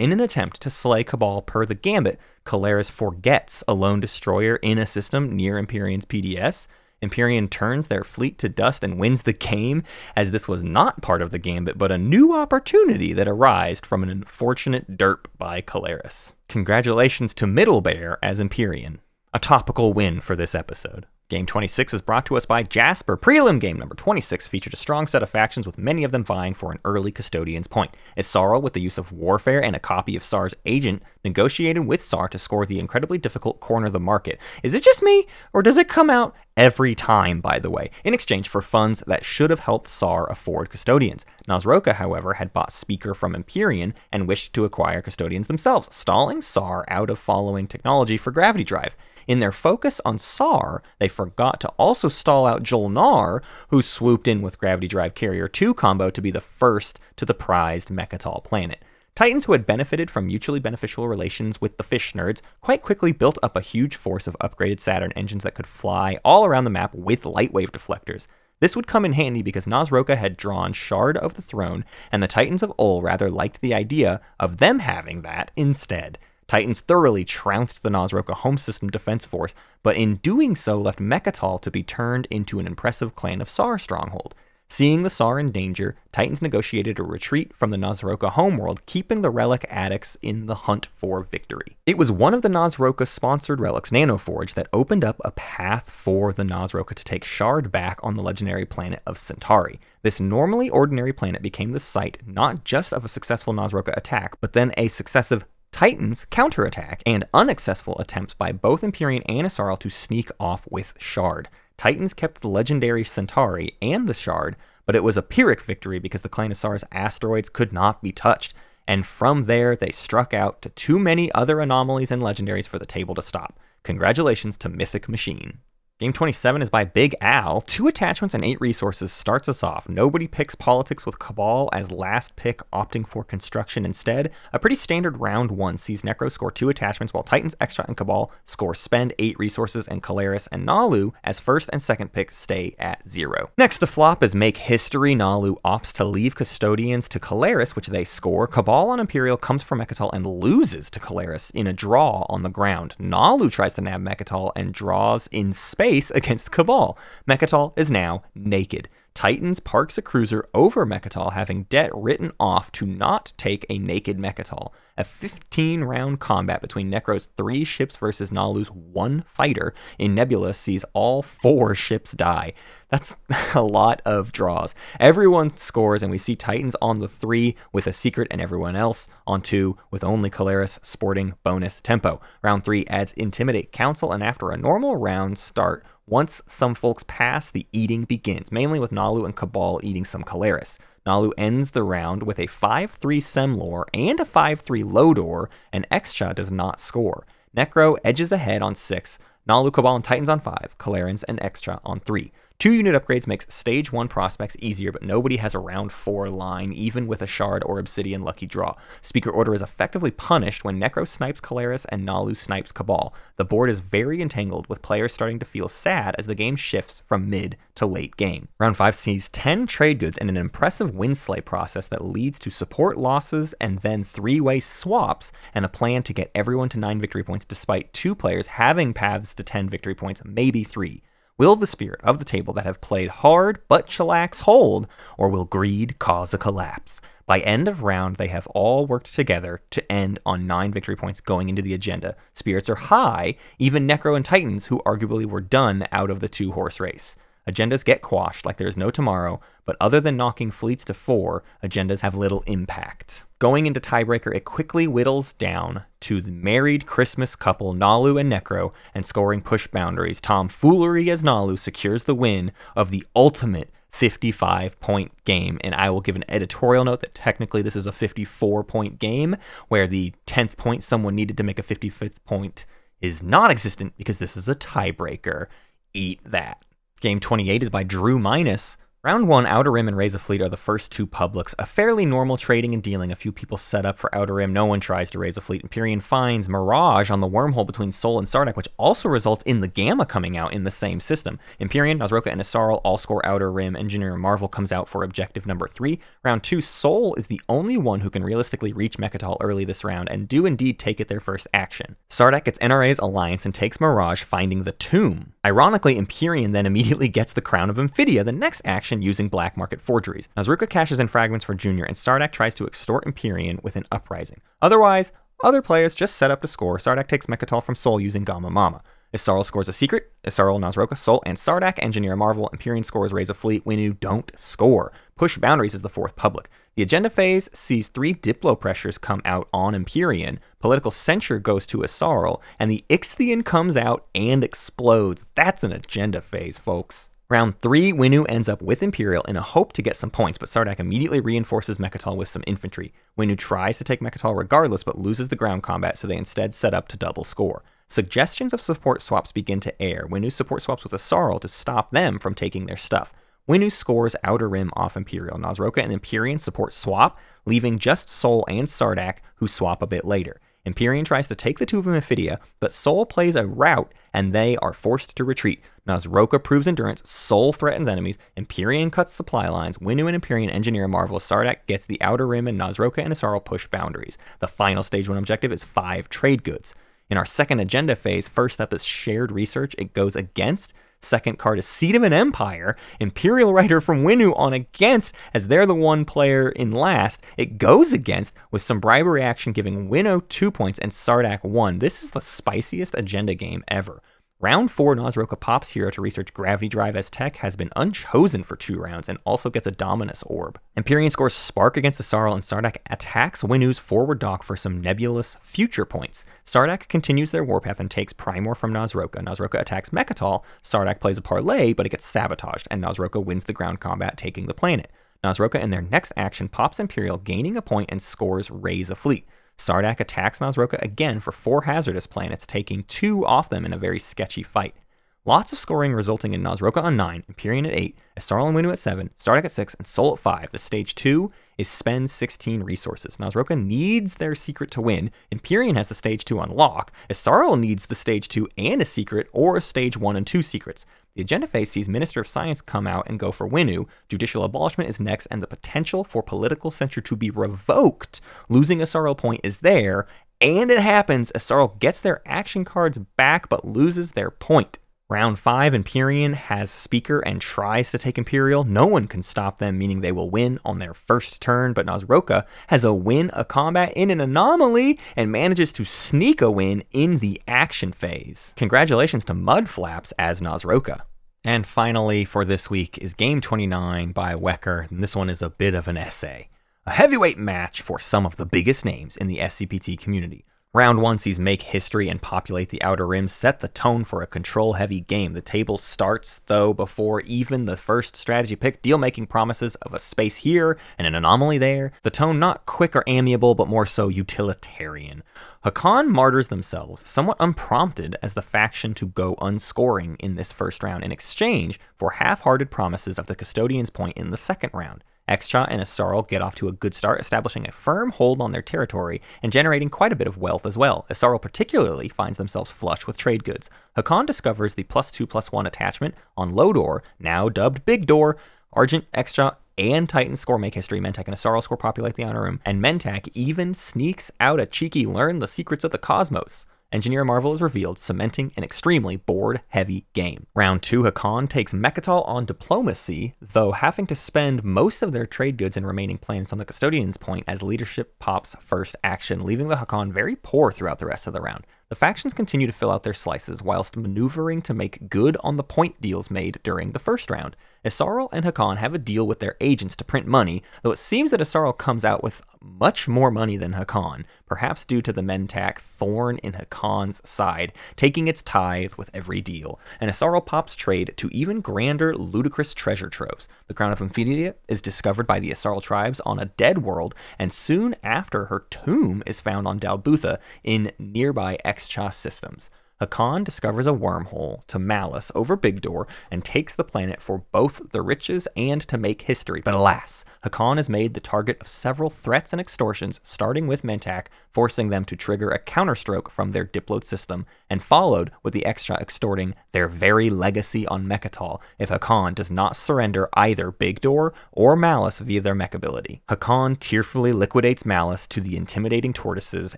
In an attempt to slay Cabal per the Gambit, Keleres forgets a lone destroyer in a system near Empyrean's PDS. Empyrean turns their fleet to dust and wins the game, as this was not part of the Gambit, but a new opportunity that arose from an unfortunate derp by Keleres. Congratulations to Middlebear as Empyrean. A topical win for this episode. Game 26 is brought to us by Jasper. Prelim game number 26 featured a strong set of factions with many of them vying for an early custodian's point. Yssaril, with the use of warfare and a copy of Saar's agent, negotiated with Saar to score the incredibly difficult corner of the market. Is it just me, or does it come out every time, by the way, in exchange for funds that should have helped Saar afford custodians? Naaz-Rokha, however, had bought Speaker from Empyrean and wished to acquire custodians themselves, stalling Saar out of following technology for Gravity Drive. In their focus on Saar, they forgot to also stall out Jol-Nar, who swooped in with Gravity Drive Carrier 2 combo to be the first to the prized Mecatol planet. Titans, who had benefited from mutually beneficial relations with the fish nerds, quite quickly built up a huge force of upgraded Saturn engines that could fly all around the map with lightwave deflectors. This would come in handy because Naaz-Rokha had drawn Shard of the Throne, and the Titans of Ul rather liked the idea of them having that instead. Titans thoroughly trounced the Naaz-Rokha home system defense force, but in doing so left Mecatol to be turned into an impressive clan of Saar stronghold. Seeing the Saar in danger, Titans negotiated a retreat from the Naaz-Rokha homeworld, keeping the relic addicts in the hunt for victory. It was one of the Naaz-Rokha sponsored relics, Nanoforge, that opened up a path for the Naaz-Rokha to take Shard back on the legendary planet of Centauri. This normally ordinary planet became the site not just of a successful Naaz-Rokha attack, but then a successive Titans counterattack and unsuccessful attempts by both Empyrean and Yssaril to sneak off with Shard. Titans kept the legendary Centauri and the Shard, but it was a Pyrrhic victory because the Clan of Saar's asteroids could not be touched, and from there they struck out to too many other anomalies and legendaries for the table to stop. Congratulations to Mythic Machine. Game 27 is by Big Al. Two attachments and eight resources starts us off. Nobody picks politics with Cabal as last pick, opting for construction instead. A pretty standard round one sees Nekro score two attachments while Titans, Xxcha, and Cabal score spend eight resources, and Keleres and Naalu as first and second picks stay at zero. Next to flop is Make History. Naalu opts to leave Custodians to Keleres, which they score. Cabal on Imperial comes for Mecatol and loses to Keleres in a draw on the ground. Naalu tries to nab Mecatol and draws in space against Cabal. Mecatol is now naked. Titans parks a cruiser over Mecatol, having debt written off to not take a naked Mecatol. A 15 round combat between Nekro's three ships versus Naalu's one fighter in Nebula sees all four ships die. That's [LAUGHS] a lot of draws. Everyone scores, and we see Titans on the three with a secret, and everyone else on two with only Keleres sporting bonus tempo. Round three adds Intimidate Council, and after a normal round start, once some folks pass, the eating begins, mainly with Naalu and Cabal eating some Keleres. Naalu ends the round with a 5 3 Semlore and a 5 3 Lodor, and Xxcha does not score. Nekro edges ahead on 6, Naalu, Cabal, and Titans on 5, Keleres and Xxcha on 3. Two unit upgrades makes stage 1 prospects easier, but nobody has a round 4 line, even with a shard or obsidian lucky draw. Speaker order is effectively punished when Nekro snipes Keleres and Naalu snipes Cabal. The board is very entangled, with players starting to feel sad as the game shifts from mid to late game. Round 5 sees 10 trade goods and an impressive win slay process that leads to support losses and then three way swaps and a plan to get everyone to 9 victory points despite two players having paths to 10 victory points, maybe three. Will the spirit of the table that have played hard but chillax hold, or will greed cause a collapse? By end of round, they have all worked together to end on nine victory points going into the agenda. Spirits are high, even Nekro and Titans, who arguably were done out of the two horse race. Agendas get quashed like there is no tomorrow, but other than knocking fleets to four, agendas have little impact. Going into tiebreaker, it quickly whittles down to the married Christmas couple Naalu and Nekro and scoring push boundaries. Tom Foolery as Naalu secures the win of the ultimate 55 point game. And I will give an editorial note that technically this is a 54 point game where the 10th point someone needed to make a 55th point is non existent because this is a tiebreaker. Eat that. Game 28 is by Drew Minus. Round 1, Outer Rim and Raise a Fleet are the first two publics. A fairly normal trading and dealing. A few people set up for Outer Rim. No one tries to raise a fleet. Empyrean finds Mirage on the wormhole between Sol and Sardakk, which also results in the Gamma coming out in the same system. Empyrean, Naaz-Rokha, and Yssaril all score Outer Rim. Engineer Marvel comes out for objective number 3. Round 2, Sol is the only one who can realistically reach Mecatol early this round and do indeed take it their first action. Sardakk gets NRA's Alliance and takes Mirage, finding the Tomb. Ironically, Empyrean then immediately gets the Crown of Emphidia, the next action using black market forgeries. Naaz-Rokha cashes in fragments for Junior, and Sardakk tries to extort Empyrean with an uprising. Otherwise, other players just set up to score. Sardakk takes Mecatol from Sol using Gamma Mama. Yssaril scores a secret. Yssaril, Naaz-Rokha, Sol, and Sardakk engineer a Marvel. Empyrean scores Raise a Fleet. Winnu don't score. Push Boundaries is the fourth public. The agenda phase sees three Diplo pressures come out on Empyrean. Political censure goes to Yssaril, and the Ixthian comes out and explodes. That's an agenda phase, folks. Round 3, Winnu ends up with Imperial in a hope to get some points, but Sardakk immediately reinforces Mecatol with some infantry. Winnu tries to take Mecatol regardless, but loses the ground combat, so they instead set up to double score. Suggestions of support swaps begin to air. Winnu support swaps with a Yssaril to stop them from taking their stuff. Winnu scores Outer Rim off Imperial. Naaz-Rokha and Empyrean support swap, leaving just Sol and Sardakk, who swap a bit later. Empyrean tries to take the Tomb of Emphidia, but Sol plays a route and they are forced to retreat. Naaz-Rokha proves endurance, Sol threatens enemies, Empyrean cuts supply lines, Winnu and Empyrean engineer Marvel, Sardakk gets the outer rim, and Naaz-Rokha and Yssaril push boundaries. The final stage one objective is five trade goods. In our second agenda phase, first up is shared research. It goes against. Second card is Seed of an Empire. Imperial Rider from Winnu on against, as they're the one player in last. It goes against with some bribery action, giving Winnu two points and Sardakk one. This is the spiciest agenda game ever. Round 4, Naaz-Rokha pops hero to research Gravity Drive as tech has been unchosen for two rounds and also gets a Dominus Orb. Empyrean scores Spark against Yssaril and Sardakk attacks Winnu's forward dock for some nebulous future points. Sardakk continues their warpath and takes Primor from Naaz-Rokha. Naaz-Rokha attacks Mecatol, Sardakk plays a parlay, but it gets sabotaged, and Naaz-Rokha wins the ground combat, taking the planet. Naaz-Rokha in their next action pops Imperial, gaining a point and scores Raise a Fleet. Sardakk attacks Naaz-Rokha again for four hazardous planets, taking two off them in a very sketchy fight. Lots of scoring resulting in Naaz-Rokha on 9, Empyrean at 8, Yssaril and Winnu at 7, Sardakk at 6, and Sol at 5. The stage 2 is spend 16 resources. Now, Naaz-Rokha needs their secret to win. Empyrean has the stage 2 unlock. Yssaril needs the stage 2 and a secret, or a stage 1 and 2 secrets. The agenda phase sees Minister of Science come out and go for Winnu. Judicial abolishment is next, and the potential for political censure to be revoked. Losing a point is there, and it happens. Yssaril gets their action cards back but loses their point. Round 5, Empyrean has Speaker and tries to take Imperial. No one can stop them, meaning they will win on their first turn, but Naaz-Rokha has a win, a combat in an anomaly, and manages to sneak a win in the action phase. Congratulations to Mudflaps as Naaz-Rokha. And finally, for this week, is Game 29 by Wecker, and this one is a bit of an essay. A heavyweight match for some of the biggest names in the SCPT community. Round one sees make history and populate the outer rim set the tone for a control heavy game. The table starts, though, before even the first strategy pick, deal making promises of a space here and an anomaly there. The tone not quick or amiable, but more so utilitarian. Hacan martyrs themselves, somewhat unprompted, as the faction to go unscoring in this first round in exchange for half hearted promises of the custodian's point in the second round. Xxcha and Yssaril get off to a good start, establishing a firm hold on their territory and generating quite a bit of wealth as well. Yssaril particularly finds themselves flush with trade goods. Hacan discovers the plus two plus one attachment on Lodor, now dubbed Big Door. Argent, Xxcha, and Titan score make history. Mentak and Yssaril score populate the outer rim, and Mentak even sneaks out a cheeky learn the secrets of the cosmos. Engineer Marvel is revealed, cementing an extremely board heavy game. Round 2, Hacan takes Mecatol on diplomacy, though having to spend most of their trade goods and remaining planets on the Custodian's point as leadership pops first action, leaving the Hacan very poor throughout the rest of the round. The factions continue to fill out their slices whilst maneuvering to make good on the point deals made during the first round. Yssaril and Hacan have a deal with their agents to print money, though it seems that Yssaril comes out with much more money than Hacan, perhaps due to the Mentak thorn in Hacan's side, taking its tithe with every deal, and Yssaril pops trade to even grander, ludicrous treasure troves. The Crown of Infinity is discovered by the Yssaril tribes on a dead world, and soon after her tomb is found on Dal Bootha in nearby Xxcha systems. Hacan discovers a wormhole to Mallice over Big Door and takes the planet for both the riches and to make history. But alas, Hacan is made the target of several threats and extortions, starting with Mentak, forcing them to trigger a counterstroke from their Dipload system, and followed with the Xxcha extorting their very legacy on Mecatol if Hacan does not surrender either Big Door or Mallice via their mech ability. Hacan tearfully liquidates Mallice to the intimidating tortoises,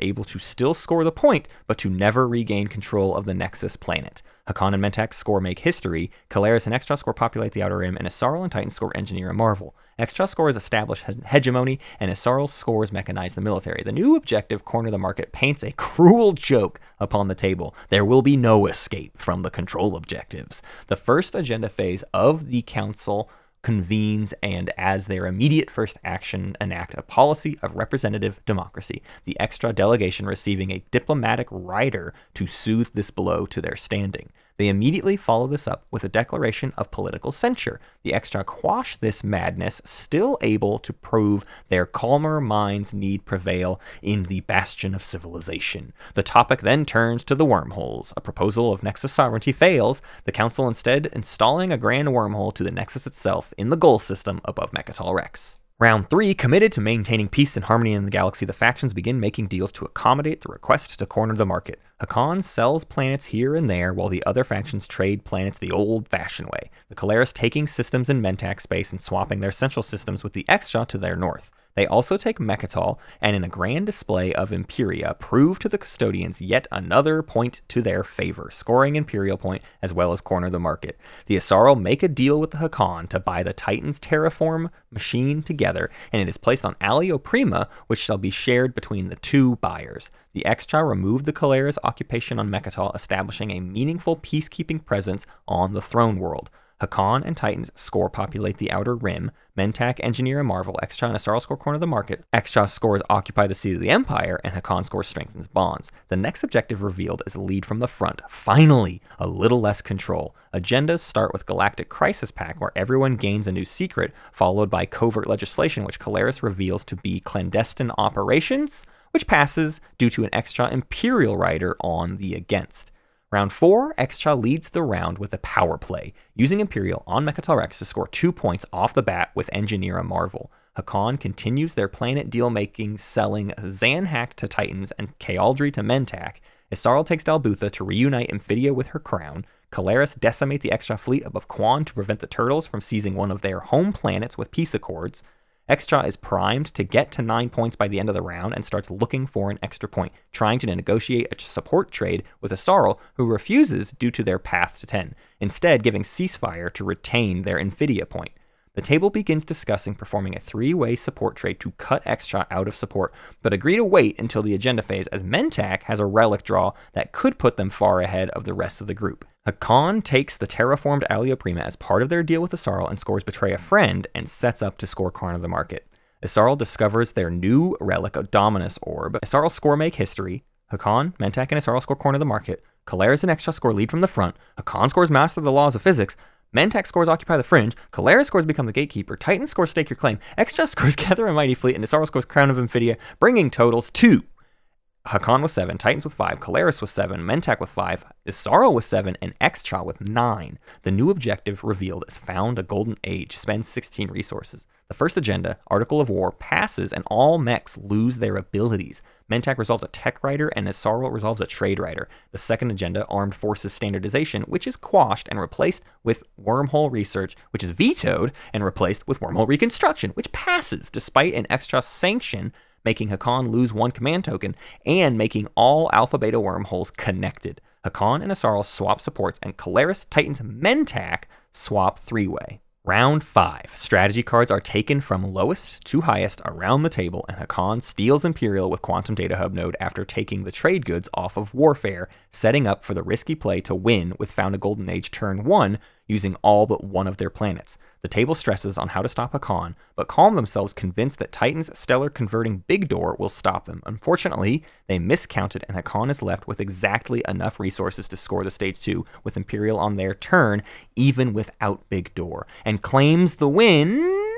able to still score the point, but to never regain control of the Nexus planet. Hacan and Mentak score make history, Keleres and Xxcha score populate the outer rim, and Yssaril and Titan score engineer and marvel. Xxcha scores establish he- hegemony, and Yssaril scores mechanize the military. The new objective, corner the market, paints a cruel joke upon the table. There will be no escape from the control objectives. The first agenda phase of the council convenes and, as their immediate first action, enact a policy of representative democracy, the extra delegation receiving a diplomatic rider to soothe this blow to their standing. They immediately follow this up with a declaration of political censure. The Xxcha quash this madness, still able to prove their calmer minds need prevail in the bastion of civilization. The topic then turns to the wormholes. A proposal of Nexus sovereignty fails, the Council instead installing a grand wormhole to the Nexus itself in the goal system above Mecatol Rex. Round 3, committed to maintaining peace and harmony in the galaxy, the factions begin making deals to accommodate the request to corner the market. Hacan sells planets here and there, while the other factions trade planets the old fashioned way, the Keleres taking systems in Mentak space and swapping their central systems with the Xxcha to their north. They also take Mecatol and, in a grand display of Imperia, prove to the custodians yet another point to their favor, scoring Imperial point as well as corner the market. The Yssaril make a deal with the Hacan to buy the Titan's terraform machine together, and it is placed on Alio Prima, which shall be shared between the two buyers. The Xxcha removed the Keleres occupation on Mecatol, establishing a meaningful peacekeeping presence on the throne world. Hacan and Titans score populate the outer rim. Mentak, Engineer, and Marvel, Xxcha and Yssaril score corner of the market. Xxcha scores occupy the seat of the Empire, and Hacan scores strengthens bonds. The next objective revealed is a lead from the front. Finally, a little less control. Agendas start with Galactic Crisis Pack, where everyone gains a new secret, followed by covert legislation, which Keleres reveals to be clandestine operations, which passes due to an extra Imperial rider on the against. Round 4, Xxcha leads the round with a power play, using Imperial on Mecatol Rex to score 2 points off the bat with Engineer Marvel. Hacan continues their planet deal making, selling Zanhack to Titans and Kaaldri to Mentak. Yssaril takes Dal Bootha to reunite Emphidia with her crown. Keleres decimate the Xxcha fleet above Quan to prevent the Turtles from seizing one of their home planets with peace accords. Xxcha is primed to get to 9 points by the end of the round and starts looking for an extra point, trying to negotiate a support trade with Yssaril, who refuses due to their path to 10, instead giving ceasefire to retain their Emphidia point. The table begins discussing performing a three way support trade to cut Xxcha out of support, but agree to wait until the agenda phase as Mentak has a relic draw that could put them far ahead of the rest of the group. Hacan takes the terraformed Alio Prima as part of their deal with Yssaril and scores Betray a Friend and sets up to score Corner of the Market. Yssaril discovers their new relic, a Dominus Orb. Yssaril score make history. Hacan, Mentak, and Yssaril score Corner of the Market. Keleres and Xxcha score lead from the front. Hacan scores Master of the Laws of Physics. Mentak scores Occupy the Fringe, Keleres scores Become the Gatekeeper, Titan scores Stake Your Claim, Xxcha [LAUGHS] scores Gather a Mighty Fleet, and Yssaril scores Crown of Emphidia, bringing totals to Hacan with 7, Titans with 5, Keleres with 7, Mentak with 5, Yssaril with 7, and Xxcha with 9. The new objective revealed is Found a Golden Age, spends 16 resources. The first agenda, Article of War, passes and all mechs lose their abilities. Mentak resolves a tech writer and Yssaril resolves a trade writer. The second agenda, Armed Forces Standardization, which is quashed and replaced with Wormhole Research, which is vetoed and replaced with Wormhole Reconstruction, which passes despite an extra sanction making Hacan lose one command token, and making all Alpha Beta wormholes connected. Hacan and Yssaril swap supports, and Keleres Titans Mentak swap three way. Round 5. Strategy cards are taken from lowest to highest around the table, and Hakan steals Imperial with Quantum Data Hub node after taking the trade goods off of Warfare, setting up for the risky play to win with Found a Golden Age turn 1 using all but one of their planets. The table stresses on how to stop Hacan, but calm themselves convinced that Titan's stellar converting Big Door will stop them. Unfortunately, they miscounted, and Hacan is left with exactly enough resources to score the stage 2 with Imperial on their turn, even without Big Door, and claims the win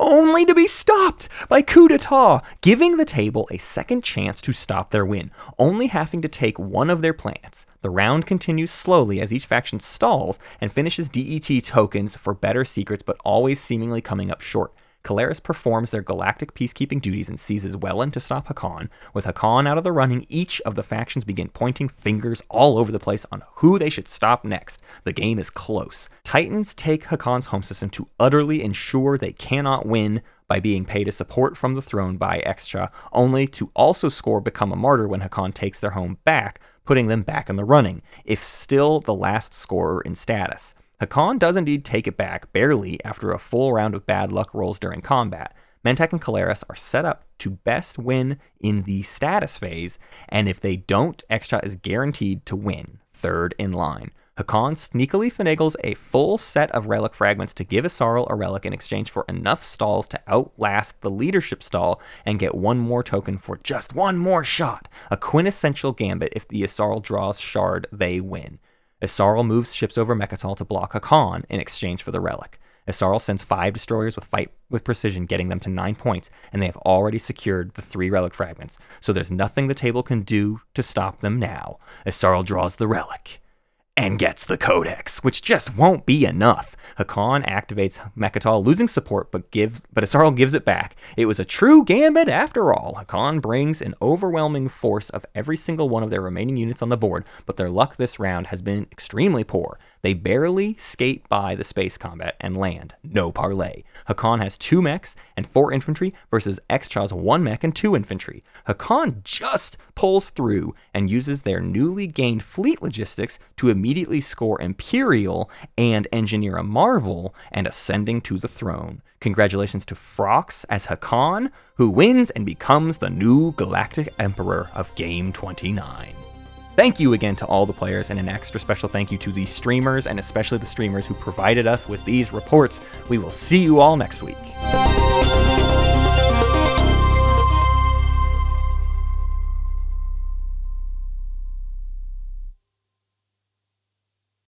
only to be stopped by coup d'etat, giving the table a second chance to stop their win, only having to take one of their planets. The round continues slowly as each faction stalls and finishes DET tokens for better secrets, but always seemingly coming up short. Keleres performs their galactic peacekeeping duties and seizes Wellon to stop Hacan. With Hacan out of the running, each of the factions begin pointing fingers all over the place on who they should stop next. The game is close. Titans take Hacan's home system to utterly ensure they cannot win by being paid a support from the throne by Xxcha, only to also score Become a Martyr when Hacan takes their home back, putting them back in the running, if still the last scorer in status. Hacan does indeed take it back, barely, after a full round of bad luck rolls during combat. Mentak and Keleres are set up to best win in the status phase, and if they don't, Xxcha is guaranteed to win, third in line. Hacan sneakily finagles a full set of relic fragments to give Yssaril a relic in exchange for enough stalls to outlast the leadership stall and get one more token for just one more shot. A quintessential gambit if the Yssaril draws shard, they win. Yssaril moves ships over Mecatol to block Hacan in exchange for the relic. Yssaril sends five destroyers with fight with precision, getting them to nine points, and they have already secured the three relic fragments, so there's nothing the table can do to stop them now. Yssaril draws the relic and gets the Codex, which just won't be enough. Hacan activates Mecatol, losing support, but gives but Yssaril gives it back. It was a true gambit after all. Hacan brings an overwhelming force of every single one of their remaining units on the board, but their luck this round has been extremely poor. They barely skate by the space combat and land. No parlay. Hacan has two mechs and four infantry versus Xxcha's one mech and two infantry. Hacan just pulls through and uses their newly gained fleet logistics to immediately score Imperial and engineer a Marvel and ascending to the throne. Congratulations to Frox as Hacan, who wins and becomes the new Galactic Emperor of Game 29. Thank you again to all the players, and an extra special thank you to the streamers, and especially the streamers who provided us with these reports. We will see you all next week.